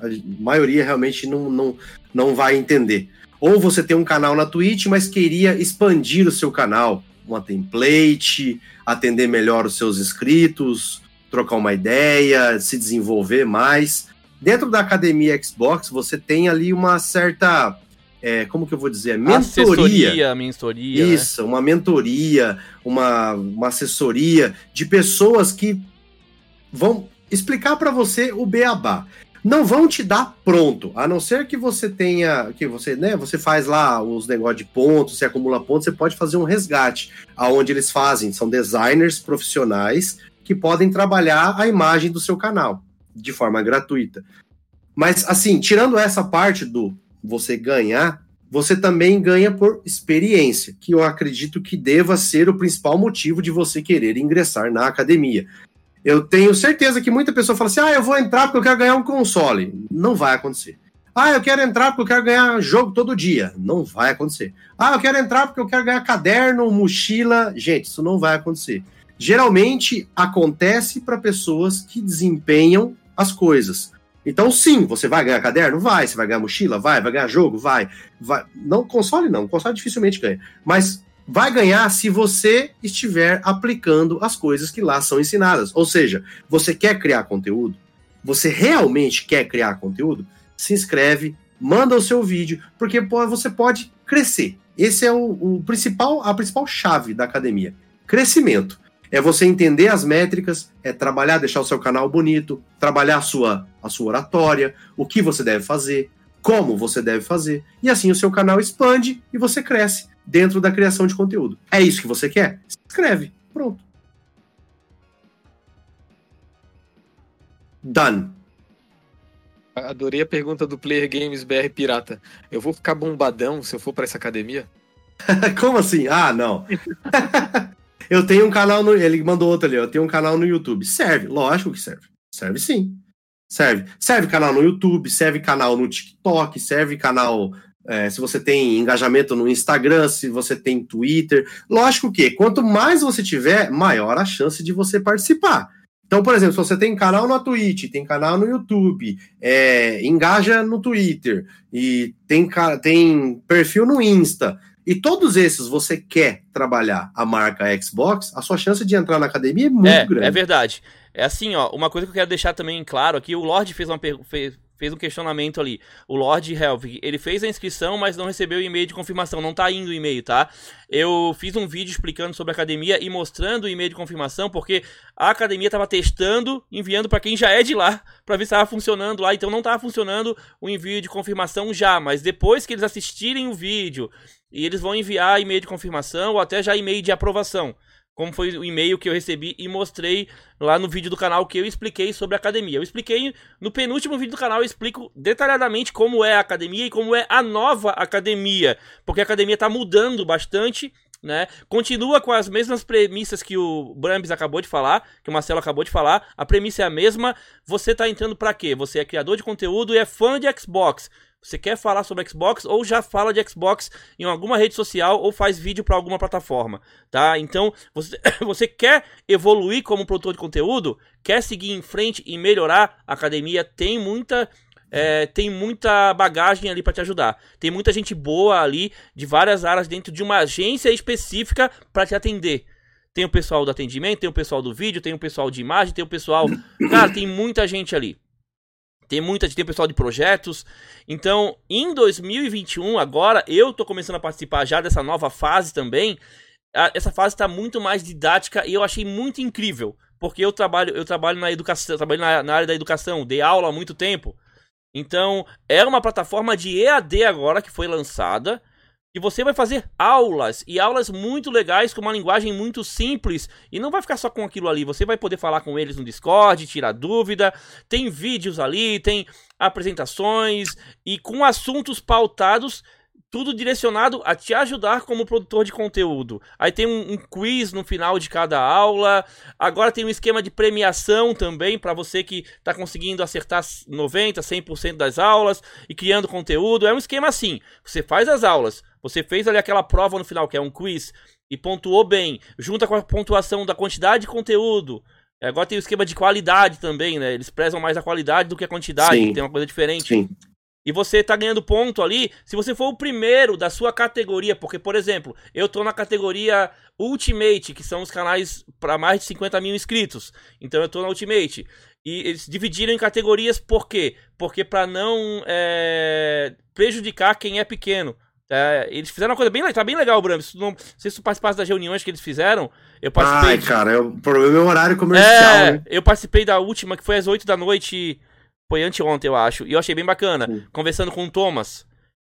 A maioria realmente não, não, não vai entender. Ou você tem um canal na Twitch, mas queria expandir o seu canal. Uma template, atender melhor os seus inscritos, trocar uma ideia, se desenvolver mais. Dentro da academia Xbox, você tem ali uma certa. É, como que eu vou dizer? Mentoria. Assessoria, mentoria. né? Isso, uma mentoria, uma, uma assessoria de pessoas que vão explicar para você o beabá. Não vão te dar pronto, a não ser que você tenha, que você, né, você faz lá os negócios de pontos, você acumula pontos, você pode fazer um resgate, aonde eles fazem, são designers profissionais que podem trabalhar a imagem do seu canal de forma gratuita. Mas assim, tirando essa parte do você ganhar, você também ganha por experiência, que eu acredito que deva ser o principal motivo de você querer ingressar na academia. Eu tenho certeza que muita pessoa fala assim: ah, eu vou entrar porque eu quero ganhar um console. Não vai acontecer. Ah, eu quero entrar porque eu quero ganhar jogo todo dia. Não vai acontecer. Ah, eu quero entrar porque eu quero ganhar caderno, mochila. Gente, isso não vai acontecer. Geralmente acontece para pessoas que desempenham as coisas. Então, sim, você vai ganhar caderno? Vai. Você vai ganhar mochila? Vai. Vai ganhar jogo? Vai. vai. Não, console não. Console dificilmente ganha. Mas vai ganhar se você estiver aplicando as coisas que lá são ensinadas. Ou seja, você quer criar conteúdo? Você realmente quer criar conteúdo? Se inscreve, manda o seu vídeo, porque você pode crescer. Esse é o, o principal, a principal chave da academia. Crescimento. É você entender as métricas, é trabalhar, deixar o seu canal bonito, trabalhar a sua, a sua oratória, o que você deve fazer, como você deve fazer. E assim o seu canal expande e você cresce dentro da criação de conteúdo. É isso que você quer? Escreve. Pronto. Done. Adorei a pergunta do Player Games BR Pirata. Eu vou ficar bombadão se eu for para essa academia? Como assim? Ah, não. eu tenho um canal no. Ele mandou outro ali. Eu tenho um canal no YouTube. Serve, lógico que serve. Serve sim. Serve. Serve canal no YouTube, serve canal no TikTok, serve canal. É, se você tem engajamento no Instagram, se você tem Twitter. Lógico que quanto mais você tiver, maior a chance de você participar. Então, por exemplo, se você tem canal na Twitch, tem canal no YouTube, é, engaja no Twitter e tem, tem perfil no Insta, e todos esses você quer trabalhar a marca Xbox, a sua chance de entrar na academia é muito é, grande. É verdade. É assim, ó, uma coisa que eu quero deixar também claro aqui, o Lorde fez uma fez, fez um questionamento ali. O Lord Helvig, ele fez a inscrição, mas não recebeu o e-mail de confirmação. Não tá indo o e-mail, tá? Eu fiz um vídeo explicando sobre a academia e mostrando o e-mail de confirmação, porque a academia tava testando, enviando para quem já é de lá, para ver se estava funcionando lá. Então não tava funcionando o envio de confirmação já, mas depois que eles assistirem o vídeo e eles vão enviar e-mail de confirmação ou até já e-mail de aprovação como foi o e-mail que eu recebi e mostrei lá no vídeo do canal que eu expliquei sobre a academia. Eu expliquei no penúltimo vídeo do canal, eu explico detalhadamente como é a academia e como é a nova academia, porque a academia está mudando bastante. Né? Continua com as mesmas premissas que o Brambis acabou de falar, que o Marcelo acabou de falar. A premissa é a mesma. Você está entrando para quê? Você é criador de conteúdo e é fã de Xbox. Você quer falar sobre Xbox ou já fala de Xbox em alguma rede social ou faz vídeo para alguma plataforma, tá? Então, você, você quer evoluir como produtor de conteúdo, quer seguir em frente e melhorar, a academia tem muita é, tem muita bagagem ali para te ajudar. Tem muita gente boa ali de várias áreas dentro de uma agência específica para te atender. Tem o pessoal do atendimento, tem o pessoal do vídeo, tem o pessoal de imagem, tem o pessoal. Cara, tem muita gente ali. Tem muita tem pessoal de projetos. Então, em 2021, agora, eu tô começando a participar já dessa nova fase também. Essa fase está muito mais didática e eu achei muito incrível. Porque eu trabalho, eu trabalho na educação, trabalho na, na área da educação, dei aula há muito tempo. Então, é uma plataforma de EAD agora que foi lançada. E você vai fazer aulas, e aulas muito legais, com uma linguagem muito simples. E não vai ficar só com aquilo ali, você vai poder falar com eles no Discord, tirar dúvida. Tem vídeos ali, tem apresentações, e com assuntos pautados tudo direcionado a te ajudar como produtor de conteúdo. Aí tem um, um quiz no final de cada aula. Agora tem um esquema de premiação também para você que está conseguindo acertar 90, 100% das aulas e criando conteúdo. É um esquema assim. Você faz as aulas, você fez ali aquela prova no final que é um quiz e pontuou bem, junta com a pontuação da quantidade de conteúdo. Agora tem o esquema de qualidade também, né? Eles prezam mais a qualidade do que a quantidade, Sim. tem uma coisa diferente. Sim. E você tá ganhando ponto ali se você for o primeiro da sua categoria. Porque, por exemplo, eu tô na categoria Ultimate, que são os canais para mais de 50 mil inscritos. Então eu tô na Ultimate. E eles dividiram em categorias por quê? Porque para não é, prejudicar quem é pequeno. É, eles fizeram uma coisa bem legal, tá bem legal, Bram. Se não, se tu participasse das reuniões que eles fizeram, eu participei. Ai, cara, é o problema é o horário comercial, é, né? Eu participei da última, que foi às 8 da noite foi anteontem, eu acho. E eu achei bem bacana. Sim. Conversando com o Thomas.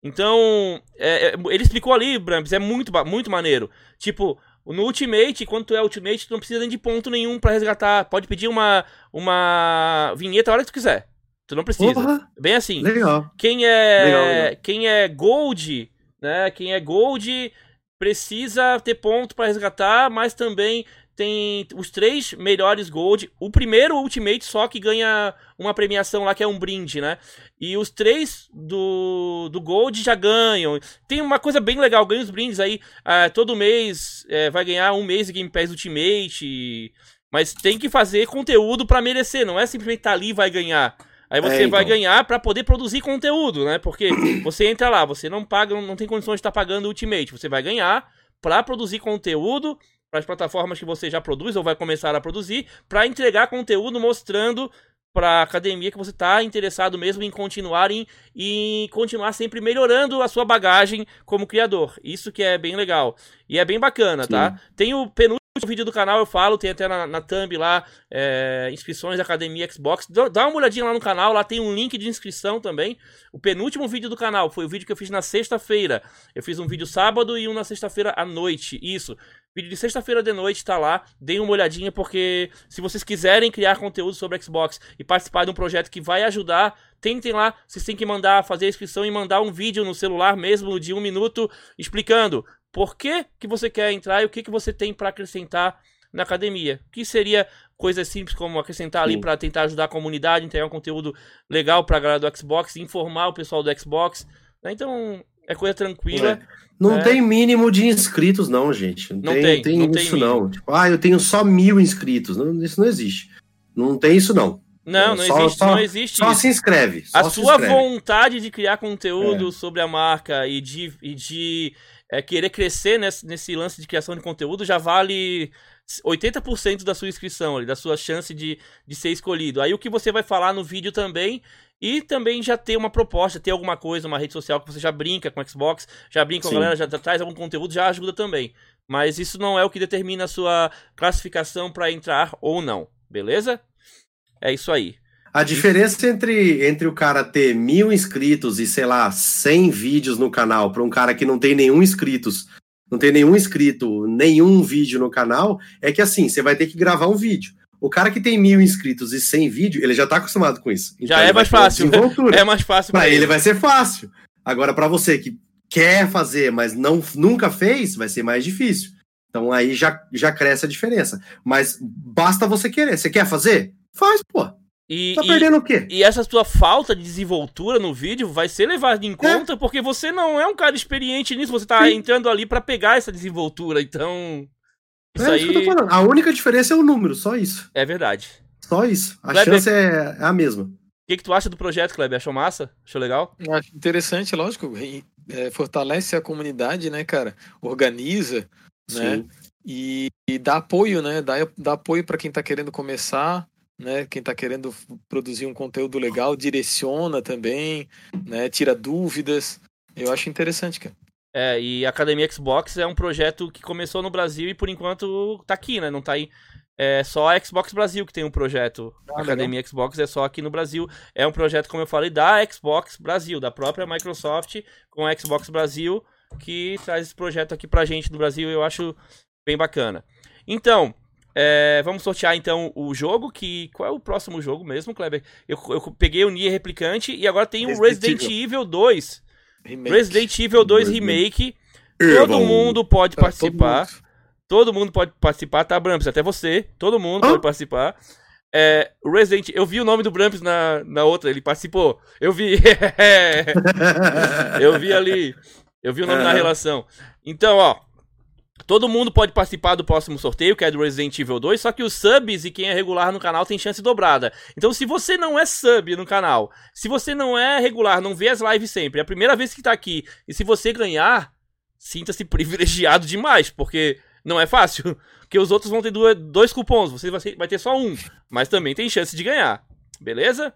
Então, é, é, ele explicou ali, Brams, é muito, muito maneiro. Tipo, no Ultimate, quando tu é Ultimate, tu não precisa nem de ponto nenhum para resgatar. Pode pedir uma, uma vinheta a hora que tu quiser. Tu não precisa. Uhum. Bem assim. Legal. Quem é, legal, legal. Quem é Gold, né? Quem é Gold precisa ter ponto para resgatar, mas também tem os três melhores Gold. O primeiro Ultimate só que ganha uma premiação lá que é um brinde, né? E os três do, do Gold já ganham. Tem uma coisa bem legal, ganha os brindes aí. Uh, todo mês uh, vai ganhar um mês de Game Pass Ultimate. Mas tem que fazer conteúdo para merecer, não é simplesmente estar tá ali e vai ganhar. Aí você é, então. vai ganhar para poder produzir conteúdo, né? Porque você entra lá, você não paga, não tem condições de estar tá pagando Ultimate. Você vai ganhar para produzir conteúdo para as plataformas que você já produz ou vai começar a produzir, para entregar conteúdo mostrando para a academia que você está interessado mesmo em continuar em, em continuar sempre melhorando a sua bagagem como criador. Isso que é bem legal. E é bem bacana, tá? Sim. tá? Tem o penúltimo vídeo do canal, eu falo, tem até na, na thumb lá, é, inscrições da Academia Xbox. Dá uma olhadinha lá no canal, lá tem um link de inscrição também. O penúltimo vídeo do canal foi o vídeo que eu fiz na sexta-feira. Eu fiz um vídeo sábado e um na sexta-feira à noite. Isso. Vídeo de sexta-feira de noite tá lá. Deem uma olhadinha, porque se vocês quiserem criar conteúdo sobre Xbox e participar de um projeto que vai ajudar, tentem lá. Vocês têm que mandar, fazer a inscrição e mandar um vídeo no celular mesmo de um minuto explicando por que, que você quer entrar e o que, que você tem para acrescentar na academia. Que seria coisas simples como acrescentar ali para tentar ajudar a comunidade, entregar um conteúdo legal para a galera do Xbox, informar o pessoal do Xbox. Né? Então, é coisa tranquila. Não é. tem mínimo de inscritos, não, gente. Não, não tem, tem, não tem isso, não. Tipo, ah, eu tenho só mil inscritos. Não, isso não existe. Não tem isso, não. Não, é, não, só, existe, só, não existe. Só isso. se inscreve. Só a se sua inscreve. vontade de criar conteúdo é. sobre a marca e de, e de é, querer crescer nesse, nesse lance de criação de conteúdo já vale 80% da sua inscrição, da sua chance de, de ser escolhido. Aí o que você vai falar no vídeo também e também já ter uma proposta, ter alguma coisa, uma rede social que você já brinca com Xbox, já brinca Sim. com a galera, já traz algum conteúdo, já ajuda também. Mas isso não é o que determina a sua classificação para entrar ou não, beleza? É isso aí. A diferença entre, entre o cara ter mil inscritos e, sei lá, 100 vídeos no canal para um cara que não tem nenhum inscritos, não tem nenhum inscrito, nenhum vídeo no canal, é que assim, você vai ter que gravar um vídeo. O cara que tem mil inscritos e sem vídeo, ele já tá acostumado com isso. Então já é mais fácil. É mais fácil para ele. ele vai ser fácil. Agora, para você que quer fazer, mas não nunca fez, vai ser mais difícil. Então aí já, já cresce a diferença. Mas basta você querer. Você quer fazer? Faz, pô. E, tá perdendo e, o quê? E essa sua falta de desenvoltura no vídeo vai ser levada em conta é. porque você não é um cara experiente nisso, você tá Sim. entrando ali para pegar essa desenvoltura, então. Isso é aí... isso que eu tô falando. A única diferença é o número, só isso. É verdade. Só isso. A Kleber, chance é, é, a mesma. O que, que tu acha do projeto, Kleber? Achou massa? Achou legal? Acho interessante, lógico. É, fortalece a comunidade, né, cara? Organiza, né? Sim. né? E, e, dá apoio, né? Dá, dá apoio para quem tá querendo começar, né? Quem tá querendo produzir um conteúdo legal, direciona também, né? Tira dúvidas. Eu acho interessante, cara. É, e a Academia Xbox é um projeto que começou no Brasil e por enquanto tá aqui, né? Não tá aí. É só a Xbox Brasil que tem um projeto. Ah, Academia legal. Xbox é só aqui no Brasil. É um projeto, como eu falei, da Xbox Brasil, da própria Microsoft com a Xbox Brasil, que traz esse projeto aqui pra gente no Brasil. Eu acho bem bacana. Então, é, vamos sortear então o jogo. Que qual é o próximo jogo mesmo, Kleber? Eu, eu peguei o Nier Replicante e agora tem o Resident, Resident Evil 2. Remake. Resident Evil 2 Remake. Todo mundo pode participar. Todo mundo. todo mundo. pode participar, tá, Bramps? Até você. Todo mundo pode participar. É, Resident, eu vi o nome do Bramps na, na outra, ele participou. Eu vi. eu vi ali. Eu vi o nome na relação. Então, ó. Todo mundo pode participar do próximo sorteio, que é do Resident Evil 2, só que os subs e quem é regular no canal tem chance dobrada. Então, se você não é sub no canal, se você não é regular, não vê as lives sempre, é a primeira vez que tá aqui, e se você ganhar, sinta-se privilegiado demais, porque não é fácil. Porque os outros vão ter dois cupons, você vai ter só um, mas também tem chance de ganhar. Beleza?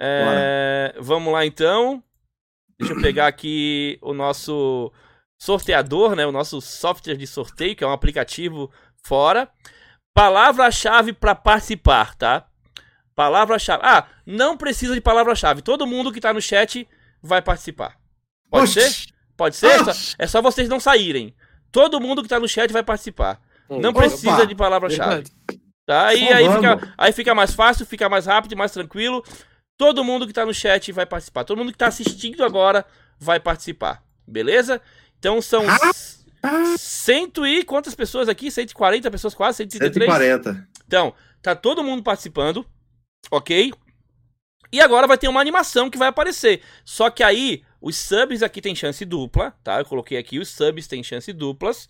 É, vamos lá então. Deixa eu pegar aqui o nosso sorteador, né? O nosso software de sorteio, que é um aplicativo fora. Palavra-chave para participar, tá? Palavra-chave. Ah, não precisa de palavra-chave. Todo mundo que tá no chat vai participar. Pode Oxi. ser? Pode ser? É só vocês não saírem. Todo mundo que tá no chat vai participar. Não precisa Opa. de palavra-chave. Tá? Aí, aí, fica, aí fica mais fácil, fica mais rápido, mais tranquilo. Todo mundo que tá no chat vai participar. Todo mundo que tá assistindo agora vai participar. Beleza? Então são. Cento e quantas pessoas aqui? 140 pessoas quase? 133? 140. Então, tá todo mundo participando, ok? E agora vai ter uma animação que vai aparecer. Só que aí, os subs aqui tem chance dupla, tá? Eu coloquei aqui, os subs tem chance duplas,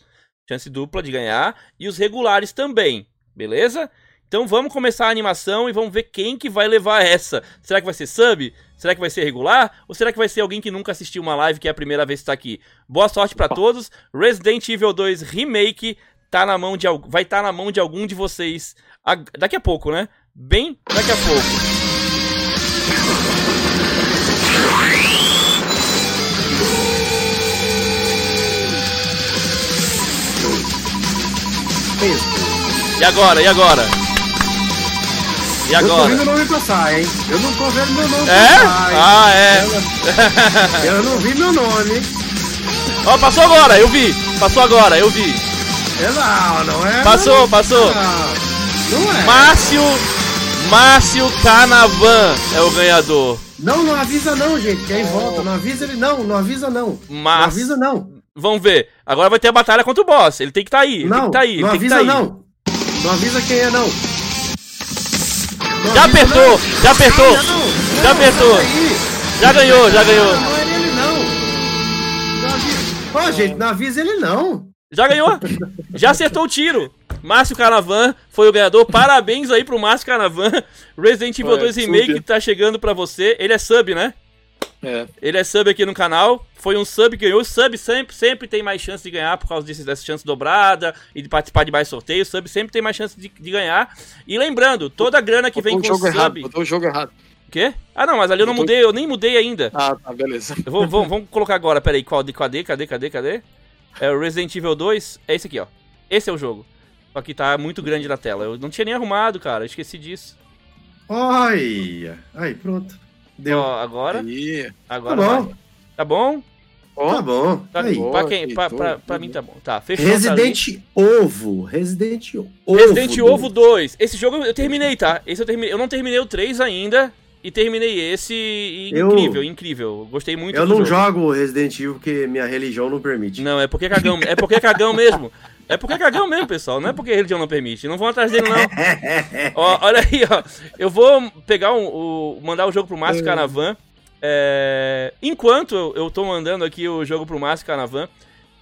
chance dupla de ganhar, e os regulares também, beleza? Então vamos começar a animação e vamos ver quem que vai levar essa. Será que vai ser sub? Será que vai ser regular? Ou será que vai ser alguém que nunca assistiu uma live que é a primeira vez que tá aqui? Boa sorte para todos. Resident Evil 2 Remake tá na mão de vai estar tá na mão de algum de vocês daqui a pouco, né? Bem daqui a pouco. E agora? E agora? E agora? Eu tô vendo o nome passar, hein? Eu não tô vendo meu nome é? passar. Hein? Ah, é. Eu, eu não vi meu nome. Ó, oh, passou agora, eu vi. Passou agora, eu vi. É não, não é? Passou, não, passou. Não, não é. Márcio, Márcio Canavan é o ganhador. Não, não avisa não, gente, que aí oh. volta. Não avisa ele não, não avisa não. Mas... Não avisa não. Vamos ver. Agora vai ter a batalha contra o boss. Ele tem que estar tá aí. Ele não, tem que tá aí. Não avisa tá não. Não avisa quem é não. Já apertou, já apertou. Já apertou. Já ganhou, já ganhou. Não, é ele não. Ó, gente, não avisa ele não. Já ganhou. já acertou o tiro. Márcio Canavan foi o ganhador. Parabéns aí pro Márcio Canavan. Resident Evil 2 Remake tá chegando pra você. Ele é sub, né? É. Ele é sub aqui no canal. Foi um sub que ganhou. Sub sempre, sempre tem mais chance de ganhar por causa desse, dessa chance dobrada e de participar de mais sorteios. Sub sempre tem mais chance de, de ganhar. E lembrando, toda a grana que vem com o sub. Errado, botou o jogo errado. Quê? Ah, não, mas ali eu não mudei, eu nem mudei ainda. Ah, tá, beleza. Eu vou, vou, vamos colocar agora, peraí, qual, cadê, cadê, cadê, cadê? É o Resident Evil 2, é esse aqui, ó. Esse é o jogo. Só que tá muito grande na tela. Eu não tinha nem arrumado, cara, eu esqueci disso. Olha, aí, pronto. Deu. Ó, agora. Aí. Agora tá bom. Vai. Tá bom? Oh, tá bom. Tá, aí. Pra, quem, pra, pra, pra mim tá bom. Tá, fechou. Resident Ovo. Resident Ovo. Resident Ovo 2. Esse jogo eu terminei, tá? Esse eu terminei. Eu não terminei o 3 ainda. E terminei esse e eu, incrível, incrível. Gostei muito Eu não jogo. jogo Resident Evil porque minha religião não permite. Não, é porque é cagão, é porque é cagão mesmo. É porque é cagão mesmo, pessoal. Não é porque a religião não permite. Não vão atrás dele, não. ó, olha aí, ó. Eu vou pegar o. mandar o jogo pro Márcio é. Canavan. É, enquanto eu, eu tô mandando aqui o jogo pro Márcio Canavan,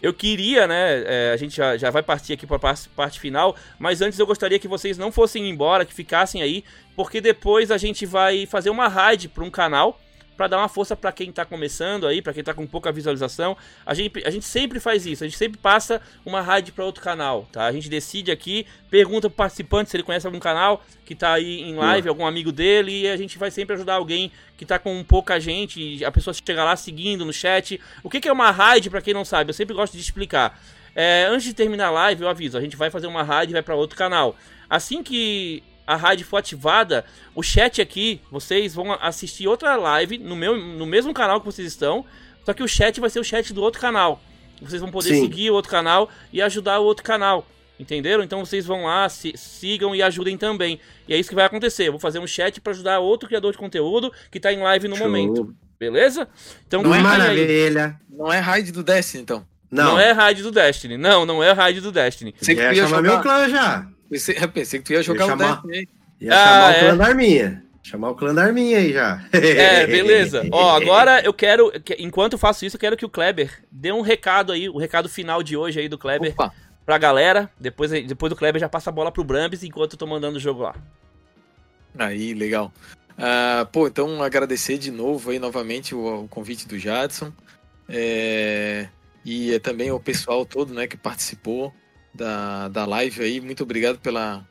eu queria, né? É, a gente já, já vai partir aqui para a parte, parte final, mas antes eu gostaria que vocês não fossem embora, que ficassem aí, porque depois a gente vai fazer uma raid para um canal para dar uma força para quem tá começando aí, para quem tá com pouca visualização. A gente, a gente sempre faz isso, a gente sempre passa uma raid para outro canal, tá? A gente decide aqui, pergunta pro participante se ele conhece algum canal que tá aí em live, algum amigo dele, e a gente vai sempre ajudar alguém que tá com pouca gente, a pessoa chega lá seguindo no chat. O que, que é uma raid, para quem não sabe? Eu sempre gosto de explicar. É, antes de terminar a live, eu aviso, a gente vai fazer uma raid e vai para outro canal. Assim que a rádio for ativada, o chat aqui, vocês vão assistir outra live no, meu, no mesmo canal que vocês estão, só que o chat vai ser o chat do outro canal. Vocês vão poder Sim. seguir o outro canal e ajudar o outro canal. Entenderam? Então vocês vão lá, se, sigam e ajudem também. E é isso que vai acontecer. Eu vou fazer um chat para ajudar outro criador de conteúdo que tá em live no Show. momento. Beleza? Então não é maravilha. Não é raid do Destiny, então. Não. não é raid do Destiny. Não, não é raid do Destiny. Você quer chamar jogar... meu clã já. Pensei, eu pensei que tu ia jogar ia o chamar, Destiny. Ia ah, chamar é? o clã da Arminha. Chamar o clã da Arminha aí já. É, beleza. Ó, agora eu quero, enquanto eu faço isso, eu quero que o Kleber dê um recado aí, o recado final de hoje aí do Kleber Opa. pra galera. Depois, depois do Kleber já passa a bola pro Brambis enquanto eu tô mandando o jogo lá. Aí, legal. Uh, pô, então agradecer de novo aí novamente o, o convite do Jadson. É, e é também o pessoal todo né, que participou da, da live aí. Muito obrigado pela,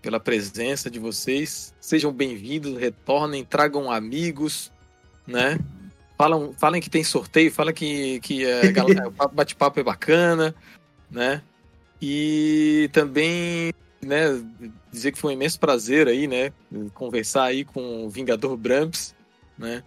pela presença de vocês. Sejam bem-vindos, retornem, tragam amigos, né? Falam, falem que tem sorteio, falem que, que é, o bate-papo é bacana, né? E também, né, dizer que foi um imenso prazer aí, né, conversar aí com o Vingador Bramps, né?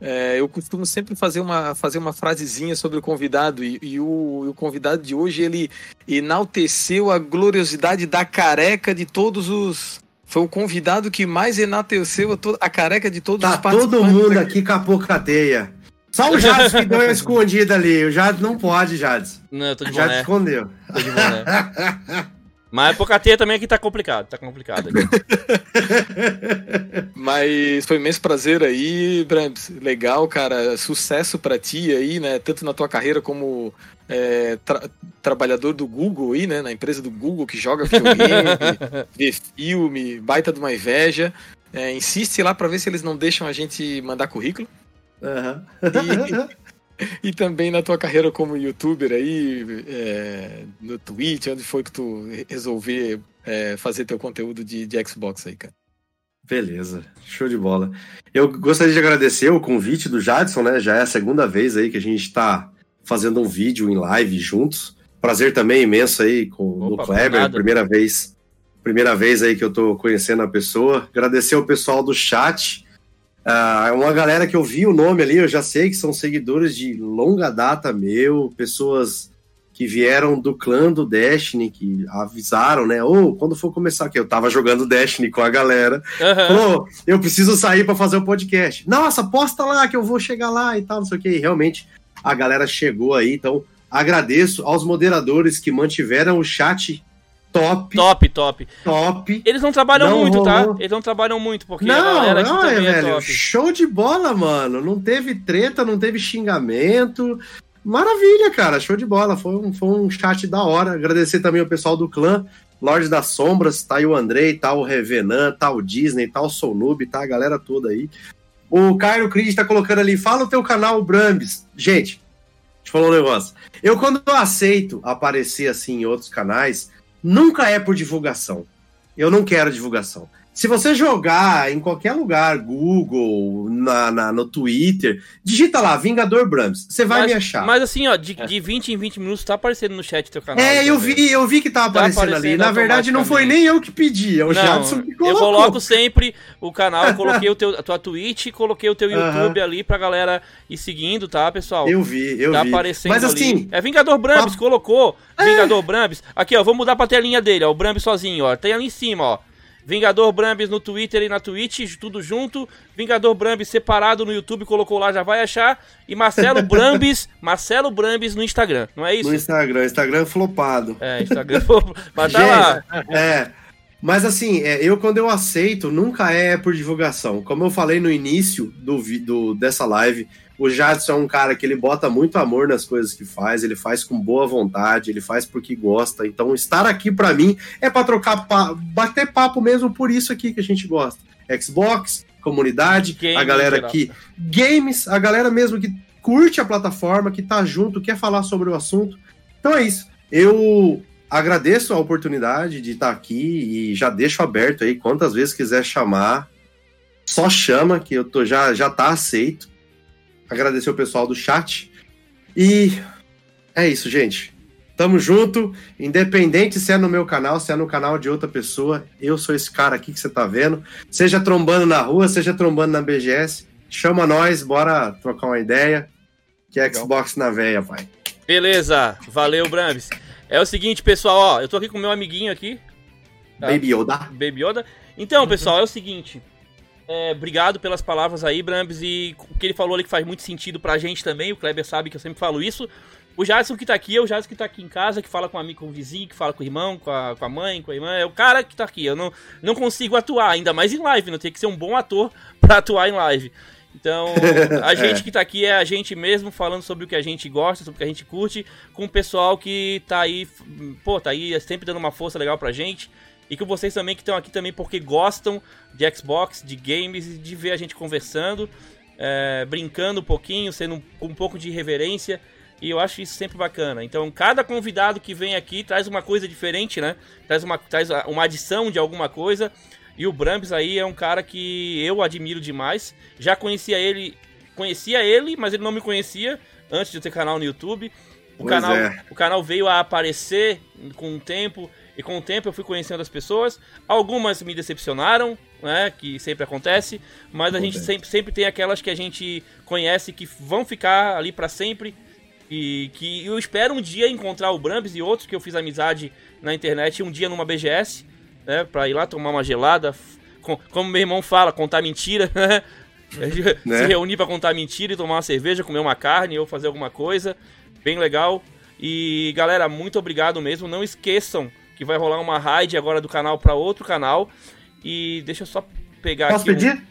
É, eu costumo sempre fazer uma, fazer uma frasezinha sobre o convidado e, e, o, o, convidado de hoje ele enalteceu a gloriosidade da careca de todos os. Foi o convidado que mais enalteceu a, to, a careca de todos tá os participantes. todo mundo aqui com a cadeia. Só o Jades que deu uma escondida ali. O Jades não pode, Jades. Não, eu tô O de Jades boné. escondeu. Tô de boné. Mas a Pocateia também aqui tá complicado, tá complicado. aqui. Mas foi um imenso prazer aí, Brams. Legal, cara. Sucesso pra ti aí, né? Tanto na tua carreira como é, tra- trabalhador do Google aí, né? Na empresa do Google que joga videogame, vê filme, baita de uma inveja. É, insiste lá pra ver se eles não deixam a gente mandar currículo. Aham. E também na tua carreira como youtuber aí, é, no Twitch, onde foi que tu resolver é, fazer teu conteúdo de, de Xbox aí, cara? Beleza, show de bola. Eu gostaria de agradecer o convite do Jadson, né? Já é a segunda vez aí que a gente está fazendo um vídeo em live juntos. Prazer também imenso aí com Opa, o Kleber, primeira vez, primeira vez aí que eu tô conhecendo a pessoa. Agradecer o pessoal do chat. É uma galera que eu vi o nome ali, eu já sei que são seguidores de longa data meu, pessoas que vieram do clã do Destiny, que avisaram, né? Ou quando for começar, que eu tava jogando Destiny com a galera. Aham. Falou, eu preciso sair para fazer o podcast. Nossa, posta lá que eu vou chegar lá e tal, não sei o que. E realmente a galera chegou aí, então agradeço aos moderadores que mantiveram o chat top, Top, top. top. Eles não trabalham Não muito, tá? rolou. Eles não trabalham muito, porque a Não, aqui não, é, é, velho. top. show de bola, mano. Não teve treta, não teve xingamento. Maravilha, cara. Show de bola. Foi um, foi um chat da hora. Agradecer também ao pessoal do clã. Lorde das Sombras, tá aí o Andrei, tá o Revenan, tá o Disney, tá o Soulnoob, tá a galera toda aí. O Caio Cris tá colocando ali, fala o teu canal, Brambis. Gente, deixa eu falar um negócio. Eu, quando eu aceito aparecer assim em outros canais, nunca é por divulgação. Eu não quero divulgação. Se você jogar em qualquer lugar, Google, na, na- no Twitter, digita lá, Vingador Brahms, você vai mas, me achar. Mas assim, ó, de, de 20 em 20 minutos tá aparecendo no chat teu canal. é, eu vi, eu vi que tava Tá aparecendo, ali. aparecendo Na verdade, não foi nem eu que pedi, é o Não, Jadson que eu colocou. coloco sempre o canal, eu coloquei o teu, a tua Twitch, coloquei o teu. YouTube ali pra galera ir seguindo, tá, pessoal? Eu vi, eu tá vi. aparecendo Mas ali. assim, É Vingador Brambis, pa- colocou. Vingador Brambis. Aqui, ó, vou mudar pra telinha dele, ó. O Brambis sozinho, ó. Tem ali em cima, ó. Vingador Brambis no Twitter e na Twitch, tudo junto. Vingador Brambis separado no YouTube, colocou lá, já vai achar. E Marcelo Brambis, Marcelo Brambis no Instagram, não é isso? no Instagram, Instagram flopado. É, Instagram. Mas tá lá. É. Mas assim, é, eu quando eu aceito, nunca é por divulgação. Como eu falei no início do, do dessa live, o Jadson é um cara que ele bota muito amor nas coisas que faz, ele faz com boa vontade, ele faz porque gosta. Então, estar aqui pra mim é pra trocar, pa- bater papo mesmo por isso aqui que a gente gosta. Xbox, comunidade, Game a galera que games, a galera mesmo que curte a plataforma, que tá junto, quer falar sobre o assunto. Então é isso. Eu agradeço a oportunidade de estar aqui e já deixo aberto aí quantas vezes quiser chamar. Só chama que eu tô já já tá aceito. Agradecer o pessoal do chat. E é isso, gente. Tamo junto, independente se é no meu canal, se é no canal de outra pessoa, eu sou esse cara aqui que você tá vendo. Seja trombando na rua, seja trombando na BGS, chama nós, bora trocar uma ideia. Que é Xbox na veia, pai. Beleza, valeu, Brambis. É o seguinte, pessoal, ó, eu tô aqui com o meu amiguinho aqui, Tá. Baby Yoda. Baby Yoda. Então, pessoal, é o seguinte. É, obrigado pelas palavras aí, Brambis, e o que ele falou ali que faz muito sentido pra gente também. O Kleber sabe que eu sempre falo isso. O Jadson que tá aqui é o Jadson que tá aqui em casa, que fala com o amigo, com o vizinho, que fala com o irmão, com a, com a mãe, com a irmã. É o cara que tá aqui. Eu não, não consigo atuar, ainda mais em live, não tem que ser um bom ator pra atuar em live. Então, a gente que tá aqui é a gente mesmo falando sobre o que a gente gosta, sobre o que a gente curte, com o pessoal que tá aí, pô, tá aí sempre dando uma força legal pra gente. E com vocês também que estão aqui também porque gostam de Xbox, de games e de ver a gente conversando, é, brincando um pouquinho, sendo um, com um pouco de reverência. E eu acho isso sempre bacana. Então, cada convidado que vem aqui traz uma coisa diferente, né? Traz uma, traz uma adição de alguma coisa. E o Brambis aí é um cara que eu admiro demais. Já conhecia ele, conhecia ele, mas ele não me conhecia antes de eu ter canal no YouTube. O, Pois canal, é. o canal veio a aparecer com o tempo, e com o tempo eu fui conhecendo as pessoas. Algumas me decepcionaram, né? Que sempre acontece, mas a gente sempre, sempre tem aquelas que a gente conhece que vão ficar ali pra sempre. E que eu espero um dia encontrar o Brambis e outros que eu fiz amizade na internet um dia numa BGS, né? Pra ir lá tomar uma gelada, com- como meu irmão fala, contar mentira, né? Né? Se reunir pra contar mentira e tomar uma cerveja, comer uma carne ou fazer alguma coisa. Bem legal. E galera, muito obrigado mesmo. Não esqueçam que vai rolar uma raid agora do canal pra outro canal. E deixa eu só pegar Posso aqui. um- pedir?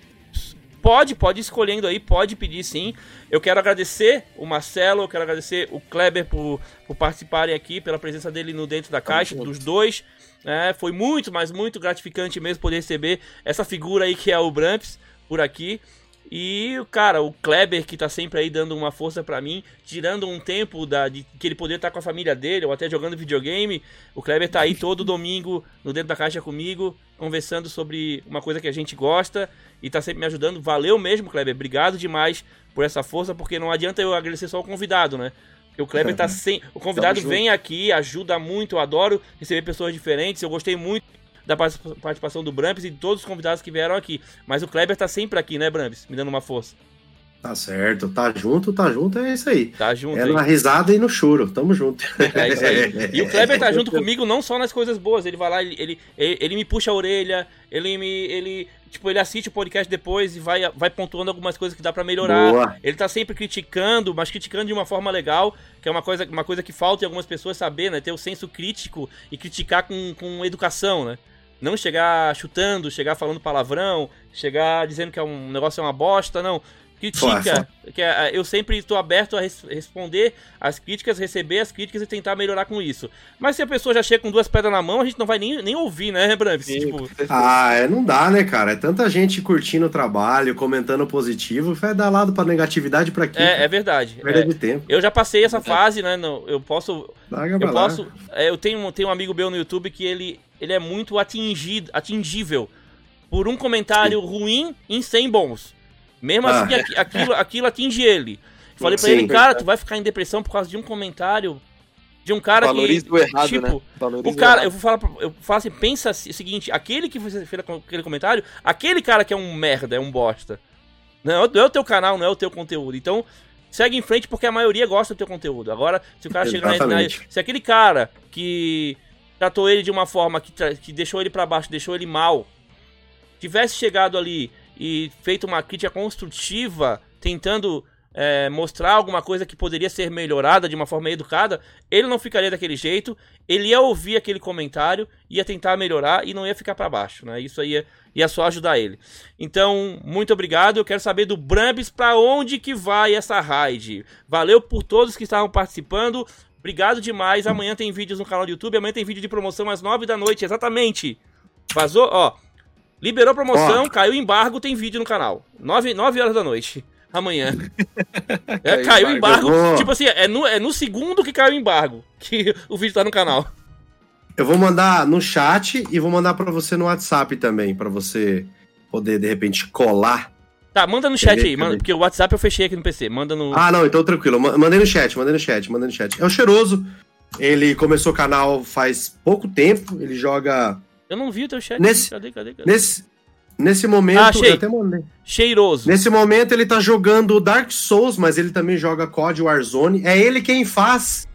Pode, pode ir escolhendo aí, pode pedir sim. Eu quero agradecer o Marcelo, eu quero agradecer o Kleber por, por participarem aqui, pela presença dele no Dentro da Caixa, dos dois. né? foi muito, mas muito gratificante mesmo poder receber essa figura aí que é o Bramps por aqui. E, cara, o Kleber que tá sempre aí dando uma força pra mim, tirando um tempo da, de que ele poder estar com a família dele, ou até jogando videogame. O Kleber tá aí todo domingo no Dentro da Caixa comigo, conversando sobre uma coisa que a gente gosta e tá sempre me ajudando. Valeu mesmo, Kleber. Obrigado demais por essa força, porque não adianta eu agradecer só o convidado, né? O Kleber tá sem. O convidado vem aqui, ajuda muito, eu adoro receber pessoas diferentes. Eu gostei muito da participa- participação do Bramps e de todos os convidados que vieram aqui. Mas o Kleber tá sempre aqui, né, Bramps? Me dando uma força. Tá certo, tá junto, tá junto, é isso aí. Tá junto É aí. na risada e no choro, tamo junto. É isso aí. E o Kleber tá junto comigo não só nas coisas boas, ele vai lá, ele, ele, ele, me puxa a orelha, ele me. ele. Tipo, ele assiste o podcast depois e vai, vai pontuando algumas coisas que dá pra melhorar. Boa. Ele tá sempre criticando, mas criticando de uma forma legal, que é uma coisa, uma coisa que falta em algumas pessoas saber, né? Ter o senso crítico e criticar com, com educação, né? Não chegar chutando, chegar falando palavrão, chegar dizendo que é um negócio é uma bosta, não. Critica. Que é, eu sempre estou aberto a res- responder as críticas, receber as críticas e tentar melhorar com isso. Mas se a pessoa já chega com duas pedras na mão, a gente não vai nem, nem ouvir, né? Sim, Tipo. Ah, é, não dá, né, cara? É tanta gente curtindo o trabalho, comentando positivo, vai dar lado pra negatividade pra quê? é, é verdade. Perda É. de tempo. Eu já passei essa fase, né? não- eu posso Larga Eu posso. é, eu tenho, tenho um amigo meu no YouTube que ele, ele é muito atingido, atingível por um comentário ruim em 100 bons. Mesmo Ah. assim, aqui- aquilo, aquilo atinge ele. Falei pra Sim. ele, cara, tu vai ficar em depressão por causa de um comentário de um cara Valoriza que. o errado, tipo, né? Valoriza o cara, eu vou falar, eu falo assim, pensa assim, o seguinte, aquele que fez aquele comentário, aquele cara que é um merda, é um bosta. Não, não é o teu canal, não é o teu conteúdo. Então, segue em frente porque a maioria gosta do teu conteúdo. Agora, se o cara chegar na, se aquele cara que tratou ele de uma forma que, que deixou ele pra baixo, deixou ele mal, tivesse chegado ali e feito uma crítica construtiva, tentando é, mostrar alguma coisa que poderia ser melhorada de uma forma educada, ele não ficaria daquele jeito, ele ia ouvir aquele comentário, ia tentar melhorar e não ia ficar pra baixo, né? Isso aí ia, ia só ajudar ele. Então, muito obrigado. Eu quero saber do Brambis pra onde que vai essa raid. Valeu por todos que estavam participando. Obrigado demais. Amanhã tem vídeos no canal do YouTube. Amanhã tem vídeo de promoção às 9 da noite, exatamente. Vazou, ó. Liberou promoção, Ó. caiu embargo, tem vídeo no canal. 9, 9 horas da noite. Amanhã. É, Caiu embargo. vou- Tipo assim, é no, é no segundo que caiu o embargo que o vídeo tá no canal. Eu vou mandar no chat e vou mandar pra você no WhatsApp também, pra você poder, de repente, colar. Tá, manda no chat aí, manda, porque o WhatsApp eu fechei aqui no PC. Manda no. Ah, não, então tranquilo. Ma- Mandei no chat, mandei no chat, mandei no chat. É o Cheiroso. Ele começou o canal faz pouco tempo. Ele joga. Eu não vi o teu chat. Nesse- Cadê, cadê, cadê? Nesse, nesse momento. Ah, achei. eu até mandei. Cheiroso. Nesse momento ele tá jogando Dark Souls, mas ele também joga COD Warzone. É ele quem faz.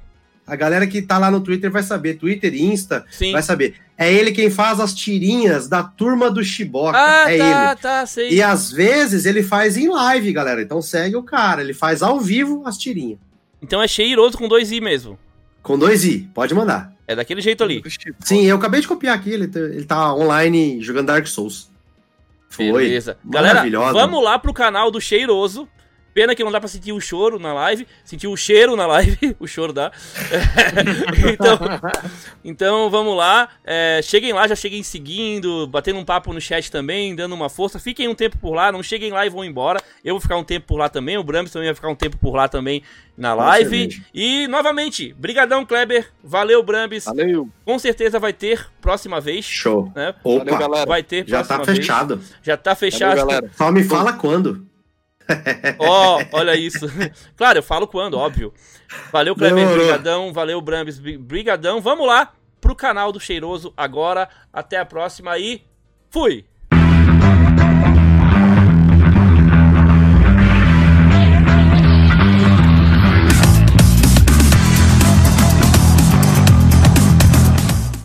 A galera que tá lá no Twitter vai saber. Twitter, Insta, Sim. vai saber. É ele quem faz as tirinhas da turma do Chiboca. Ah, é tá, ele. tá, sei. E às vezes ele faz em live, galera. Então segue o cara. Ele faz ao vivo as tirinhas. Então é cheiroso com dois i mesmo. Com dois i. Pode mandar. É daquele jeito ali. Sim, eu acabei de copiar aqui. Ele, tá- ele tá online jogando Dark Souls. Foi. Beleza. Galera, vamos lá pro canal do Cheiroso. Pena que não dá pra sentir o choro na live. Sentir o cheiro na live. o choro dá. então, então vamos lá. É, cheguem lá, já cheguem seguindo, batendo um papo no chat também, dando uma força. Fiquem um tempo por lá, não cheguem lá e vão embora. Eu vou ficar um tempo por lá também. O Brams também vai ficar um tempo por lá também na live. Excelente. E novamente, brigadão, Kleber. Valeu, Brambis. Valeu. Com certeza vai ter próxima vez. Show. Né? Opa, Valeu, galera. Vai ter já tá vez. fechado. Já tá fechado. Valeu, galera. Só me fala quando. Ó, olha isso. claro, eu falo quando, óbvio. Valeu, Demorou. brigadão. Valeu, Brambis, bri- brigadão. Vamos lá pro canal do Cheiroso agora. Até a próxima e fui!